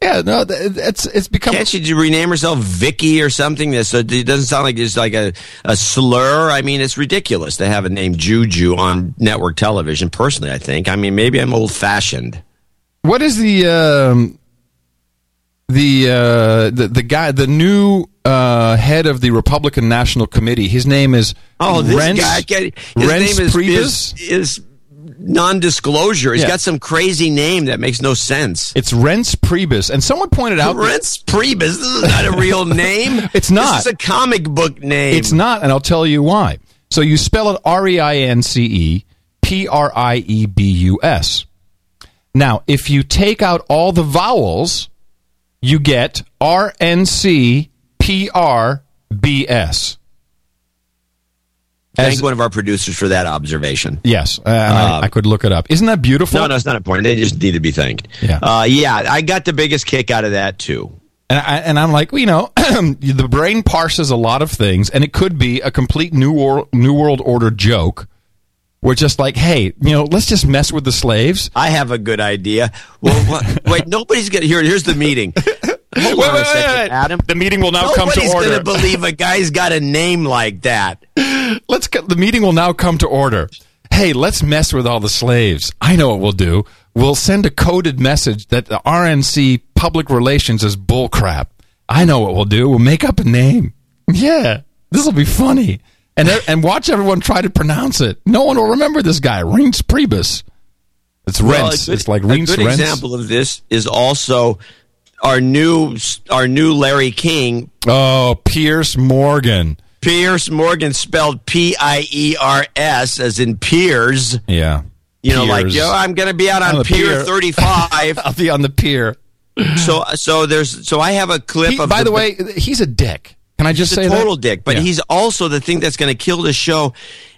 Yeah, no, it's it's become. Can't she rename herself Vicky or something? That's it doesn't sound like it's like a, a slur. I mean, it's ridiculous to have a name Juju on network television. Personally, I think. I mean, maybe I'm old fashioned. What is the um, the uh, the the guy, the new uh, head of the Republican National Committee? His name is Oh, this Reince- guy. His Reince name is, Priebus? is, is non-disclosure. He's Yeah. got some crazy name that makes no sense. It's Rents Priebus, and someone pointed out Rents Priebus. This is not a real name. It's not. It's a comic book name. It's not, and I'll tell you why. So you spell it R E I N C E P R I E B U S. Now, if you take out all the vowels, you get R N C P R B S. Thank As- one of our producers for that observation. Yes, uh, I, Um, I could look it up. Isn't that beautiful? No, no, it's not important. They just need to be thanked. Yeah. uh, yeah. I got the biggest kick out of that too. And, I, and I'm like, well, you know, the brain parses a lot of things, and it could be a complete new world, new world order joke. We're just like, hey, you know, let's just mess with the slaves. I have a good idea. Well, what, wait, nobody's gonna here. Here's the meeting. Hold Wait, on wait, a second, wait. Adam. The meeting will now come to order. Nobody's order. gonna believe a guy's got a name like that. Let's get, the meeting will now come to order. Hey, let's mess with all the slaves. I know what we'll do. We'll send a coded message that the RNC public relations is bullcrap. I know what we'll do. We'll make up a name. Yeah, this will be funny. And and watch everyone try to pronounce it. No one will remember this guy, Reince Priebus. It's Well, Rents. good- it's like a good Rents. example of this is also our new our new Larry King. Oh, Pierce Morgan. Pierce Morgan spelled P I E R S as in Piers. Yeah. You know, like yo, I'm going to be out on, On Pier pier. 35. I'll be on the pier. so so there's so I have a clip He- of by the way, he's a dick. Can I just he's say a that? total dick, but Yeah. he's also the thing that's going to kill the show.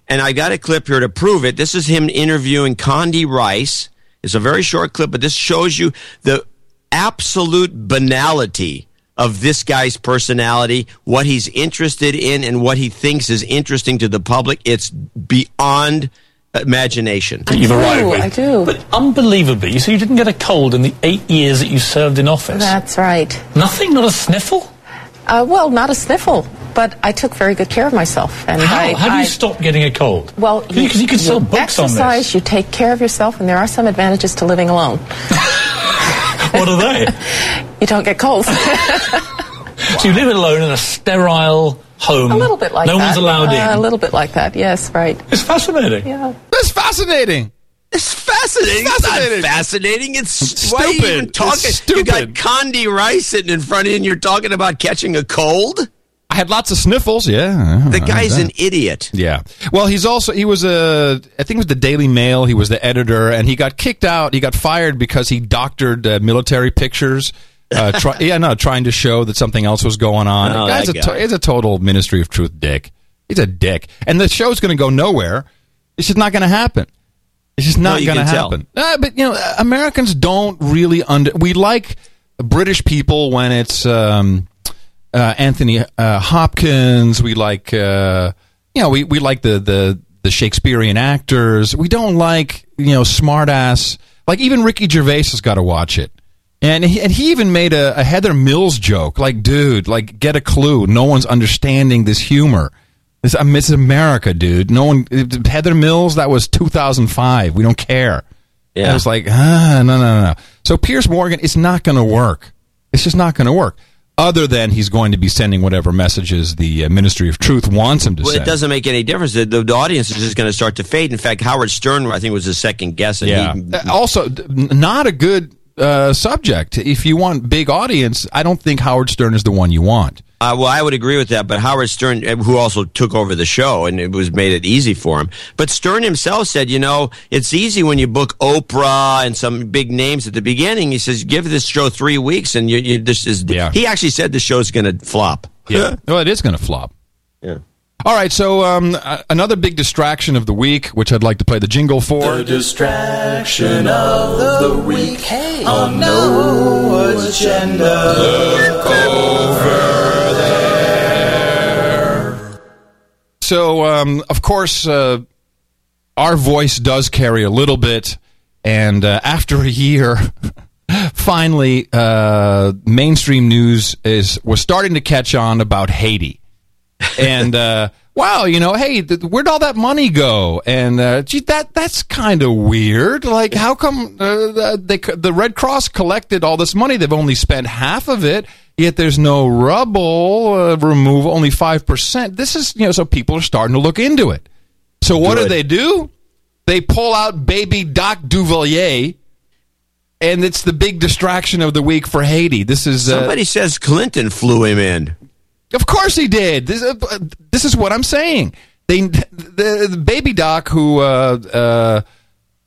And I got a clip here to prove it. This is him interviewing Condi Rice. It's a very short clip, but this shows you the absolute banality of this guy's personality, what he's interested in, and what he thinks is interesting to the public. It's beyond imagination. You've arrived with. I do. But unbelievably, you say you didn't get a cold in the eight years that you served in office. That's right. Nothing? Not a sniffle? Uh, well, not a sniffle, but I took very good care of myself. And How? I, How do I- you stop getting a cold? Well, because you, could sell books on this. exercise, you take care of yourself, and there are some advantages to living alone. What are they? You don't get colds. So you live alone in a sterile home. a little bit like no that. No one's allowed Uh, in. A little bit like that. Yes, right. It's fascinating. Yeah. That's fascinating. It's fascinating. It's fascinating. It's not fascinating. It's, It's why are you stupid. even talking? It's You got stupid. Condi Rice sitting in front of you, and you're talking about catching a cold. I had lots of sniffles. Yeah, The guy's an idiot. Yeah. Well, he's also he was a I think it was the Daily Mail. He was the editor, and he got kicked out. He got fired because he doctored uh, military pictures. Uh, try, yeah, no, trying to show that something else was going on. Oh, the guy's a guy. he's a total Ministry of Truth dick. He's a dick, and the show's going to go nowhere. It's just not going to happen. It's just not you going to happen. Uh, but you know, Americans don't really under. We like British people when it's um, uh, Anthony uh, Hopkins. We like uh, you know we, we like the, the the Shakespearean actors. We don't like you know smartass. Like even Ricky Gervais has got to watch it. And he, and he even made a, a Heather Mills joke. Like, dude, like, get a clue. No one's understanding this humor. This, I mean, it's America, dude. No one. Heather Mills. That was 2005. We don't care. Yeah. I was like, ah, no, no, no, no. So Pierce Morgan, it's not going to work. It's just not going to work. Other than he's going to be sending whatever messages the uh, Ministry of Truth wants him to Well, send. it doesn't make any difference. The, the, audience is just going to start to fade. In fact, Howard Stern, I think, was the second guest. Yeah. he- Uh, also, not a good uh, subject. If you want big audience, I don't think Howard Stern is the one you want. Uh, well, I would agree with that, but Howard Stern, uh, who also took over the show, and it was made it easy for him. But Stern himself said, you know, it's easy when you book Oprah and some big names at the beginning. He says, give this show three weeks, and you, you this is. He actually said the show's going to flop. Yeah. well, it is going to flop. Yeah. All right, so um, uh, another big distraction of the week, which I'd like to play the jingle for. The distraction of the week on no agenda. Look over So, um, of course, uh, our voice does carry a little bit, and uh, after a year, finally, uh, mainstream news is was starting to catch on about Haiti, and uh, wow, you know, hey, th- where'd all that money go? And uh, gee, that that's kind of weird. Like, how come uh, the- they the Red Cross collected all this money? They've only spent half of it. Yet there's no rubble uh, removal, only five percent. This is you know, so people are starting to look into it. So what do they do? They pull out baby Doc Duvalier, and it's the big distraction of the week for Haiti. This is uh, Somebody says Clinton flew him in. of course he did. This, uh, this is what I'm saying. They the, the baby doc who uh, uh,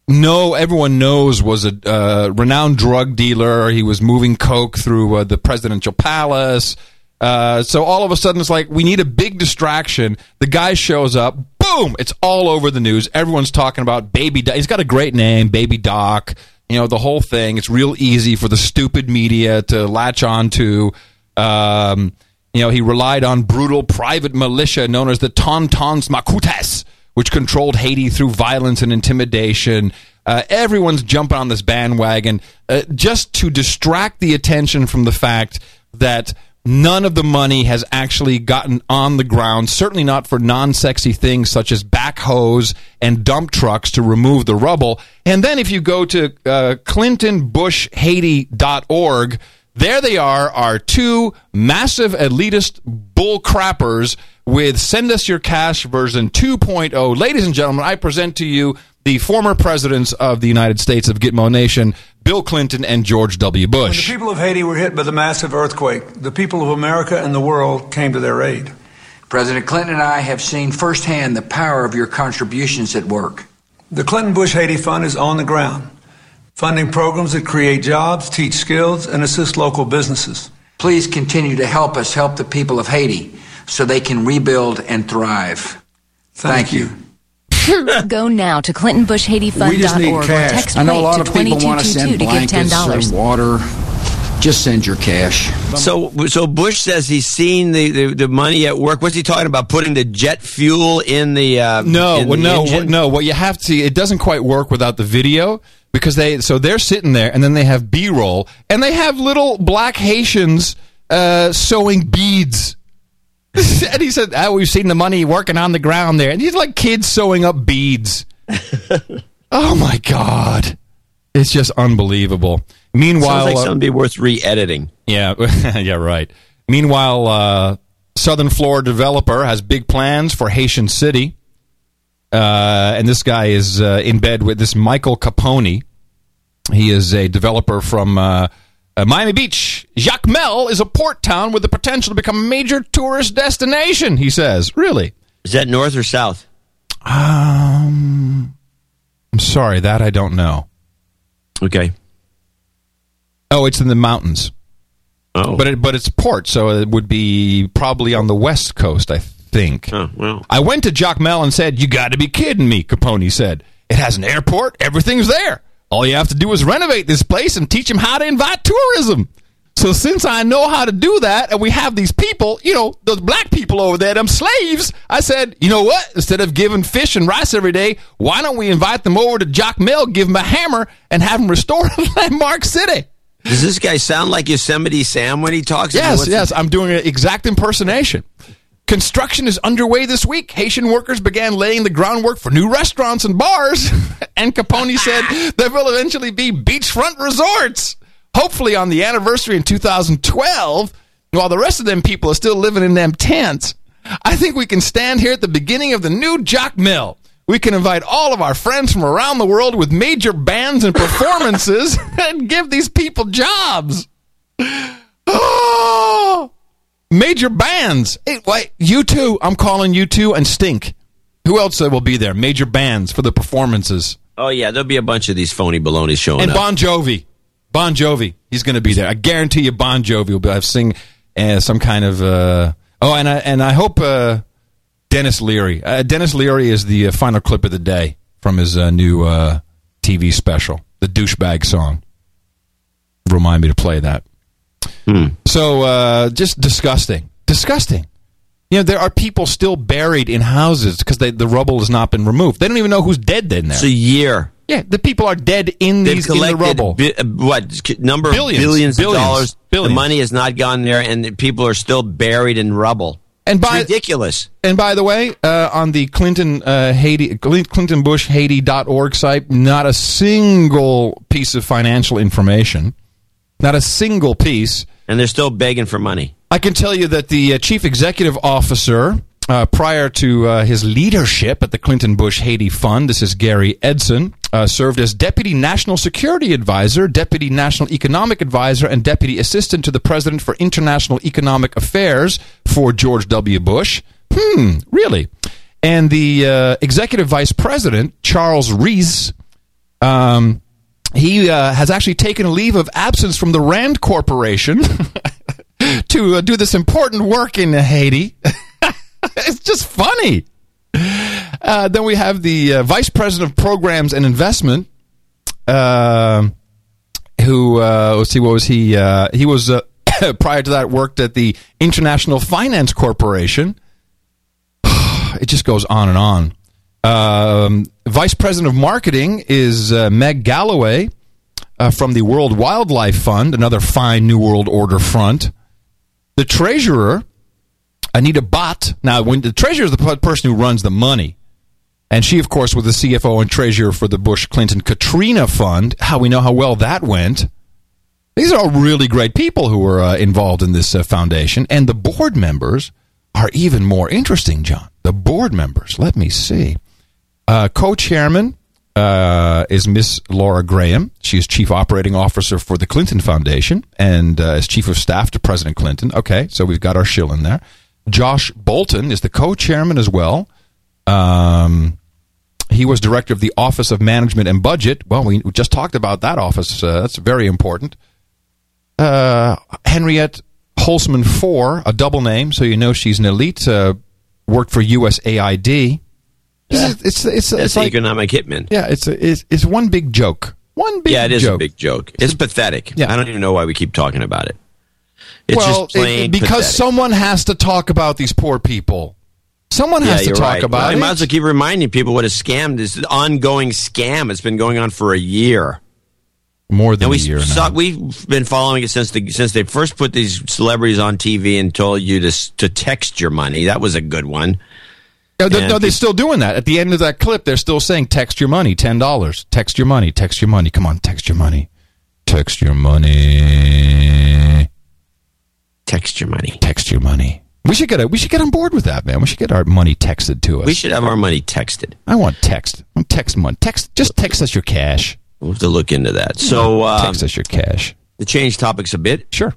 no everyone knows was a uh, renowned drug dealer. He was moving coke through uh, the presidential palace. Uh, so all of a sudden it's like we need a big distraction. The guy shows up. Boom! It's all over the news. Everyone's talking about baby. Doc. He's got a great name, baby doc. You know the whole thing. It's real easy for the stupid media to latch on to. Um, you know, he relied on brutal private militia known as the Tontons Macoutes, which controlled Haiti through violence and intimidation. Uh, everyone's jumping on this bandwagon uh, just to distract the attention from the fact that none of the money has actually gotten on the ground, certainly not for non sexy things such as backhoes and dump trucks to remove the rubble. And then if you go to uh, ClintonBushHaiti.org, there they are, our two massive elitist bull crappers with Send Us Your Cash version 2.0. Ladies and gentlemen, I present to you the former presidents of the United States of Gitmo Nation, Bill Clinton and George W. When Bush. the people of Haiti were hit by the massive earthquake, the people of America and the world came to their aid. President Clinton and I have seen firsthand the power of your contributions at work. The Clinton Bush Haiti Fund is on the ground, funding programs that create jobs, teach skills, and assist local businesses. Please continue to help us help the people of Haiti so they can rebuild and thrive. Thank, you. Go now to ClintonBushHaitiFund.org We just need or cash. text I know a PLANK lot to of people want to 2222 send to give blankets $10. or water. Just send your cash. So, so Bush says he's seen the, the, the money at work. What's he talking about? Putting the jet fuel in the uh, No, in well, the no, engine? what- no. What you have to see, it doesn't quite work without the video because they. So they're sitting there, and then they have B roll, and they have little black Haitians uh, sewing beads. and he said, "Oh, we've seen the money working on the ground there." And these like kids sewing up beads. oh my god, it's just unbelievable. Meanwhile, Sounds like uh, something be worth re-editing. yeah, yeah, right. Meanwhile, uh, Southern Florida developer has big plans for Haitian City, uh, and this guy is uh, in bed with this Michael Capone. He is a developer from uh, uh, Miami Beach. Jacmel is a port town with the potential to become a major tourist destination. He says, "Really? Is that north or south? Um, I'm sorry, that I don't know. Okay. Oh, it's in the mountains. Oh, but it, but it's port, so it would be probably on the west coast, I think. Oh, well. I went to Jacmel and said, "You got to be kidding me!" Capone said, "It has an airport. Everything's there. All you have to do is renovate this place and teach them how to invite tourism." So since I know how to do that, and we have these people, you know, those black people over there, them slaves, I said, you know what? Instead of giving fish and rice every day, why don't we invite them over to Jacmel, give them a hammer, and have them restore Landmark City? Does this guy sound like Yosemite Sam when he talks? Yes, yes, I'm doing an exact impersonation. Construction is underway this week. Haitian workers began laying the groundwork for new restaurants and bars, and Capone said there will eventually be beachfront resorts. Hopefully, on the anniversary in 2012, while the rest of them people are still living in them tents, I think we can stand here at the beginning of the new Jacmel. We can invite all of our friends from around the world with major bands and performances and give these people jobs. Oh, major bands. Hey, wait, you two. I'm calling you two and Stink. Who else uh, will be there? Major bands for the performances. Oh yeah, there'll be a bunch of these phony balonies showing up. and up. Bon Jovi. Bon Jovi. He's going to be there. I guarantee you, Bon Jovi will be, I've sing uh, some kind of. Uh, oh, and I and I hope uh, Denis Leary. Uh, Denis Leary is the uh, final clip of the day from his uh, new uh, TV special, the douchebag song. Remind me to play that. So uh, just disgusting, disgusting. You know, there are people still buried in houses because the rubble has not been removed. They don't even know who's dead in there. It's a year. Yeah, the people are dead in They've these in the rubble. bi- uh, what number Billions. of billions, Billions. of dollars? Billions. The money has not gone there, and the people are still buried in rubble. And by It's ridiculous. And by the way, uh, on the Clinton uh, Haiti Clinton Bush Haiti.org site, not a single piece of financial information, not a single piece. And they're still begging for money. I can tell you that the uh, chief executive officer, uh, prior to uh, his leadership at the Clinton Bush Haiti Fund, this is Gary Edson, uh, served as deputy national security advisor, deputy national economic advisor, and deputy assistant to the president for international economic affairs for George W. Bush. Hmm, really? And the uh, executive vice president, Charles Rees, um, he uh, has actually taken a leave of absence from the Rand Corporation to uh, do this important work in Haiti. it's just funny. Uh, then we have the uh, vice president of programs and investment, uh, who uh, let's see, what was he? Uh, he was uh, prior to that worked at the International Finance Corporation. it just goes on and on. Um, Vice President of Marketing is Meg Galloway from the World Wildlife Fund, another fine New World Order front. The Treasurer, Anita Bott. Now, when the Treasurer is the person who runs the money, and she, of course, was the CFO and Treasurer for the Bush Clinton Katrina Fund. How we know how well that went. These are all really great people who are uh, involved in this uh, foundation, and the board members are even more interesting, John. The board members. Let me see. Uh, co-chairman uh, is Miss Laura Graham. She is chief operating officer for the Clinton Foundation and uh, is chief of staff to President Clinton. Okay, so we've got our shill in there. Josh Bolten is the co-chairman as well. Um, he was director of the Office of Management and Budget. Well, we just talked about that office. Uh, that's very important. Uh, Henrietta Holsman Fore, a double name, so you know she's an elite. Uh, worked for USAID. It's it's it's, That's it's the like economic hitman. yeah, it's it's it's one big joke. One big yeah, it is joke. a big joke. It's pathetic. Yeah. I don't even know why we keep talking about it. It's well, just plain it- because pathetic. someone has to talk about these poor people. Someone yeah, has to talk right. about well, I it. might as well keep reminding people what a scam this is. Ongoing scam. It's been going on for a year. More than And we a year saw, now. We've been following it since the since they first put these celebrities on TV and told you to to text your money. That was a good one. No, they're, no, they're still doing that. At the end of that clip, they're still saying, "Text your money, ten dollars. Text your money. Text your money. Come on, text your money. Text your money. Text your money. Text your money." We should get a, we should get on board with that, man. We should get our money texted to us. We should have our money texted. I want text. I want text money. Text. Just text us your cash. We'll have to look into that. So um, text us your cash. to change topics a bit. Sure.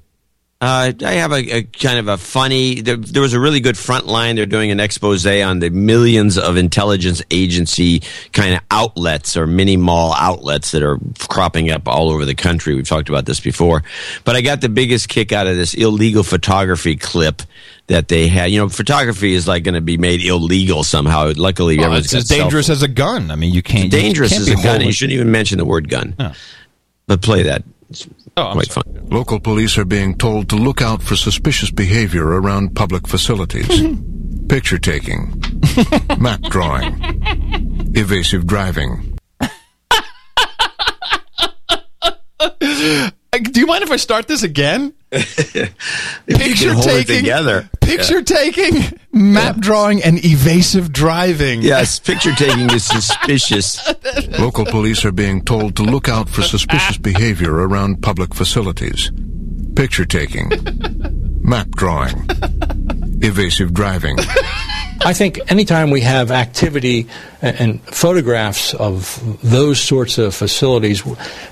Uh, I have a, a kind of a funny. There, there was a really good front line. They're doing an expose on the millions of intelligence agency kind of outlets or mini mall outlets that are cropping up all over the country. We've talked about this before, but I got the biggest kick out of this illegal photography clip that they had. You know, photography is like going to be made illegal somehow. Luckily, Well, it's as dangerous as a gun. I mean, you can't. phones. dangerous you as can't a gun. You shouldn't even mention the word gun. No. But play that. Oh, sorry. fun. Local police are being told to look out for suspicious behavior around public facilities. Picture taking, map drawing, evasive driving. Do you mind if I start this again? Picture you can hold it taking, together. picture taking, map drawing, and evasive driving. Yes, picture taking is suspicious. Local police are being told to look out for suspicious behavior around public facilities. Picture taking, map drawing, evasive driving, I think anytime we have activity and, and photographs of those sorts of facilities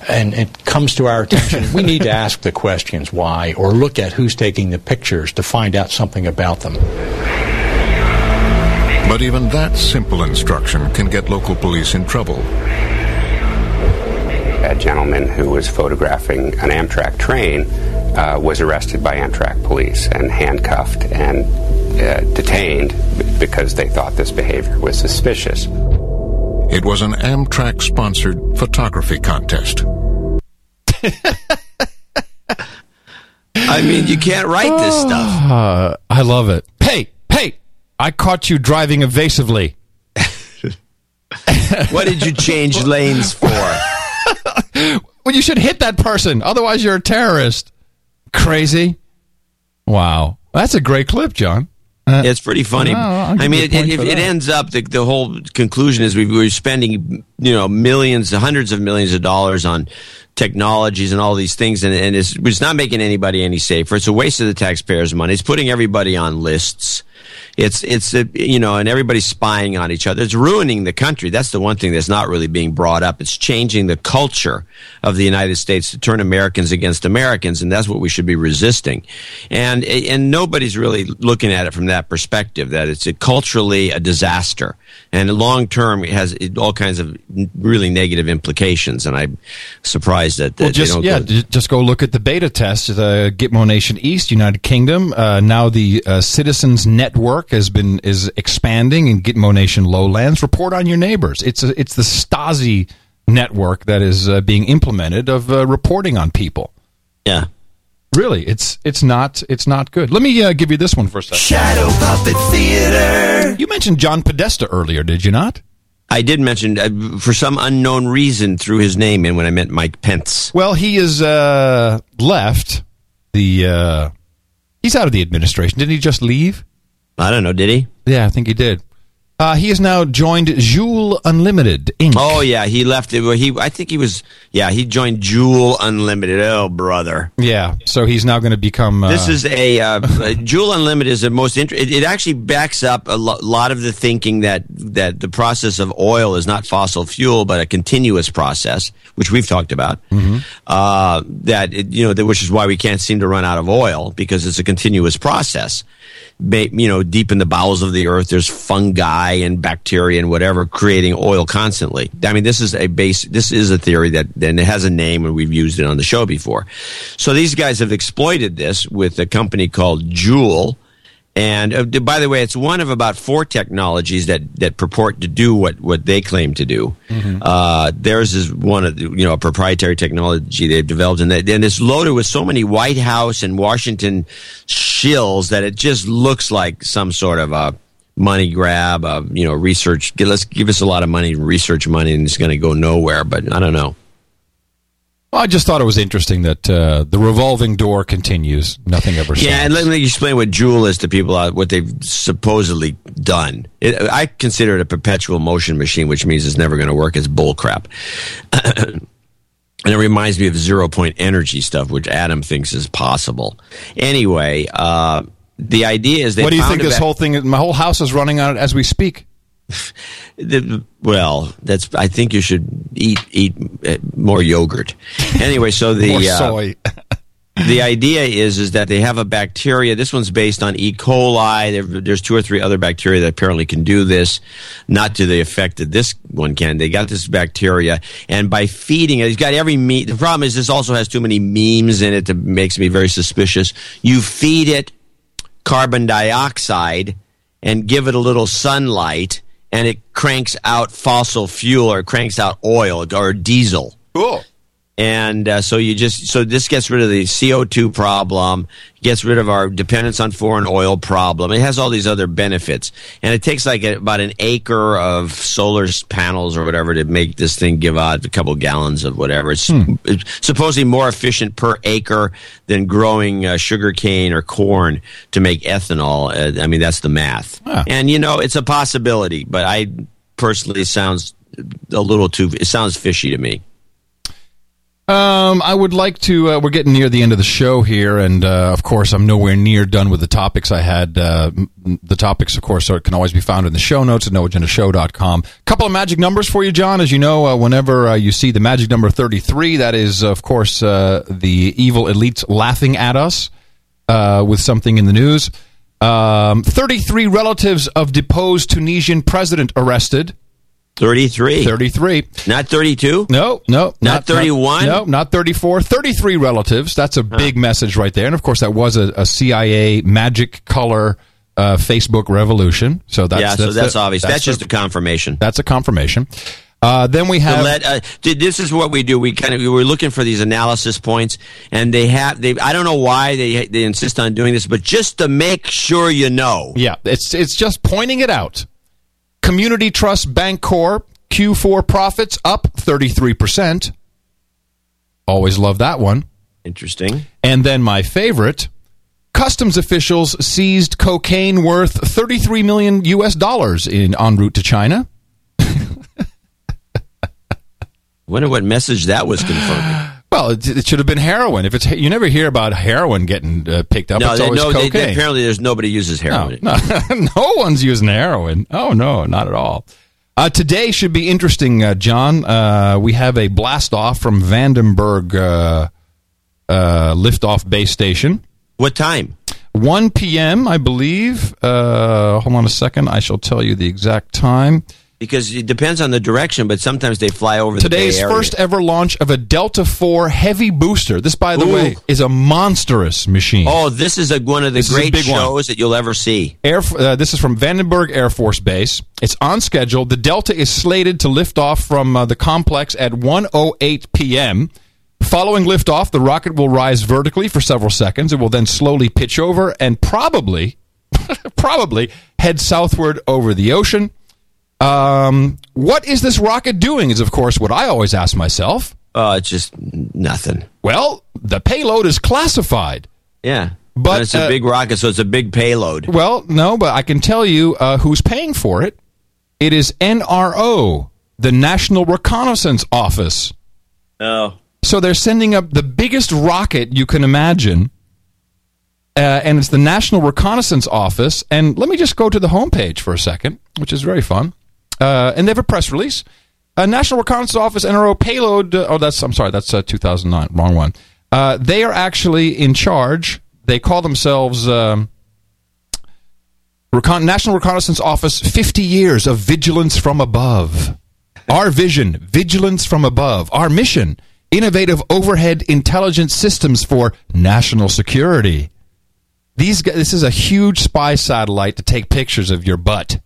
and it comes to our attention, we need to ask the questions why or look at who's taking the pictures to find out something about them. but even that simple instruction can get local police in trouble. A gentleman who was photographing an Amtrak train uh, was arrested by Amtrak police and handcuffed and uh, detained because they thought this behavior was suspicious. It was an Amtrak sponsored photography contest. I mean, you can't write this stuff. Uh, I love it. Hey, hey, I caught you driving evasively. What did you change lanes for? Well, you should hit that person. Otherwise, you're a terrorist. Crazy. Wow. That's a great clip, John. Uh, it's pretty funny. no, I mean, it, it, it ends up the, the whole conclusion is we we're spending you know millions, hundreds of millions of dollars on technologies and all these things, and, and it's, it's not making anybody any safer. It's a waste of the taxpayers' money. It's putting everybody on lists. It's it's uh, you know, and everybody's spying on each other. It's ruining the country. That's the one thing that's not really being brought up. It's changing the culture of the United States to turn Americans against Americans, and that's what we should be resisting. And and nobody's really looking at it from that perspective. That it's a culturally a disaster, and long term it has all kinds of really negative implications. And I'm surprised that, that Well, they just don't yeah, go- just go look at the beta test. The Gitmo Nation East, United Kingdom. Uh, now the uh, Citizens Network has been is expanding in Gitmo Nation Lowlands. Report on your neighbors. It's a, it's the Stasi network that is uh, being implemented of uh, reporting on people. Yeah. Really, it's it's not it's not good. Let me uh, give you this one for a second. Shadow Puppet Theater. You mentioned John Podesta earlier, did you not? I did mention uh, for some unknown reason threw his name in when I meant Mike Pence. Well, he is uh, left the. Uh, he's out of the administration. Didn't he just leave? I don't know. Did he? Yeah, I think he did. Uh, he has now joined Joule Unlimited Inc. Oh yeah, he left it. Well, he I think he was. Yeah, he joined Joule Unlimited. Oh brother. Yeah, so he's now going to become. Uh, This is a uh, Joule Unlimited is the most. interesting. it, it actually backs up a lo- lot of the thinking that that the process of oil is not fossil fuel, but a continuous process, which we've talked about. Uh, that it, you know, that, which is why we can't seem to run out of oil because it's a continuous process. You know, deep in the bowels of the earth, there's fungi and bacteria and whatever creating oil constantly. I mean, this is a base. This is a theory that then it has a name, and we've used it on the show before. So these guys have exploited this with a company called Joule. And uh, by the way, it's one of about four technologies that, that purport to do what, what they claim to do. Uh, theirs is one of the, you know a proprietary technology they've developed, and, that, and it's loaded with so many White House and Washington shills that it just looks like some sort of a money grab. Uh, you know, research. Let's give us a lot of money, research money, and it's going to go nowhere. But I don't know. Well, I just thought it was interesting that uh, the revolving door continues. Nothing ever. Yeah, and let me explain what Joule is to people, uh, what they've supposedly done. It, I consider it a perpetual motion machine, which means it's never going to work. It's bullcrap. and it reminds me of zero point energy stuff, which Adam thinks is possible. Anyway, uh, the idea is they what do you think? This va- whole thing, my whole house is running on it as we speak. well, that's. I think you should eat eat uh, more yogurt. Anyway, so the More uh, the idea is is that they have a bacteria. This one's based on E. coli. There, there's two or three other bacteria that apparently can do this, not to the effect that this one can. They got this bacteria, and by feeding it, it's got every meat. The problem is this also has too many memes in it that makes me very suspicious. You feed it carbon dioxide and give it a little sunlight, and it cranks out fossil fuel or cranks out oil or diesel. Cool. And uh, so you just so this gets rid of the CO two problem, gets rid of our dependence on foreign oil problem. It has all these other benefits, and it takes like a, about an acre of solar panels or whatever to make this thing give out a couple gallons of whatever. It's, it's supposedly more efficient per acre than growing uh, sugar cane or corn to make ethanol. Uh, I mean that's the math, and you know it's a possibility, but I personally sounds a little too. It sounds fishy to me. Um, I would like to. Uh, we're getting near the end of the show here, and uh, of course, I'm nowhere near done with the topics I had. Uh, the topics, of course, are, can always be found in the show notes at noagendashow.com. A Couple of magic numbers for you, John. As you know, uh, whenever uh, you see the magic number 33, that is, of course, uh, the evil elites laughing at us with something in the news. Um, 33 relatives of deposed Tunisian president arrested. 33. 33. Not 32? No, no. Not 31? No, not 34. 33 relatives. That's a big message right there. And of course, that was a, a CIA magic color uh, Facebook revolution. So that's yeah, so that's, the- obvious. That's, just the- a confirmation. that's a confirmation. Uh, then we have. let, uh, this is what we do. We kind of we were looking for these analysis points, and they have. They I don't know why they they insist on doing this, but just to make sure you know. Yeah, it's it's just pointing it out. Community Trust Bank Corp Q4 profits up 33%. Always love that one. Interesting. And then my favorite, customs officials seized cocaine worth 33 million US dollars in en route to China. Wonder what message that was confirming. Well, it, it should have been heroin. If it's you never hear about heroin getting uh, picked up, no, it's they, always no they, cocaine. apparently there's nobody uses heroin. No, no, no one's using heroin. Oh no, not at all. Uh, today should be interesting, uh, John. Uh, we have a blast off from Vandenberg uh, uh, liftoff base station. What time? 1 p.m., I believe. Uh, hold on a second. I shall tell you the exact time. Because it depends on the direction, but sometimes they fly over Today's the Bay Area. first ever launch of a Delta IV heavy booster. This, by the Ooh. way, is a monstrous machine. Oh, this is a, one of the This great big one. shows that you'll ever see. Air, uh, this is from Vandenberg Air Force Base. It's on schedule. The Delta is slated to lift off from uh, the complex at 1:08 p.m. Following liftoff, the rocket will rise vertically for several seconds. It will then slowly pitch over and probably, probably head southward over the ocean. Um, what is this rocket doing? Is of course what I always ask myself. It's just nothing. Well, the payload is classified. Yeah. But, And it's a uh, big rocket, so it's a big payload. Well, no, but I can tell you uh, who's paying for it. It is NRO, the National Reconnaissance Office. Oh. So they're sending up the biggest rocket you can imagine, uh, and it's the National Reconnaissance Office. And let me just go to the homepage for a second, which is very fun. Uh, and they have a press release. Uh, National Reconnaissance Office NRO payload. Uh, oh, that's I'm sorry, that's uh, 2009, wrong one. Uh, they are actually in charge. They call themselves. Um, Recon- National Reconnaissance Office 50 years of vigilance from above. Our vision, vigilance from above. Our mission, innovative overhead intelligence systems for national security. These guys, this is a huge spy satellite to take pictures of your butt.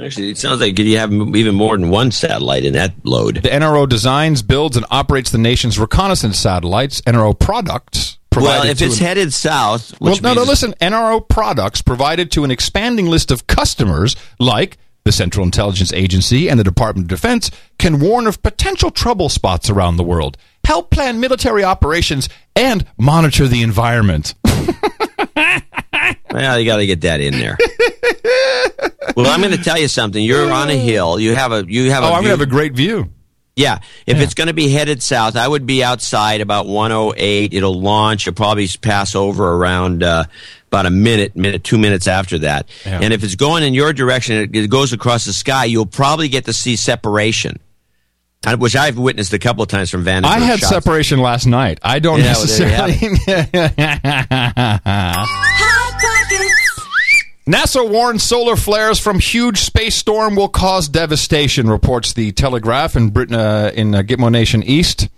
Actually, it sounds like you have even more than one satellite in that load. The NRO designs, builds, and operates the nation's reconnaissance satellites. NRO products Well, if it's an- headed south, Well, no, no, listen. NRO products provided to an expanding list of customers like the Central Intelligence Agency and the Department of Defense can warn of potential trouble spots around the world, help plan military operations, and monitor the environment. Well, you got to get that in there. well, I'm going to tell you something. You're on a hill. You have a you have oh, a I'm gonna have a great view. Yeah, if it's going to be headed south, I would be outside about 108. It'll launch. It'll probably pass over around uh, about a minute, minute, two minutes after that. Yeah. And if it's going in your direction, it, it goes across the sky. You'll probably get to see separation, which I've witnessed a couple of times from Vandenberg. I had shots. separation last night. I don't Yeah, well, necessarily. NASA warns solar flares from huge space storm will cause devastation, reports the Telegraph in Britain, uh, in uh, Gitmo Nation East.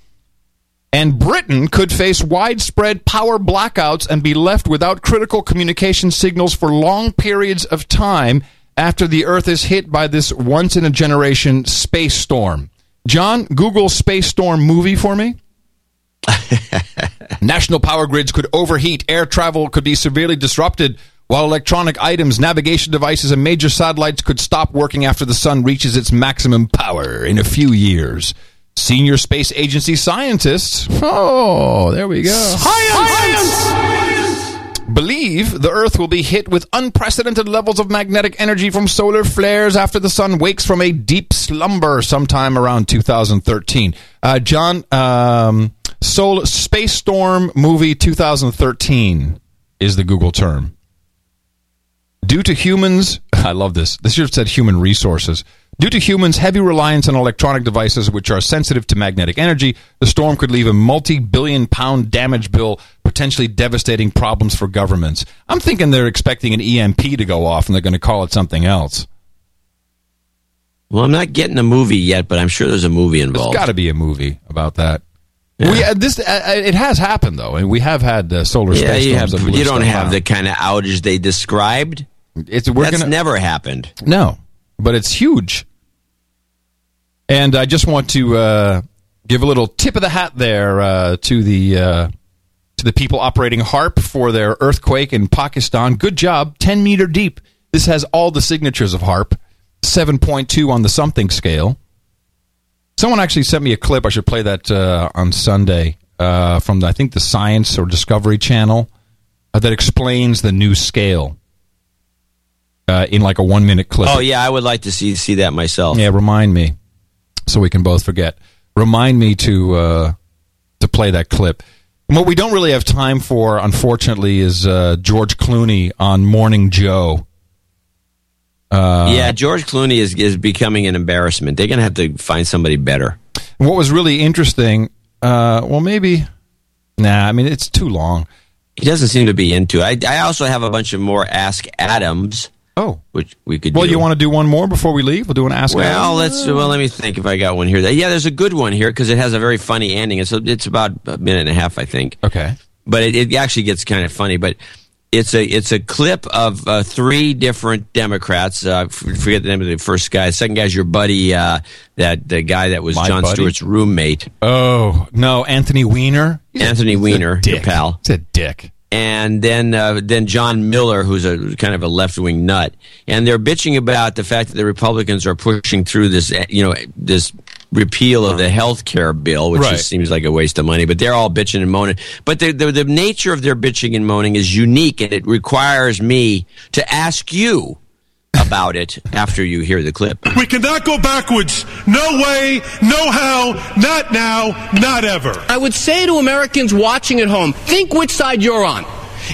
And Britain could face widespread power blackouts and be left without critical communication signals for long periods of time after the Earth is hit by this once in a generation space storm. John, Google space storm movie for me. National power grids could overheat, air travel could be severely disrupted, while electronic items, navigation devices, and major satellites could stop working after the sun reaches its maximum power in a few years. Senior Space Agency scientists. Oh, there we go. science believe the Earth will be hit with unprecedented levels of magnetic energy from solar flares after the sun wakes from a deep slumber sometime around 2013. Uh, John, um, Solar Space Storm movie 2013 is the Google term. Due to humans, I love this. This should have said human resources. Due to humans' heavy reliance on electronic devices which are sensitive to magnetic energy, the storm could leave a multi billion pound damage bill, potentially devastating problems for governments. I'm thinking they're expecting an EMP to go off and they're going to call it something else. Well, I'm not getting a movie yet, but I'm sure there's a movie involved. There's got to be a movie about that. We uh, this uh, it has happened though, and we have had uh, solar yeah, space you, have, storms. you don't have the kind of outage they described. It's we're That's gonna, never happened. No, but it's huge. And I just want to uh, give a little tip of the hat there uh, to the uh, to the people operating HAARP for their earthquake in Pakistan. Good job, ten meter deep. This has all the signatures of HAARP, seven point two on the something scale. Someone actually sent me a clip. I should play that uh, on Sunday uh, from I think the Science or Discovery Channel uh, that explains the new scale uh, in like a one minute clip. Oh yeah, I would like to see see that myself. Yeah, remind me so we can both forget. Remind me to uh, to play that clip. And what we don't really have time for, unfortunately, is uh, George Clooney on Morning Joe. Uh, yeah, George Clooney is is becoming an embarrassment. They're going to have to find somebody better. And what was really interesting, uh, well, maybe, nah, I mean, it's too long. He doesn't seem to be into it. I, I also have a bunch of more Ask Adams. Oh, which we could. Well, do. you want to do one more before we leave? We'll do an ask. Well, let's. Well, let me think if I got one here. Yeah, there's a good one here because it has a very funny ending. It's it's about a minute and a half, I think. Okay. But it, it actually gets kind of funny. But it's a it's a clip of uh, three different Democrats. Uh, forget the name of the first guy. The second guy's your buddy, uh, that the guy that was My John buddy? Stewart's roommate, Oh no, Anthony Weiner. Anthony Weiner, your dick. pal. He's a dick. And then uh, then John Miller, who's a kind of a left wing nut, and they're bitching about the fact that the Republicans are pushing through this, uh, you know, this repeal of the health care bill, which Right. just seems like a waste of money. But they're all bitching and moaning. But the, the the nature of their bitching and moaning is unique, and it requires me to ask you about it after you hear the clip. We cannot go backwards. No way, no how, not now, not ever. I would say to Americans watching at home, think which side you're on.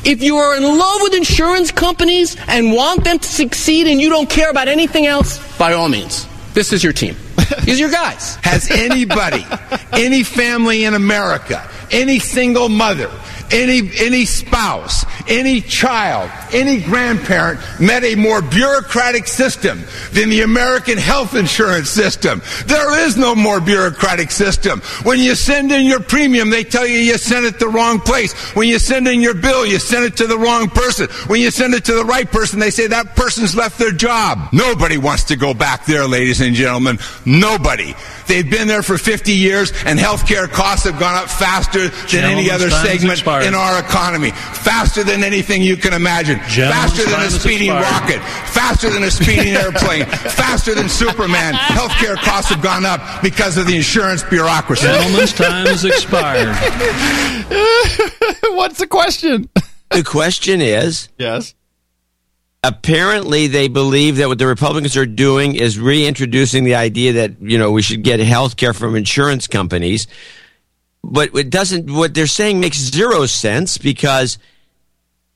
If you are in love with insurance companies and want them to succeed and you don't care about anything else, by all means, this is your team. These are your guys. Has anybody, any family in America, any single mother, any any spouse, any child, any grandparent met a more bureaucratic system than the American health insurance system? There is no more bureaucratic system. When you send in your premium, they tell you you sent it the wrong place. When you send in your bill, you send it to the wrong person. When you send it to the right person, they say that person's left their job. Nobody wants to go back there, ladies and gentlemen. Nobody. They've been there for 50 years, and healthcare costs have gone up faster than any other segment expired. in our economy. Faster than anything you can imagine. Gentleman's faster than a speeding expired. rocket. Faster than a speeding airplane. faster than Superman. Healthcare costs have gone up because of the insurance bureaucracy. Gentleman's time has expired. What's the question? The question is Yes. Apparently they believe that what the Republicans are doing is reintroducing the idea that you know we should get health care from insurance companies. But it doesn't. What they're saying makes zero sense because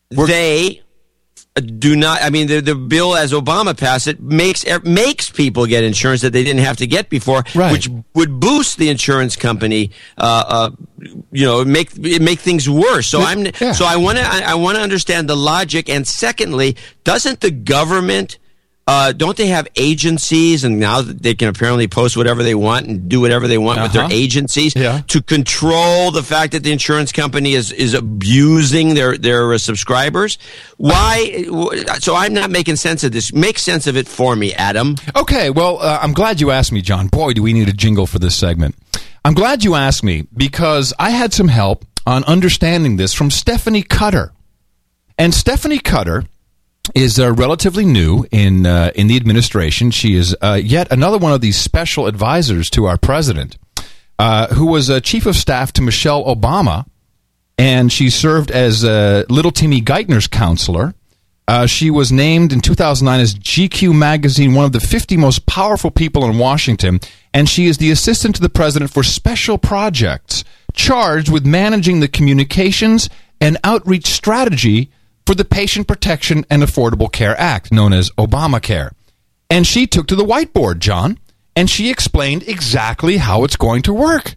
they do not. I mean, the, the bill as Obama passed it makes er, makes people get insurance that they didn't have to get before, Right. which would boost the insurance company. Uh, uh, you know, make it make things worse. So I'm yeah. so I want to I, I want to understand the logic. And secondly, doesn't the government uh, don't they have agencies and now they can apparently post whatever they want and do whatever they want with their Uh-huh. agencies Yeah. to control the fact that the insurance company is is abusing their their uh, subscribers? Why? So I'm not making sense of this. Make sense of it for me, Adam. Okay, well, uh, I'm glad you asked me, John. Boy, do we need a jingle for this segment. I'm glad you asked me because I had some help on understanding this from Stephanie Cutter. And Stephanie Cutter is uh, relatively new in uh, in the administration. She is uh, yet another one of these special advisors to our president, uh, who was uh, chief of staff to Michelle Obama and she served as uh, Little Timmy Geithner's counselor. Uh, she was named in 2009 as GQ magazine one of the 50 most powerful people in Washington, and she is the assistant to the president for special projects, charged with managing the communications and outreach strategy for the Patient Protection and Affordable Care Act, known as Obamacare. And she took to the whiteboard, John, and she explained exactly how it's going to work.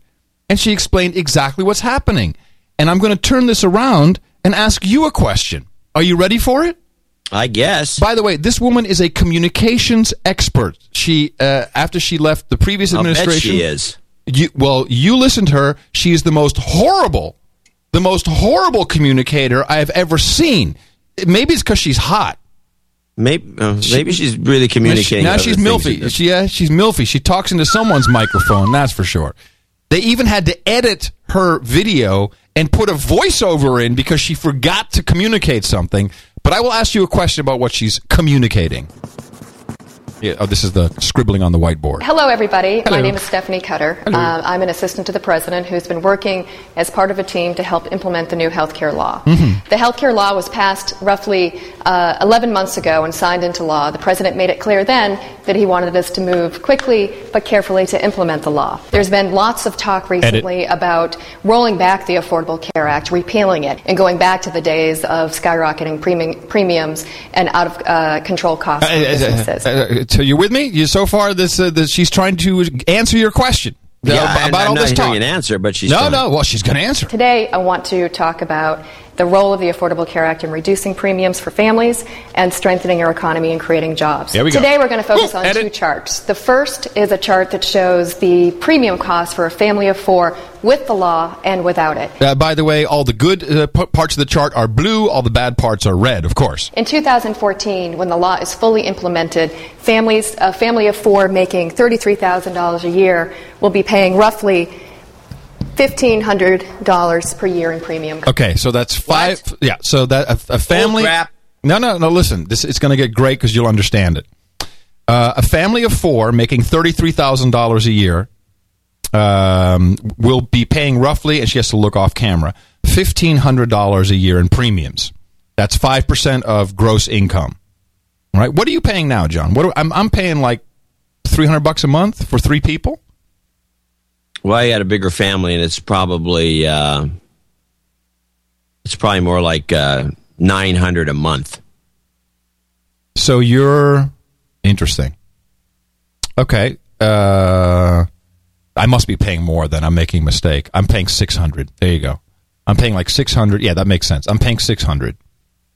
And she explained exactly what's happening. And I'm going to turn this around and ask you a question. Are you ready for it? I guess. By the way, this woman is a communications expert. She, uh, after she left the previous I'll bet administration, she is. You, well, you listened to her. She is the most horrible, the most horrible communicator I have ever seen. Maybe it's because she's hot. Maybe uh, maybe she's really communicating. Now other she's milfy. She, yeah, she's milfy. She talks into someone's microphone. That's for sure. They even had to edit her video and put a voiceover in because she forgot to communicate something. But I will ask you a question about what she's communicating. Yeah, oh, this is the scribbling on the whiteboard. Hello, everybody. Hello. My name is Stephanie Cutter. Um, I'm an assistant to the president who's been working as part of a team to help implement the new health care law. Mhm. The health care law was passed roughly uh, 11 months ago and signed into law. The president made it clear then that he wanted us to move quickly but carefully to implement the law. There's been lots of talk recently about rolling back the Affordable Care Act, repealing it, and going back to the days of skyrocketing premium, premiums and out of uh, control costs for Uh, uh, businesses. So you're with me? You so far this, uh, this she's trying to answer your question uh, Yeah, about and I'm all not this hearing talk. an answer, but she's no, trying. no. Well, she's going to answer. Today, I want to talk about the role of the Affordable Care Act in reducing premiums for families and strengthening our economy and creating jobs. There we go. Today, we're going to focus Ooh, on edit. two charts. The first is a chart that shows the premium cost for a family of four with the law and without it. Uh, by the way, all the good uh, p- parts of the chart are blue. All the bad parts are red, of course. In 2014, when the law is fully implemented, families, a family of four making $33,000 a year will be paying roughly $1,500 per year in premium. Okay, so that's five. Yeah, so that a, a family. crap. No, no, no. Listen, this it's going to get great because you'll understand it. Uh, a family of four making thirty-three thousand dollars a year um, will be paying roughly, and she has to look off camera, fifteen hundred dollars a year in premiums. That's five percent of gross income. right What are you paying now, John? What do, I'm I'm paying like three hundred bucks a month for three people. Well, I had a bigger family, and it's probably uh, it's probably more like uh, nine hundred a month. So you're interesting. Okay. Uh, I must be paying more then. I'm making a mistake. I'm paying 600. There you go. I'm paying like 600. Yeah, that makes sense. I'm paying 600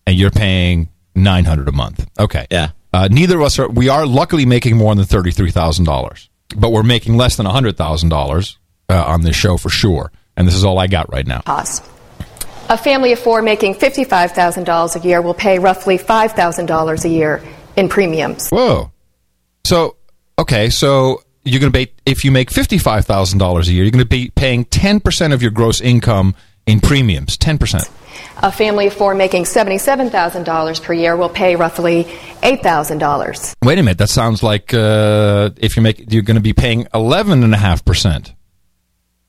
and you're paying 900 a month. Okay. Yeah. Uh, neither of us are we are luckily making more than $33,000. But we're making less than $100,000 uh, on this show for sure. And this is all I got right now. costs. A family of four making $55,000 a year will pay roughly $5,000 a year in premiums. Whoa. So, okay, so you're going to be, if you make $55,000 a year, you're going to be paying 10% of your gross income in premiums. 10%. A family of four making $77,000 per year will pay roughly $8,000. Wait a minute. That sounds like uh, if you make, you're going to be paying 11.5%.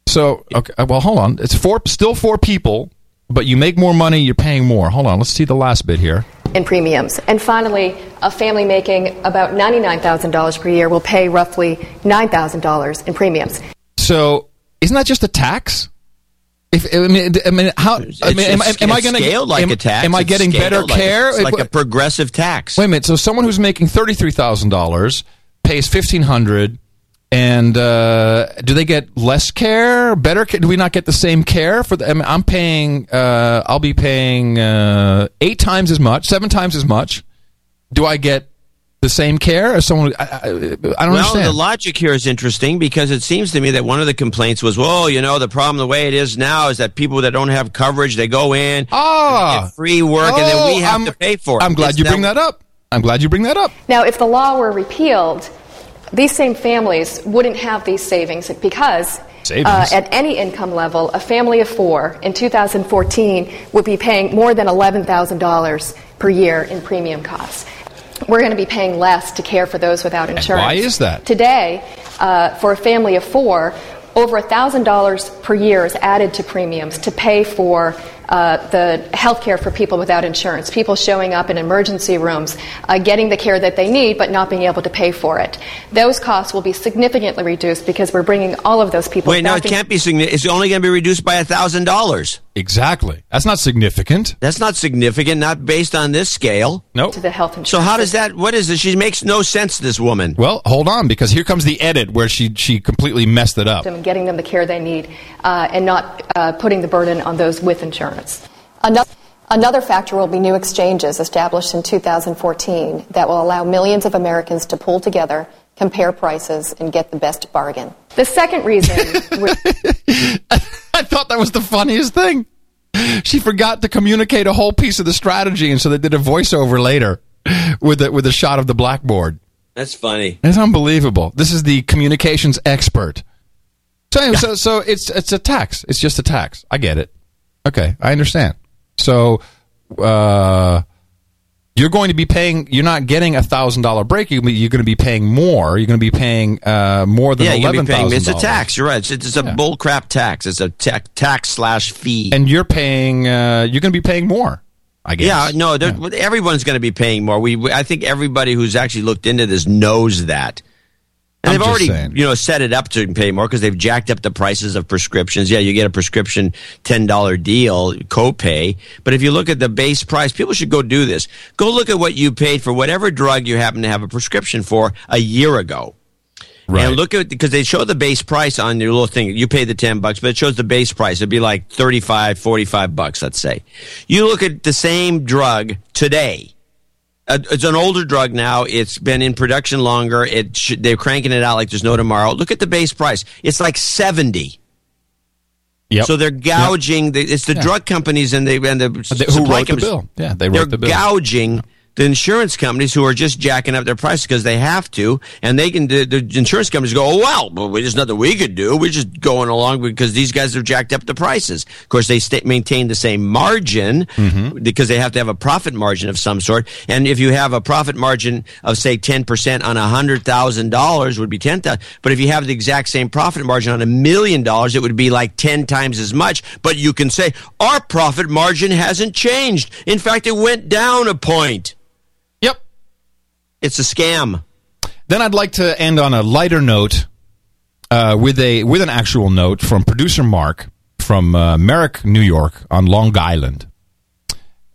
So, okay, uh, well, hold on. It's four, still four people, but you make more money, you're paying more. Hold on. Let's see the last bit here. in premiums. And finally, a family making about $99,000 per year will pay roughly $9,000 in premiums. So, isn't that just a tax? If I mean, I mean, how? I mean, am, It's- am I going to like am, a tax? Am I getting better like a- care? it's like a progressive tax. Wait a minute. So, someone who's making thirty three thousand dollars pays fifteen hundred, and uh, do they get less care? Better? Care? Do we not get the same care for the? I mean, I'm paying. Uh, I'll be paying uh, eight times as much, seven times as much. Do I get the same care as someone? I, I, I don't well, understand. the logic here is interesting because it seems to me that one of the complaints was, well, you know, the problem the way it is now is that people that don't have coverage, they go in, ah, get free work, and then we Oh, have I'm- to pay for it. I'm glad It's you bring that up. I'm glad you bring that up. Now, if the law were repealed, these same families wouldn't have these savings because Uh, at any income level, a family of four in 2014 would be paying more than $11,000 per year in premium costs. We're going to be paying less to care for those without insurance. why is that? Today, uh, for a family of four, over $1,000 per year is added to premiums to pay for uh, the health care for people without insurance, people showing up in emergency rooms, uh, getting the care that they need, but not being able to pay for it. Those costs will be significantly reduced because we're bringing all of those people Wait, no, it in- can't be significant. It's only going to be reduced by thousand dollars. Exactly. That's not significant. That's not significant. Not based on this scale. Nope. to the health insurance. So how does that? What is this? She makes no sense. This woman. Well, hold on, because here comes the edit where she she completely messed it up. and getting them the care they need uh, and not uh, putting the burden on those with insurance. Another, another factor will be new exchanges established in 2014 that will allow millions of Americans to pull together, compare prices, and get the best bargain. The second reason. I thought that was the funniest thing. She forgot to communicate a whole piece of the strategy, and so they did a voiceover later with a, with a shot of the blackboard. That's funny. It's unbelievable. This is the communications expert. So, anyway, so, so it's it's a tax. It's just a tax. I get it. Okay, I understand. So, uh, you're going to be paying. You're not getting a thousand dollar break. You're you're going to be paying more. You're going to be paying uh, more than yeah, eleven paying. It's a tax. You're right. It's, it's a bull crap tax. It's a ta- tax slash fee. and you're paying. Uh, you're going to be paying more. I guess. Yeah, no, there- everyone's going to be paying more. We, we- I think everybody who's actually looked into this knows that. And I'm they've just already, saying. you know, set it up to pay more because they've jacked up the prices of prescriptions. Yeah, you get a prescription ten dollar deal copay, but if you look at the base price, people should go do this. Go look at what you paid for whatever drug you happen to have a prescription for a year ago. Right. And look at because they show the base price on your little thing. You pay the 10 bucks, but it shows the base price. It'd be like 35, 45 bucks, let's say. You look at the same drug today. Uh, it's an older drug now. It's been in production longer. It sh- they're cranking it out like there's no tomorrow. Look at the base price. It's like 70. Yep. So they're gouging. The, it's the Yeah. drug companies and, they, and the They- who wrote the bill? Yeah, they They're wrote the bill. gouging the insurance companies who are just jacking up their prices because they have to, and they can. The, the insurance companies go, "Oh well, well, there's nothing we could do. We're just going along because these guys have jacked up the prices." Of course, they stay, maintain the same margin Mm-hmm. because they have to have a profit margin of some sort. And if you have a profit margin of say ten percent on a hundred thousand dollars, would be ten thousand. But if you have the exact same profit margin on a million dollars, it would be like ten times as much. But you can say our profit margin hasn't changed. In fact, it went down a point. It's a scam. Then I'd like to end on a lighter note uh, with a with an actual note from producer Mark from uh, Merrick, New York, on Long Island.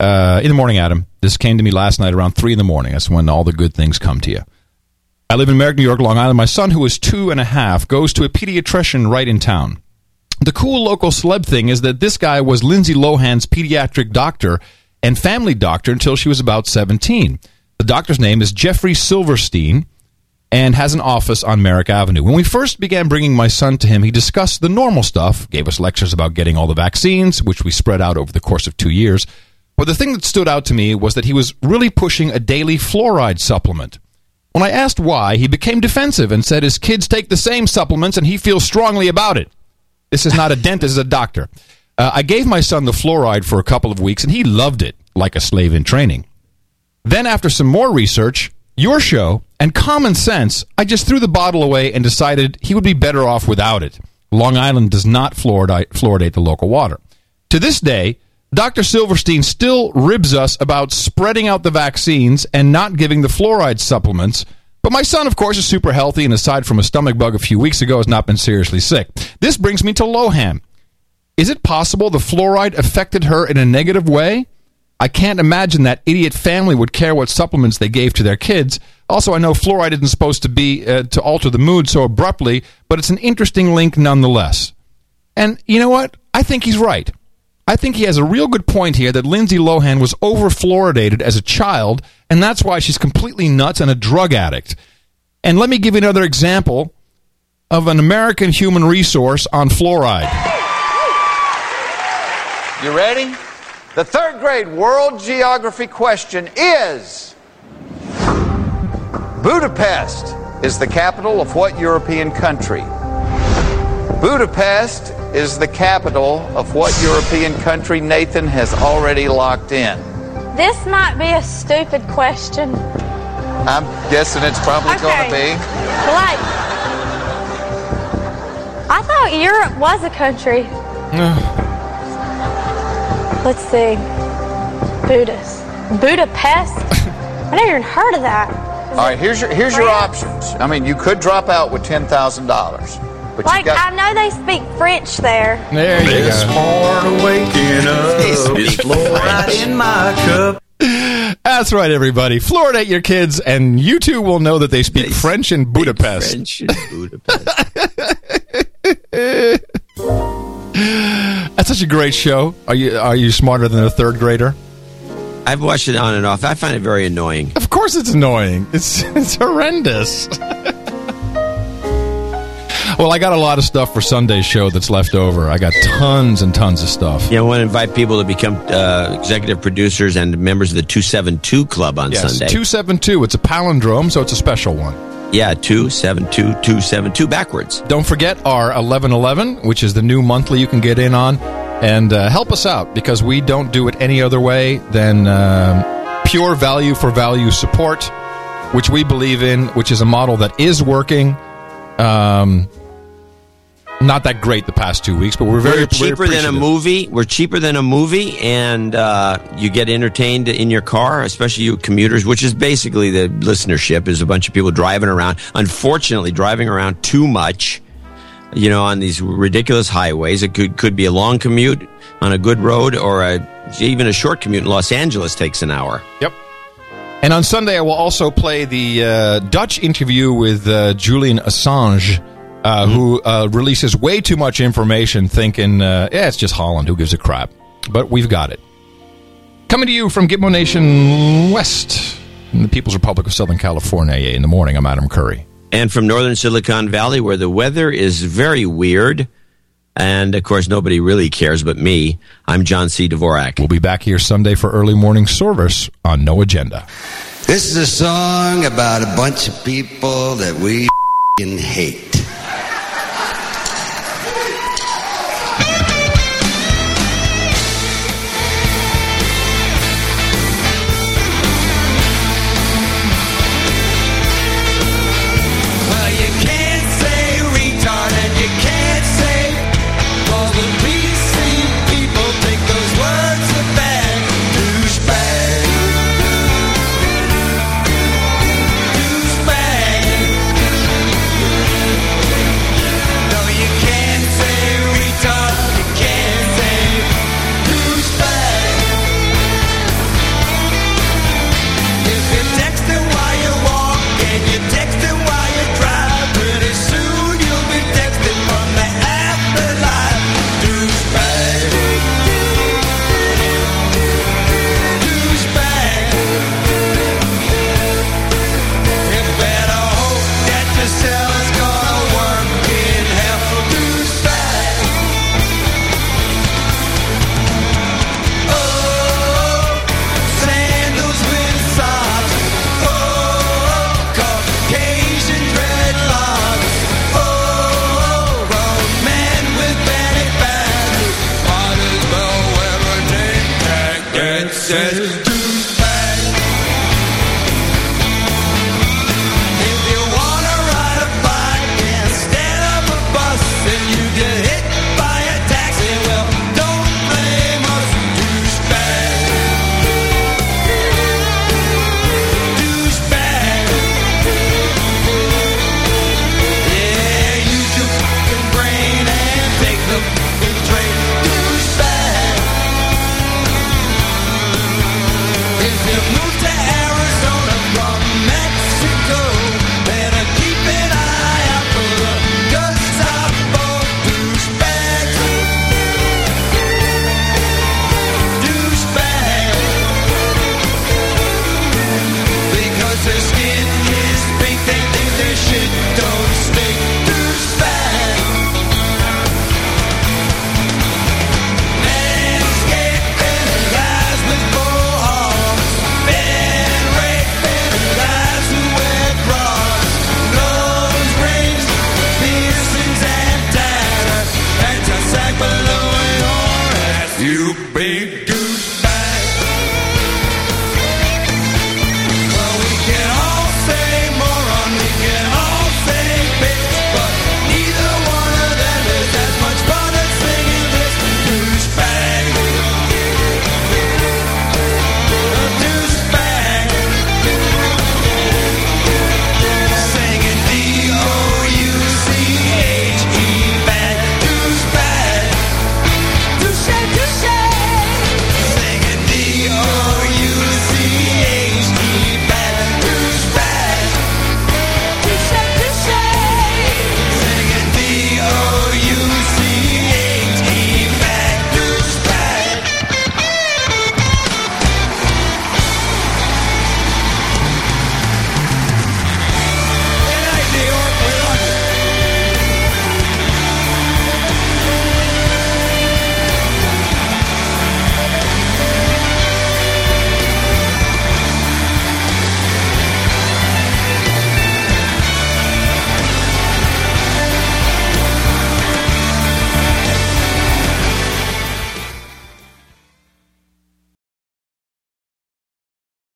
Uh, in the morning, Adam. This came to me last night around three in the morning. That's when all the good things come to you. I live in Merrick, New York, Long Island. My son, who is two and a half, goes to a pediatrician right in town. The cool local celeb thing is that this guy was Lindsay Lohan's pediatric doctor and family doctor until she was about 17. The doctor's name is Jeffrey Silverstein and has an office on Merrick Avenue. When we first began bringing my son to him, he discussed the normal stuff, gave us lectures about getting all the vaccines, which we spread out over the course of two years. But the thing that stood out to me was that he was really pushing a daily fluoride supplement. When I asked why, he became defensive and said his kids take the same supplements and he feels strongly about it. This is not a dentist, this is a doctor. Uh, I gave my son the fluoride for a couple of weeks and he loved it like a slave in training. Then, after some more research, your show, and common sense, I just threw the bottle away and decided he would be better off without it. Long Island does not fluoridate, the local water. To this day, Dr. Silverstein still ribs us about spreading out the vaccines and not giving the fluoride supplements. But my son, of course, is super healthy and aside from a stomach bug a few weeks ago, has not been seriously sick. This brings me to Lohan. Is it possible the fluoride affected her in a negative way? I can't imagine that idiot family would care what supplements they gave to their kids. Also, I know fluoride isn't supposed to be uh, to alter the mood so abruptly, but it's an interesting link nonetheless. And you know what? I think he's right. I think he has a real good point here that Lindsay Lohan was over fluoridated as a child, and that's why she's completely nuts and a drug addict. And let me give you another example of an American human resource on fluoride. You ready? The third grade world geography question is Budapest is the capital of what European country? Budapest is the capital of what European country Nathan has already locked in? This might be a stupid question. I'm guessing it's probably going to be. Blake. I thought thought Europe was a country. Let's see. Buddhist. Budapest? I never even heard of that. All right, here's your here's your options. I mean, you could drop out with ten thousand dollars, but Like, you got. I know they speak French there. There you This go. part waking up is fluoride in my cup. That's right, everybody. Fluoridate your kids, and you too will know that they speak French in Budapest. French in Budapest. That's such a great show. Are you are you smarter than a third grader? I've watched it on and off. I find it very annoying. Of course, it's annoying. It's it's horrendous. well, I got a lot of stuff for Sunday's show that's left over. I got tons and tons of stuff. Yeah, I want to invite people to become uh, executive producers and members of the 272 Club on Yes, Sunday. two seven two. It's a palindrome, so it's a special one. Yeah, 272 272 backwards. Don't forget our eleven eleven, which is the new monthly you can get in on, and uh, help us out because we don't do it any other way than um, pure value for value support, which we believe in, which is a model that is working. Um, not that great the past two weeks, but we're very We're cheaper than a movie. We're cheaper than a movie, and uh, you get entertained in your car, especially you commuters, which is basically the listenership is a bunch of people driving around. Unfortunately, driving around too much, you know, on these ridiculous highways. It could could be a long commute on a good road, or a, even a short commute in Los Angeles takes an hour. Yep. And on Sunday, I will also play the uh, Dutch interview with uh, Julian Assange, uh, who uh, releases way too much information, thinking, uh, yeah, it's just Holland. Who gives a crap? But we've got it. Coming to you from Gitmo Nation West, in the People's Republic of Southern California. In the morning, I'm Adam Curry. And from northern Silicon Valley, where the weather is very weird, and of course nobody really cares but me. I'm John C. Dvorak. We'll be back here Sunday for early morning service on No Agenda. This is a song about a bunch of people that we fing hate.